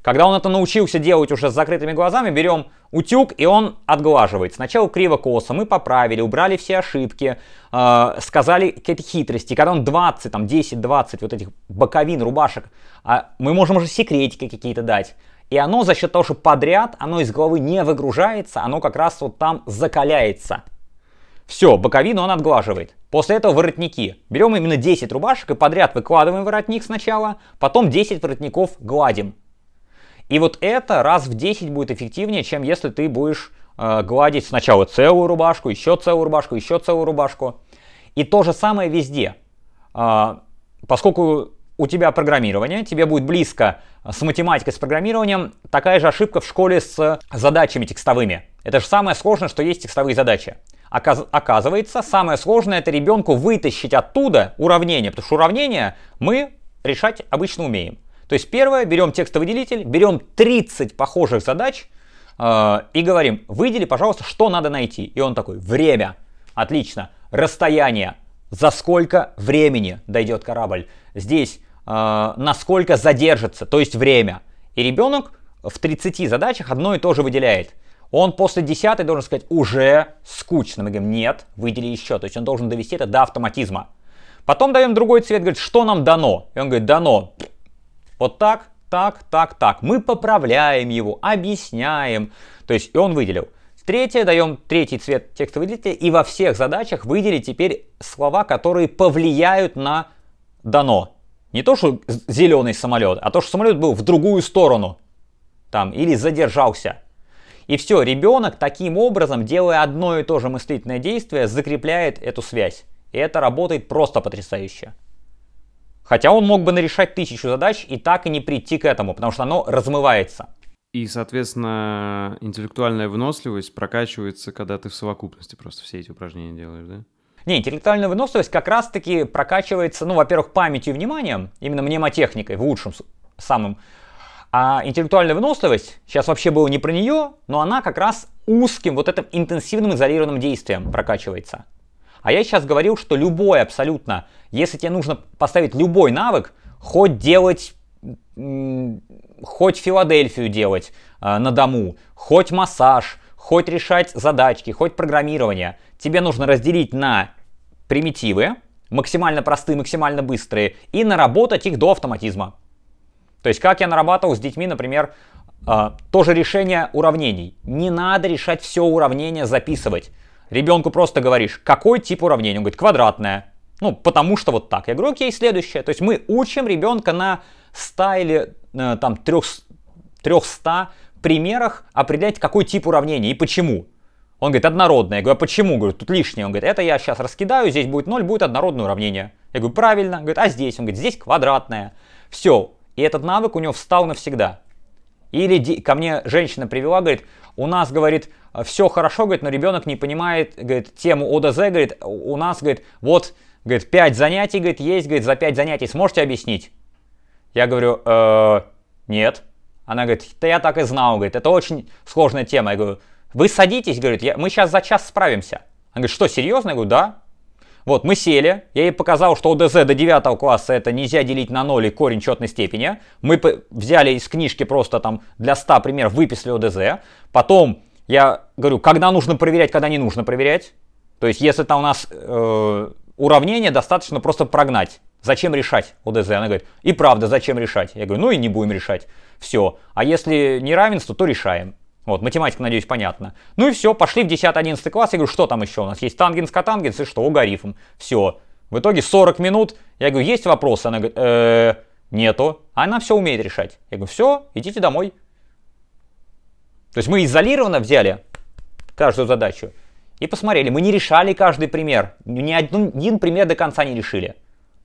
Когда он это научился делать уже с закрытыми глазами, берем утюг и он отглаживает. Сначала криво-косо, мы поправили, убрали все ошибки, э, сказали какие-то хитрости. Когда он 20, там 10-20 вот этих боковин рубашек, э, мы можем уже секретики какие-то дать. И оно за счет того, что подряд, оно из головы не выгружается, оно как раз вот там закаляется. Все, боковину он отглаживает. После этого воротники. Берем именно 10 рубашек и подряд выкладываем воротник сначала, потом 10 воротников гладим. И вот это раз в 10 будет эффективнее, чем если ты будешь э, гладить сначала целую рубашку, еще целую рубашку, еще целую рубашку. И то же самое везде. Э, поскольку у тебя программирование, тебе будет близко с математикой, с программированием, такая же ошибка в школе с задачами текстовыми. Это же самое сложное, что есть текстовые задачи. Оказывается, самое сложное это ребенку вытащить оттуда уравнение, потому что уравнения мы решать обычно умеем. То есть первое, берем текстовый делитель, берем 30 похожих задач э, и говорим, выдели, пожалуйста, что надо найти. И он такой, время. Отлично. Расстояние. За сколько времени дойдет корабль? Здесь э, насколько задержится, то есть время. И ребенок в 30 задачах одно и то же выделяет. Он после 10 должен сказать, уже скучно. Мы говорим, нет, выдели еще. То есть он должен довести это до автоматизма. Потом даем другой цвет, говорит, что нам дано? И он говорит, дано вот так, так, так, так. Мы поправляем его, объясняем. То есть и он выделил. Третье, даем третий цвет текста выделителя и во всех задачах выделить теперь слова, которые повлияют на дано. Не то, что зеленый самолет, а то, что самолет был в другую сторону. Там, или задержался. И все, ребенок таким образом, делая одно и то же мыслительное действие, закрепляет эту связь. И это работает просто потрясающе. Хотя он мог бы нарешать тысячу задач и так и не прийти к этому, потому что оно размывается. И, соответственно, интеллектуальная выносливость прокачивается, когда ты в совокупности просто все эти упражнения делаешь, да? Не, интеллектуальная выносливость как раз-таки прокачивается, ну, во-первых, памятью и вниманием, именно мнемотехникой в лучшем самым. А интеллектуальная выносливость, сейчас вообще было не про нее, но она как раз узким, вот этим интенсивным изолированным действием прокачивается. А я сейчас говорил, что любой абсолютно, если тебе нужно поставить любой навык, хоть делать хоть Филадельфию делать э, на дому, хоть массаж, хоть решать задачки, хоть программирование, тебе нужно разделить на примитивы, максимально простые, максимально быстрые, и наработать их до автоматизма. То есть, как я нарабатывал с детьми, например, э, тоже решение уравнений. Не надо решать все уравнение записывать. Ребенку просто говоришь, какой тип уравнения? Он говорит, квадратное. Ну, потому что вот так. Я говорю, окей, следующее. То есть мы учим ребенка на 100 или э, там 300 примерах определять, какой тип уравнения и почему. Он говорит, однородное. Я говорю, а почему? Говорю, тут лишнее. Он говорит, это я сейчас раскидаю, здесь будет 0, будет однородное уравнение. Я говорю, правильно. Он говорит, а здесь? Он говорит, здесь квадратное. Все. И этот навык у него встал навсегда. Или ко мне женщина привела, говорит, у нас, говорит, все хорошо, говорит, но ребенок не понимает, говорит, тему ОДЗ, говорит, у нас, говорит, вот, говорит, 5 занятий, говорит, есть, говорит, за 5 занятий, сможете объяснить? Я говорю, э, нет. Она говорит, да я так и знал, говорит, это очень сложная тема. Я говорю, вы садитесь, говорит, я, мы сейчас за час справимся. Она говорит, что, серьезно? Я говорю, да. Вот, мы сели, я ей показал, что ОДЗ до 9 класса это нельзя делить на 0 и корень четной степени. Мы взяли из книжки просто там для 100 примеров, выписали ОДЗ. Потом я говорю, когда нужно проверять, когда не нужно проверять. То есть, если там у нас э, уравнение, достаточно просто прогнать. Зачем решать ОДЗ? Она говорит, и правда, зачем решать? Я говорю, ну и не будем решать. Все. А если неравенство, то решаем. Вот, математика, надеюсь, понятно. Ну и все, пошли в 10-11 класс. Я говорю, что там еще у нас? Есть тангенс, котангенс и что? Логарифм. Все. В итоге 40 минут. Я говорю, есть вопросы? Она говорит, э, нету. А она все умеет решать. Я говорю, все, идите домой. То есть мы изолированно взяли каждую задачу и посмотрели. Мы не решали каждый пример. Ни один, один пример до конца не решили.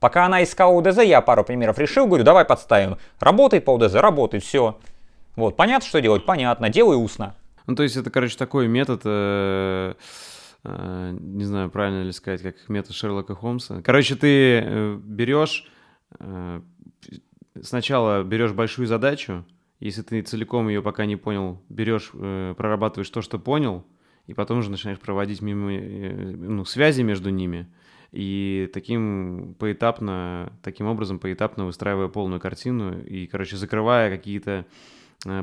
Пока она искала УДЗ, я пару примеров решил, говорю, давай подставим. Работает по УДЗ, работает, все. Вот, понятно, что делать? Понятно, делай устно. Ну, то есть это, короче, такой метод, э, э, не знаю, правильно ли сказать, как метод Шерлока Холмса. Короче, ты э, берешь, сначала берешь большую задачу, если ты целиком ее пока не понял, берешь, прорабатываешь то, что понял, и потом уже начинаешь проводить мимо, ну, связи между ними – и таким поэтапно, таким образом поэтапно выстраивая полную картину и, короче, закрывая какие-то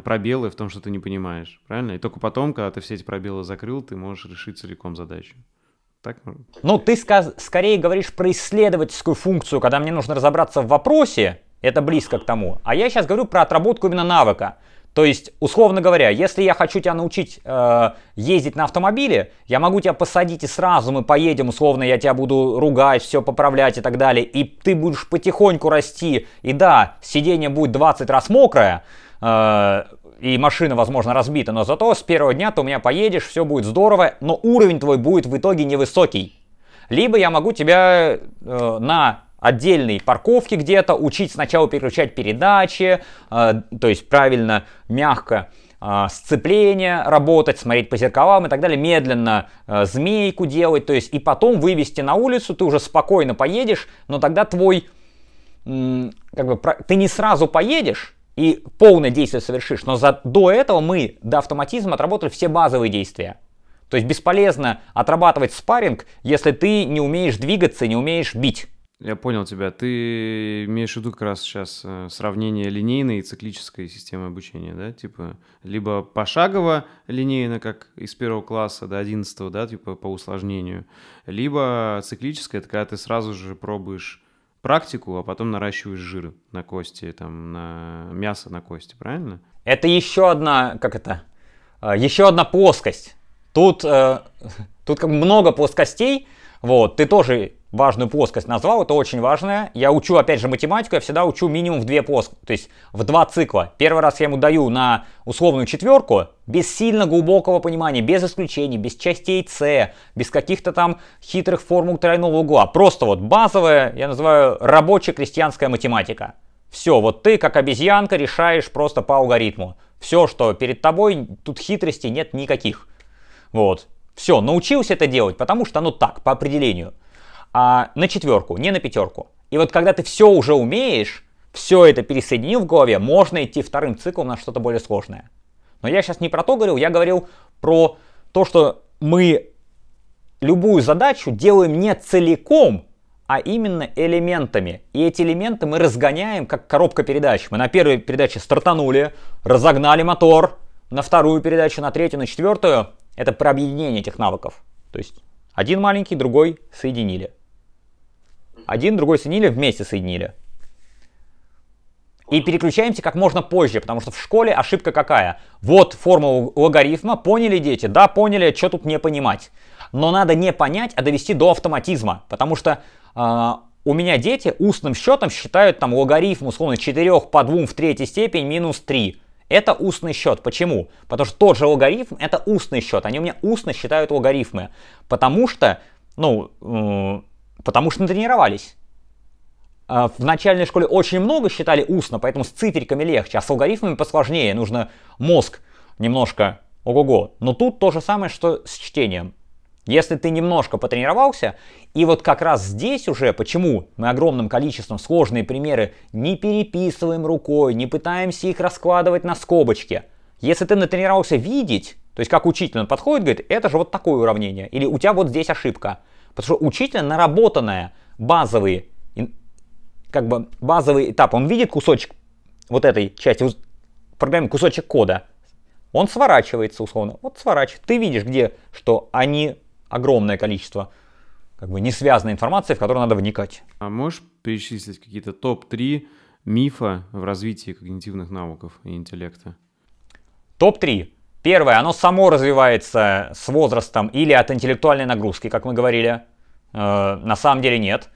пробелы в том, что ты не понимаешь, правильно? И только потом, когда ты все эти пробелы закрыл, ты можешь решить целиком задачу. Так? Ну, ты сказ- скорее говоришь про исследовательскую функцию, когда мне нужно разобраться в вопросе, это близко к тому. А я сейчас говорю про отработку именно навыка. То есть, условно говоря, если я хочу тебя научить э, ездить на автомобиле, я могу тебя посадить и сразу мы поедем, условно, я тебя буду ругать, все поправлять и так далее, и ты будешь потихоньку расти, и да, сиденье будет 20 раз мокрое, э, и машина, возможно, разбита, но зато с первого дня ты у меня поедешь, все будет здорово, но уровень твой будет в итоге невысокий. Либо я могу тебя э, на отдельной парковке где-то, учить сначала переключать передачи, э, то есть правильно, мягко э, сцепление работать, смотреть по зеркалам и так далее, медленно э, змейку делать, то есть и потом вывести на улицу, ты уже спокойно поедешь, но тогда твой, как бы, ты не сразу поедешь, и полное действие совершишь. Но за, до этого мы до автоматизма отработали все базовые действия. То есть бесполезно отрабатывать спарринг, если ты не умеешь двигаться, не умеешь бить. Я понял тебя. Ты имеешь в виду как раз сейчас э, сравнение линейной и циклической системы обучения, да? Типа, либо пошагово линейно, как из первого класса до одиннадцатого, да, типа по усложнению, либо циклическая, это когда ты сразу же пробуешь практику, а потом наращиваешь жир на кости, там, на мясо на кости, правильно? Это еще одна, как это, э, еще одна плоскость. Тут, э, тут как много плоскостей, вот, ты тоже важную плоскость назвал, это очень важное. Я учу, опять же, математику, я всегда учу минимум в две плоскости, то есть в два цикла. Первый раз я ему даю на условную четверку, без сильно глубокого понимания, без исключений, без частей С, без каких-то там хитрых формул тройного угла. Просто вот базовая, я называю, рабочая крестьянская математика. Все, вот ты как обезьянка решаешь просто по алгоритму. Все, что перед тобой, тут хитростей нет никаких. Вот. Все, научился это делать, потому что оно так, по определению а, на четверку, не на пятерку. И вот когда ты все уже умеешь, все это пересоединил в голове, можно идти вторым циклом на что-то более сложное. Но я сейчас не про то говорил, я говорил про то, что мы любую задачу делаем не целиком, а именно элементами. И эти элементы мы разгоняем, как коробка передач. Мы на первой передаче стартанули, разогнали мотор, на вторую передачу, на третью, на четвертую. Это про объединение этих навыков. То есть один маленький, другой соединили. Один, другой соединили, вместе соединили. И переключаемся как можно позже, потому что в школе ошибка какая? Вот формулу логарифма, поняли дети? Да, поняли, что тут не понимать. Но надо не понять, а довести до автоматизма, потому что э, у меня дети устным счетом считают там логарифм условно 4 по 2 в третьей степени минус 3. Это устный счет. Почему? Потому что тот же логарифм это устный счет. Они у меня устно считают логарифмы. Потому что, ну, э, Потому что натренировались. А, в начальной школе очень много считали устно, поэтому с циферками легче, а с алгоритмами посложнее. Нужно мозг немножко ого-го. Но тут то же самое, что с чтением. Если ты немножко потренировался, и вот как раз здесь уже, почему мы огромным количеством сложные примеры не переписываем рукой, не пытаемся их раскладывать на скобочке. Если ты натренировался видеть, то есть как учитель он подходит, говорит, это же вот такое уравнение, или у тебя вот здесь ошибка. Потому что учитель наработанная базовые, как бы базовый этап, он видит кусочек вот этой части, программе кусочек кода, он сворачивается условно. Вот сворачивает. Ты видишь, где что, они огромное количество как бы не связанной информации, в которую надо вникать. А можешь перечислить какие-то топ-3 мифа в развитии когнитивных навыков и интеллекта? Топ-3. Первое, оно само развивается с возрастом или от интеллектуальной нагрузки, как мы говорили. Э, на самом деле нет.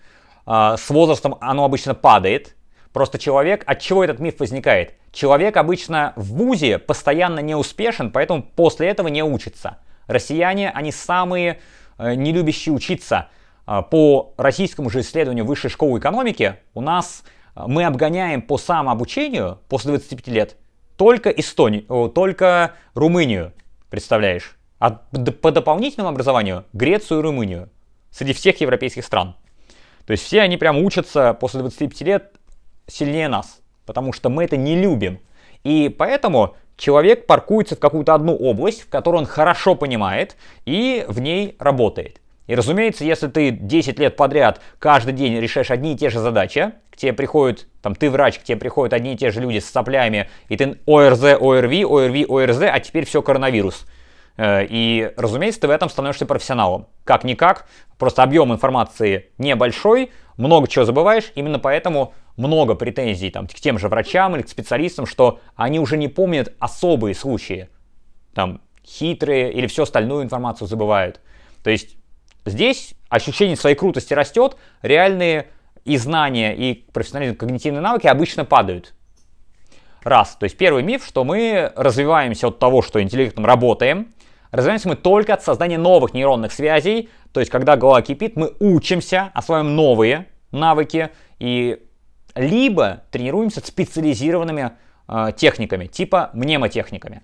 Э, с возрастом оно обычно падает. Просто человек, от чего этот миф возникает? Человек обычно в ВУЗе постоянно не успешен, поэтому после этого не учится. Россияне, они самые э, не любящие учиться. Э, по российскому же исследованию Высшей школы экономики у нас э, мы обгоняем по самообучению после 25 лет только Эстонию, только Румынию, представляешь? А по дополнительному образованию Грецию и Румынию среди всех европейских стран. То есть все они прям учатся после 25 лет сильнее нас, потому что мы это не любим. И поэтому человек паркуется в какую-то одну область, в которой он хорошо понимает и в ней работает. И разумеется, если ты 10 лет подряд каждый день решаешь одни и те же задачи, к тебе приходят, там ты врач, к тебе приходят одни и те же люди с соплями, и ты ОРЗ, ОРВИ, ОРВИ, ОРЗ, а теперь все коронавирус. Э, и, разумеется, ты в этом становишься профессионалом. Как-никак, просто объем информации небольшой, много чего забываешь, именно поэтому много претензий там, к тем же врачам или к специалистам, что они уже не помнят особые случаи, там, хитрые или всю остальную информацию забывают. То есть Здесь ощущение своей крутости растет, реальные и знания, и профессионализм, когнитивные навыки обычно падают. Раз. То есть первый миф, что мы развиваемся от того, что интеллектом работаем. Развиваемся мы только от создания новых нейронных связей. То есть когда голова кипит, мы учимся, осваиваем новые навыки. И либо тренируемся специализированными э, техниками, типа мнемотехниками.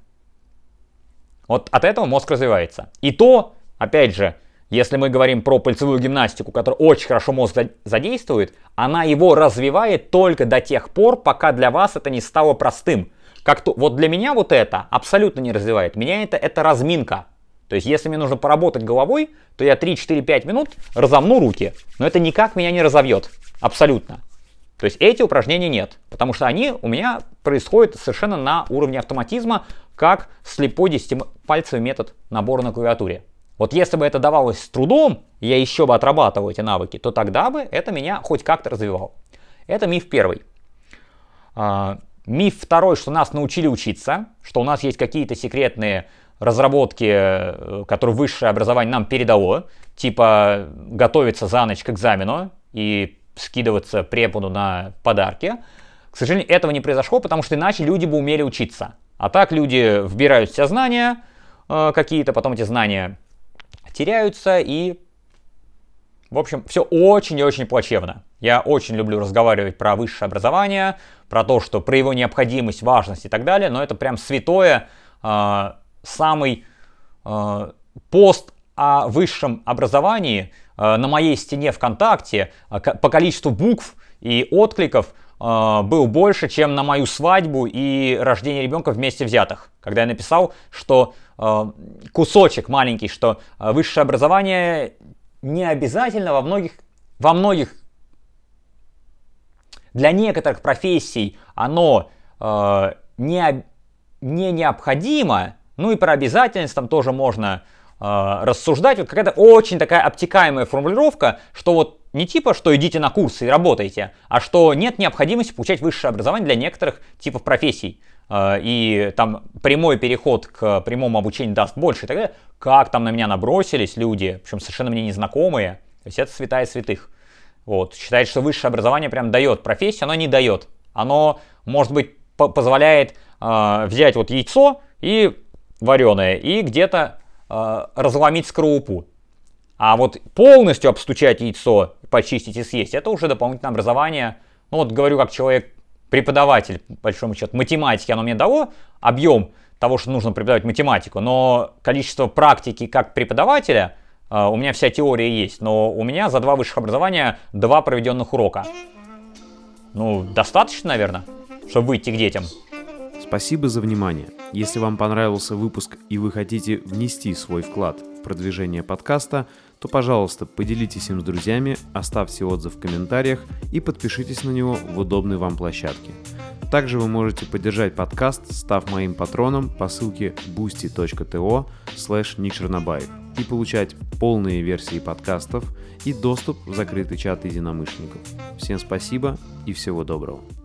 Вот от этого мозг развивается. И то, опять же, если мы говорим про пальцевую гимнастику, которая очень хорошо мозг задействует, она его развивает только до тех пор, пока для вас это не стало простым. Как то, вот для меня вот это абсолютно не развивает. Меня это, это разминка. То есть, если мне нужно поработать головой, то я 3-4-5 минут разомну руки, но это никак меня не разовьет. Абсолютно. То есть эти упражнения нет, потому что они у меня происходят совершенно на уровне автоматизма, как слепой 10-пальцевый метод набора на клавиатуре. Вот если бы это давалось с трудом, я еще бы отрабатывал эти навыки, то тогда бы это меня хоть как-то развивало. Это миф первый. Миф второй, что нас научили учиться, что у нас есть какие-то секретные разработки, э, которые высшее образование нам передало, типа готовиться за ночь к экзамену и скидываться преподу на подарки. К сожалению, этого не произошло, потому что иначе люди бы умели учиться. А так люди вбирают все знания э, какие-то, потом эти знания теряются и, в общем, все очень и очень плачевно. Я очень люблю разговаривать про высшее образование, про то, что про его необходимость, важность и так далее, но это прям святое, э, самый э, пост о высшем образовании э, на моей стене ВКонтакте э, по количеству букв и откликов э, был больше, чем на мою свадьбу и рождение ребенка вместе взятых. Когда я написал, что кусочек маленький, что высшее образование не обязательно во многих, во многих, для некоторых профессий оно не, не необходимо, ну и про обязательность там тоже можно э, рассуждать. Вот какая-то очень такая обтекаемая формулировка, что вот не типа, что идите на курсы и работайте, а что нет необходимости получать высшее образование для некоторых типов профессий. Э, и там прямой переход к прямому обучению даст больше и так далее. Как там на меня набросились люди, причем совершенно мне незнакомые. То есть это святая святых. Вот. Считает, что высшее образование прям дает профессию, оно не дает. Оно, может быть, позволяет э, взять вот яйцо и вареное и где-то э, разломить скорлупу. А вот полностью обстучать яйцо, почистить и съесть, это уже дополнительное образование. Ну вот говорю как человек, преподаватель, по большому счету, математики, оно мне дало объем того, что нужно преподавать математику, но количество практики как преподавателя, у меня вся теория есть, но у меня за два высших образования два проведенных урока. Ну, достаточно, наверное, чтобы выйти к детям. Спасибо за внимание. Если вам понравился выпуск и вы хотите внести свой вклад продвижение подкаста, то, пожалуйста, поделитесь им с друзьями, оставьте отзыв в комментариях и подпишитесь на него в удобной вам площадке. Также вы можете поддержать подкаст, став моим патроном по ссылке boosty.to slash и получать полные версии подкастов и доступ в закрытый чат единомышленников. Всем спасибо и всего доброго.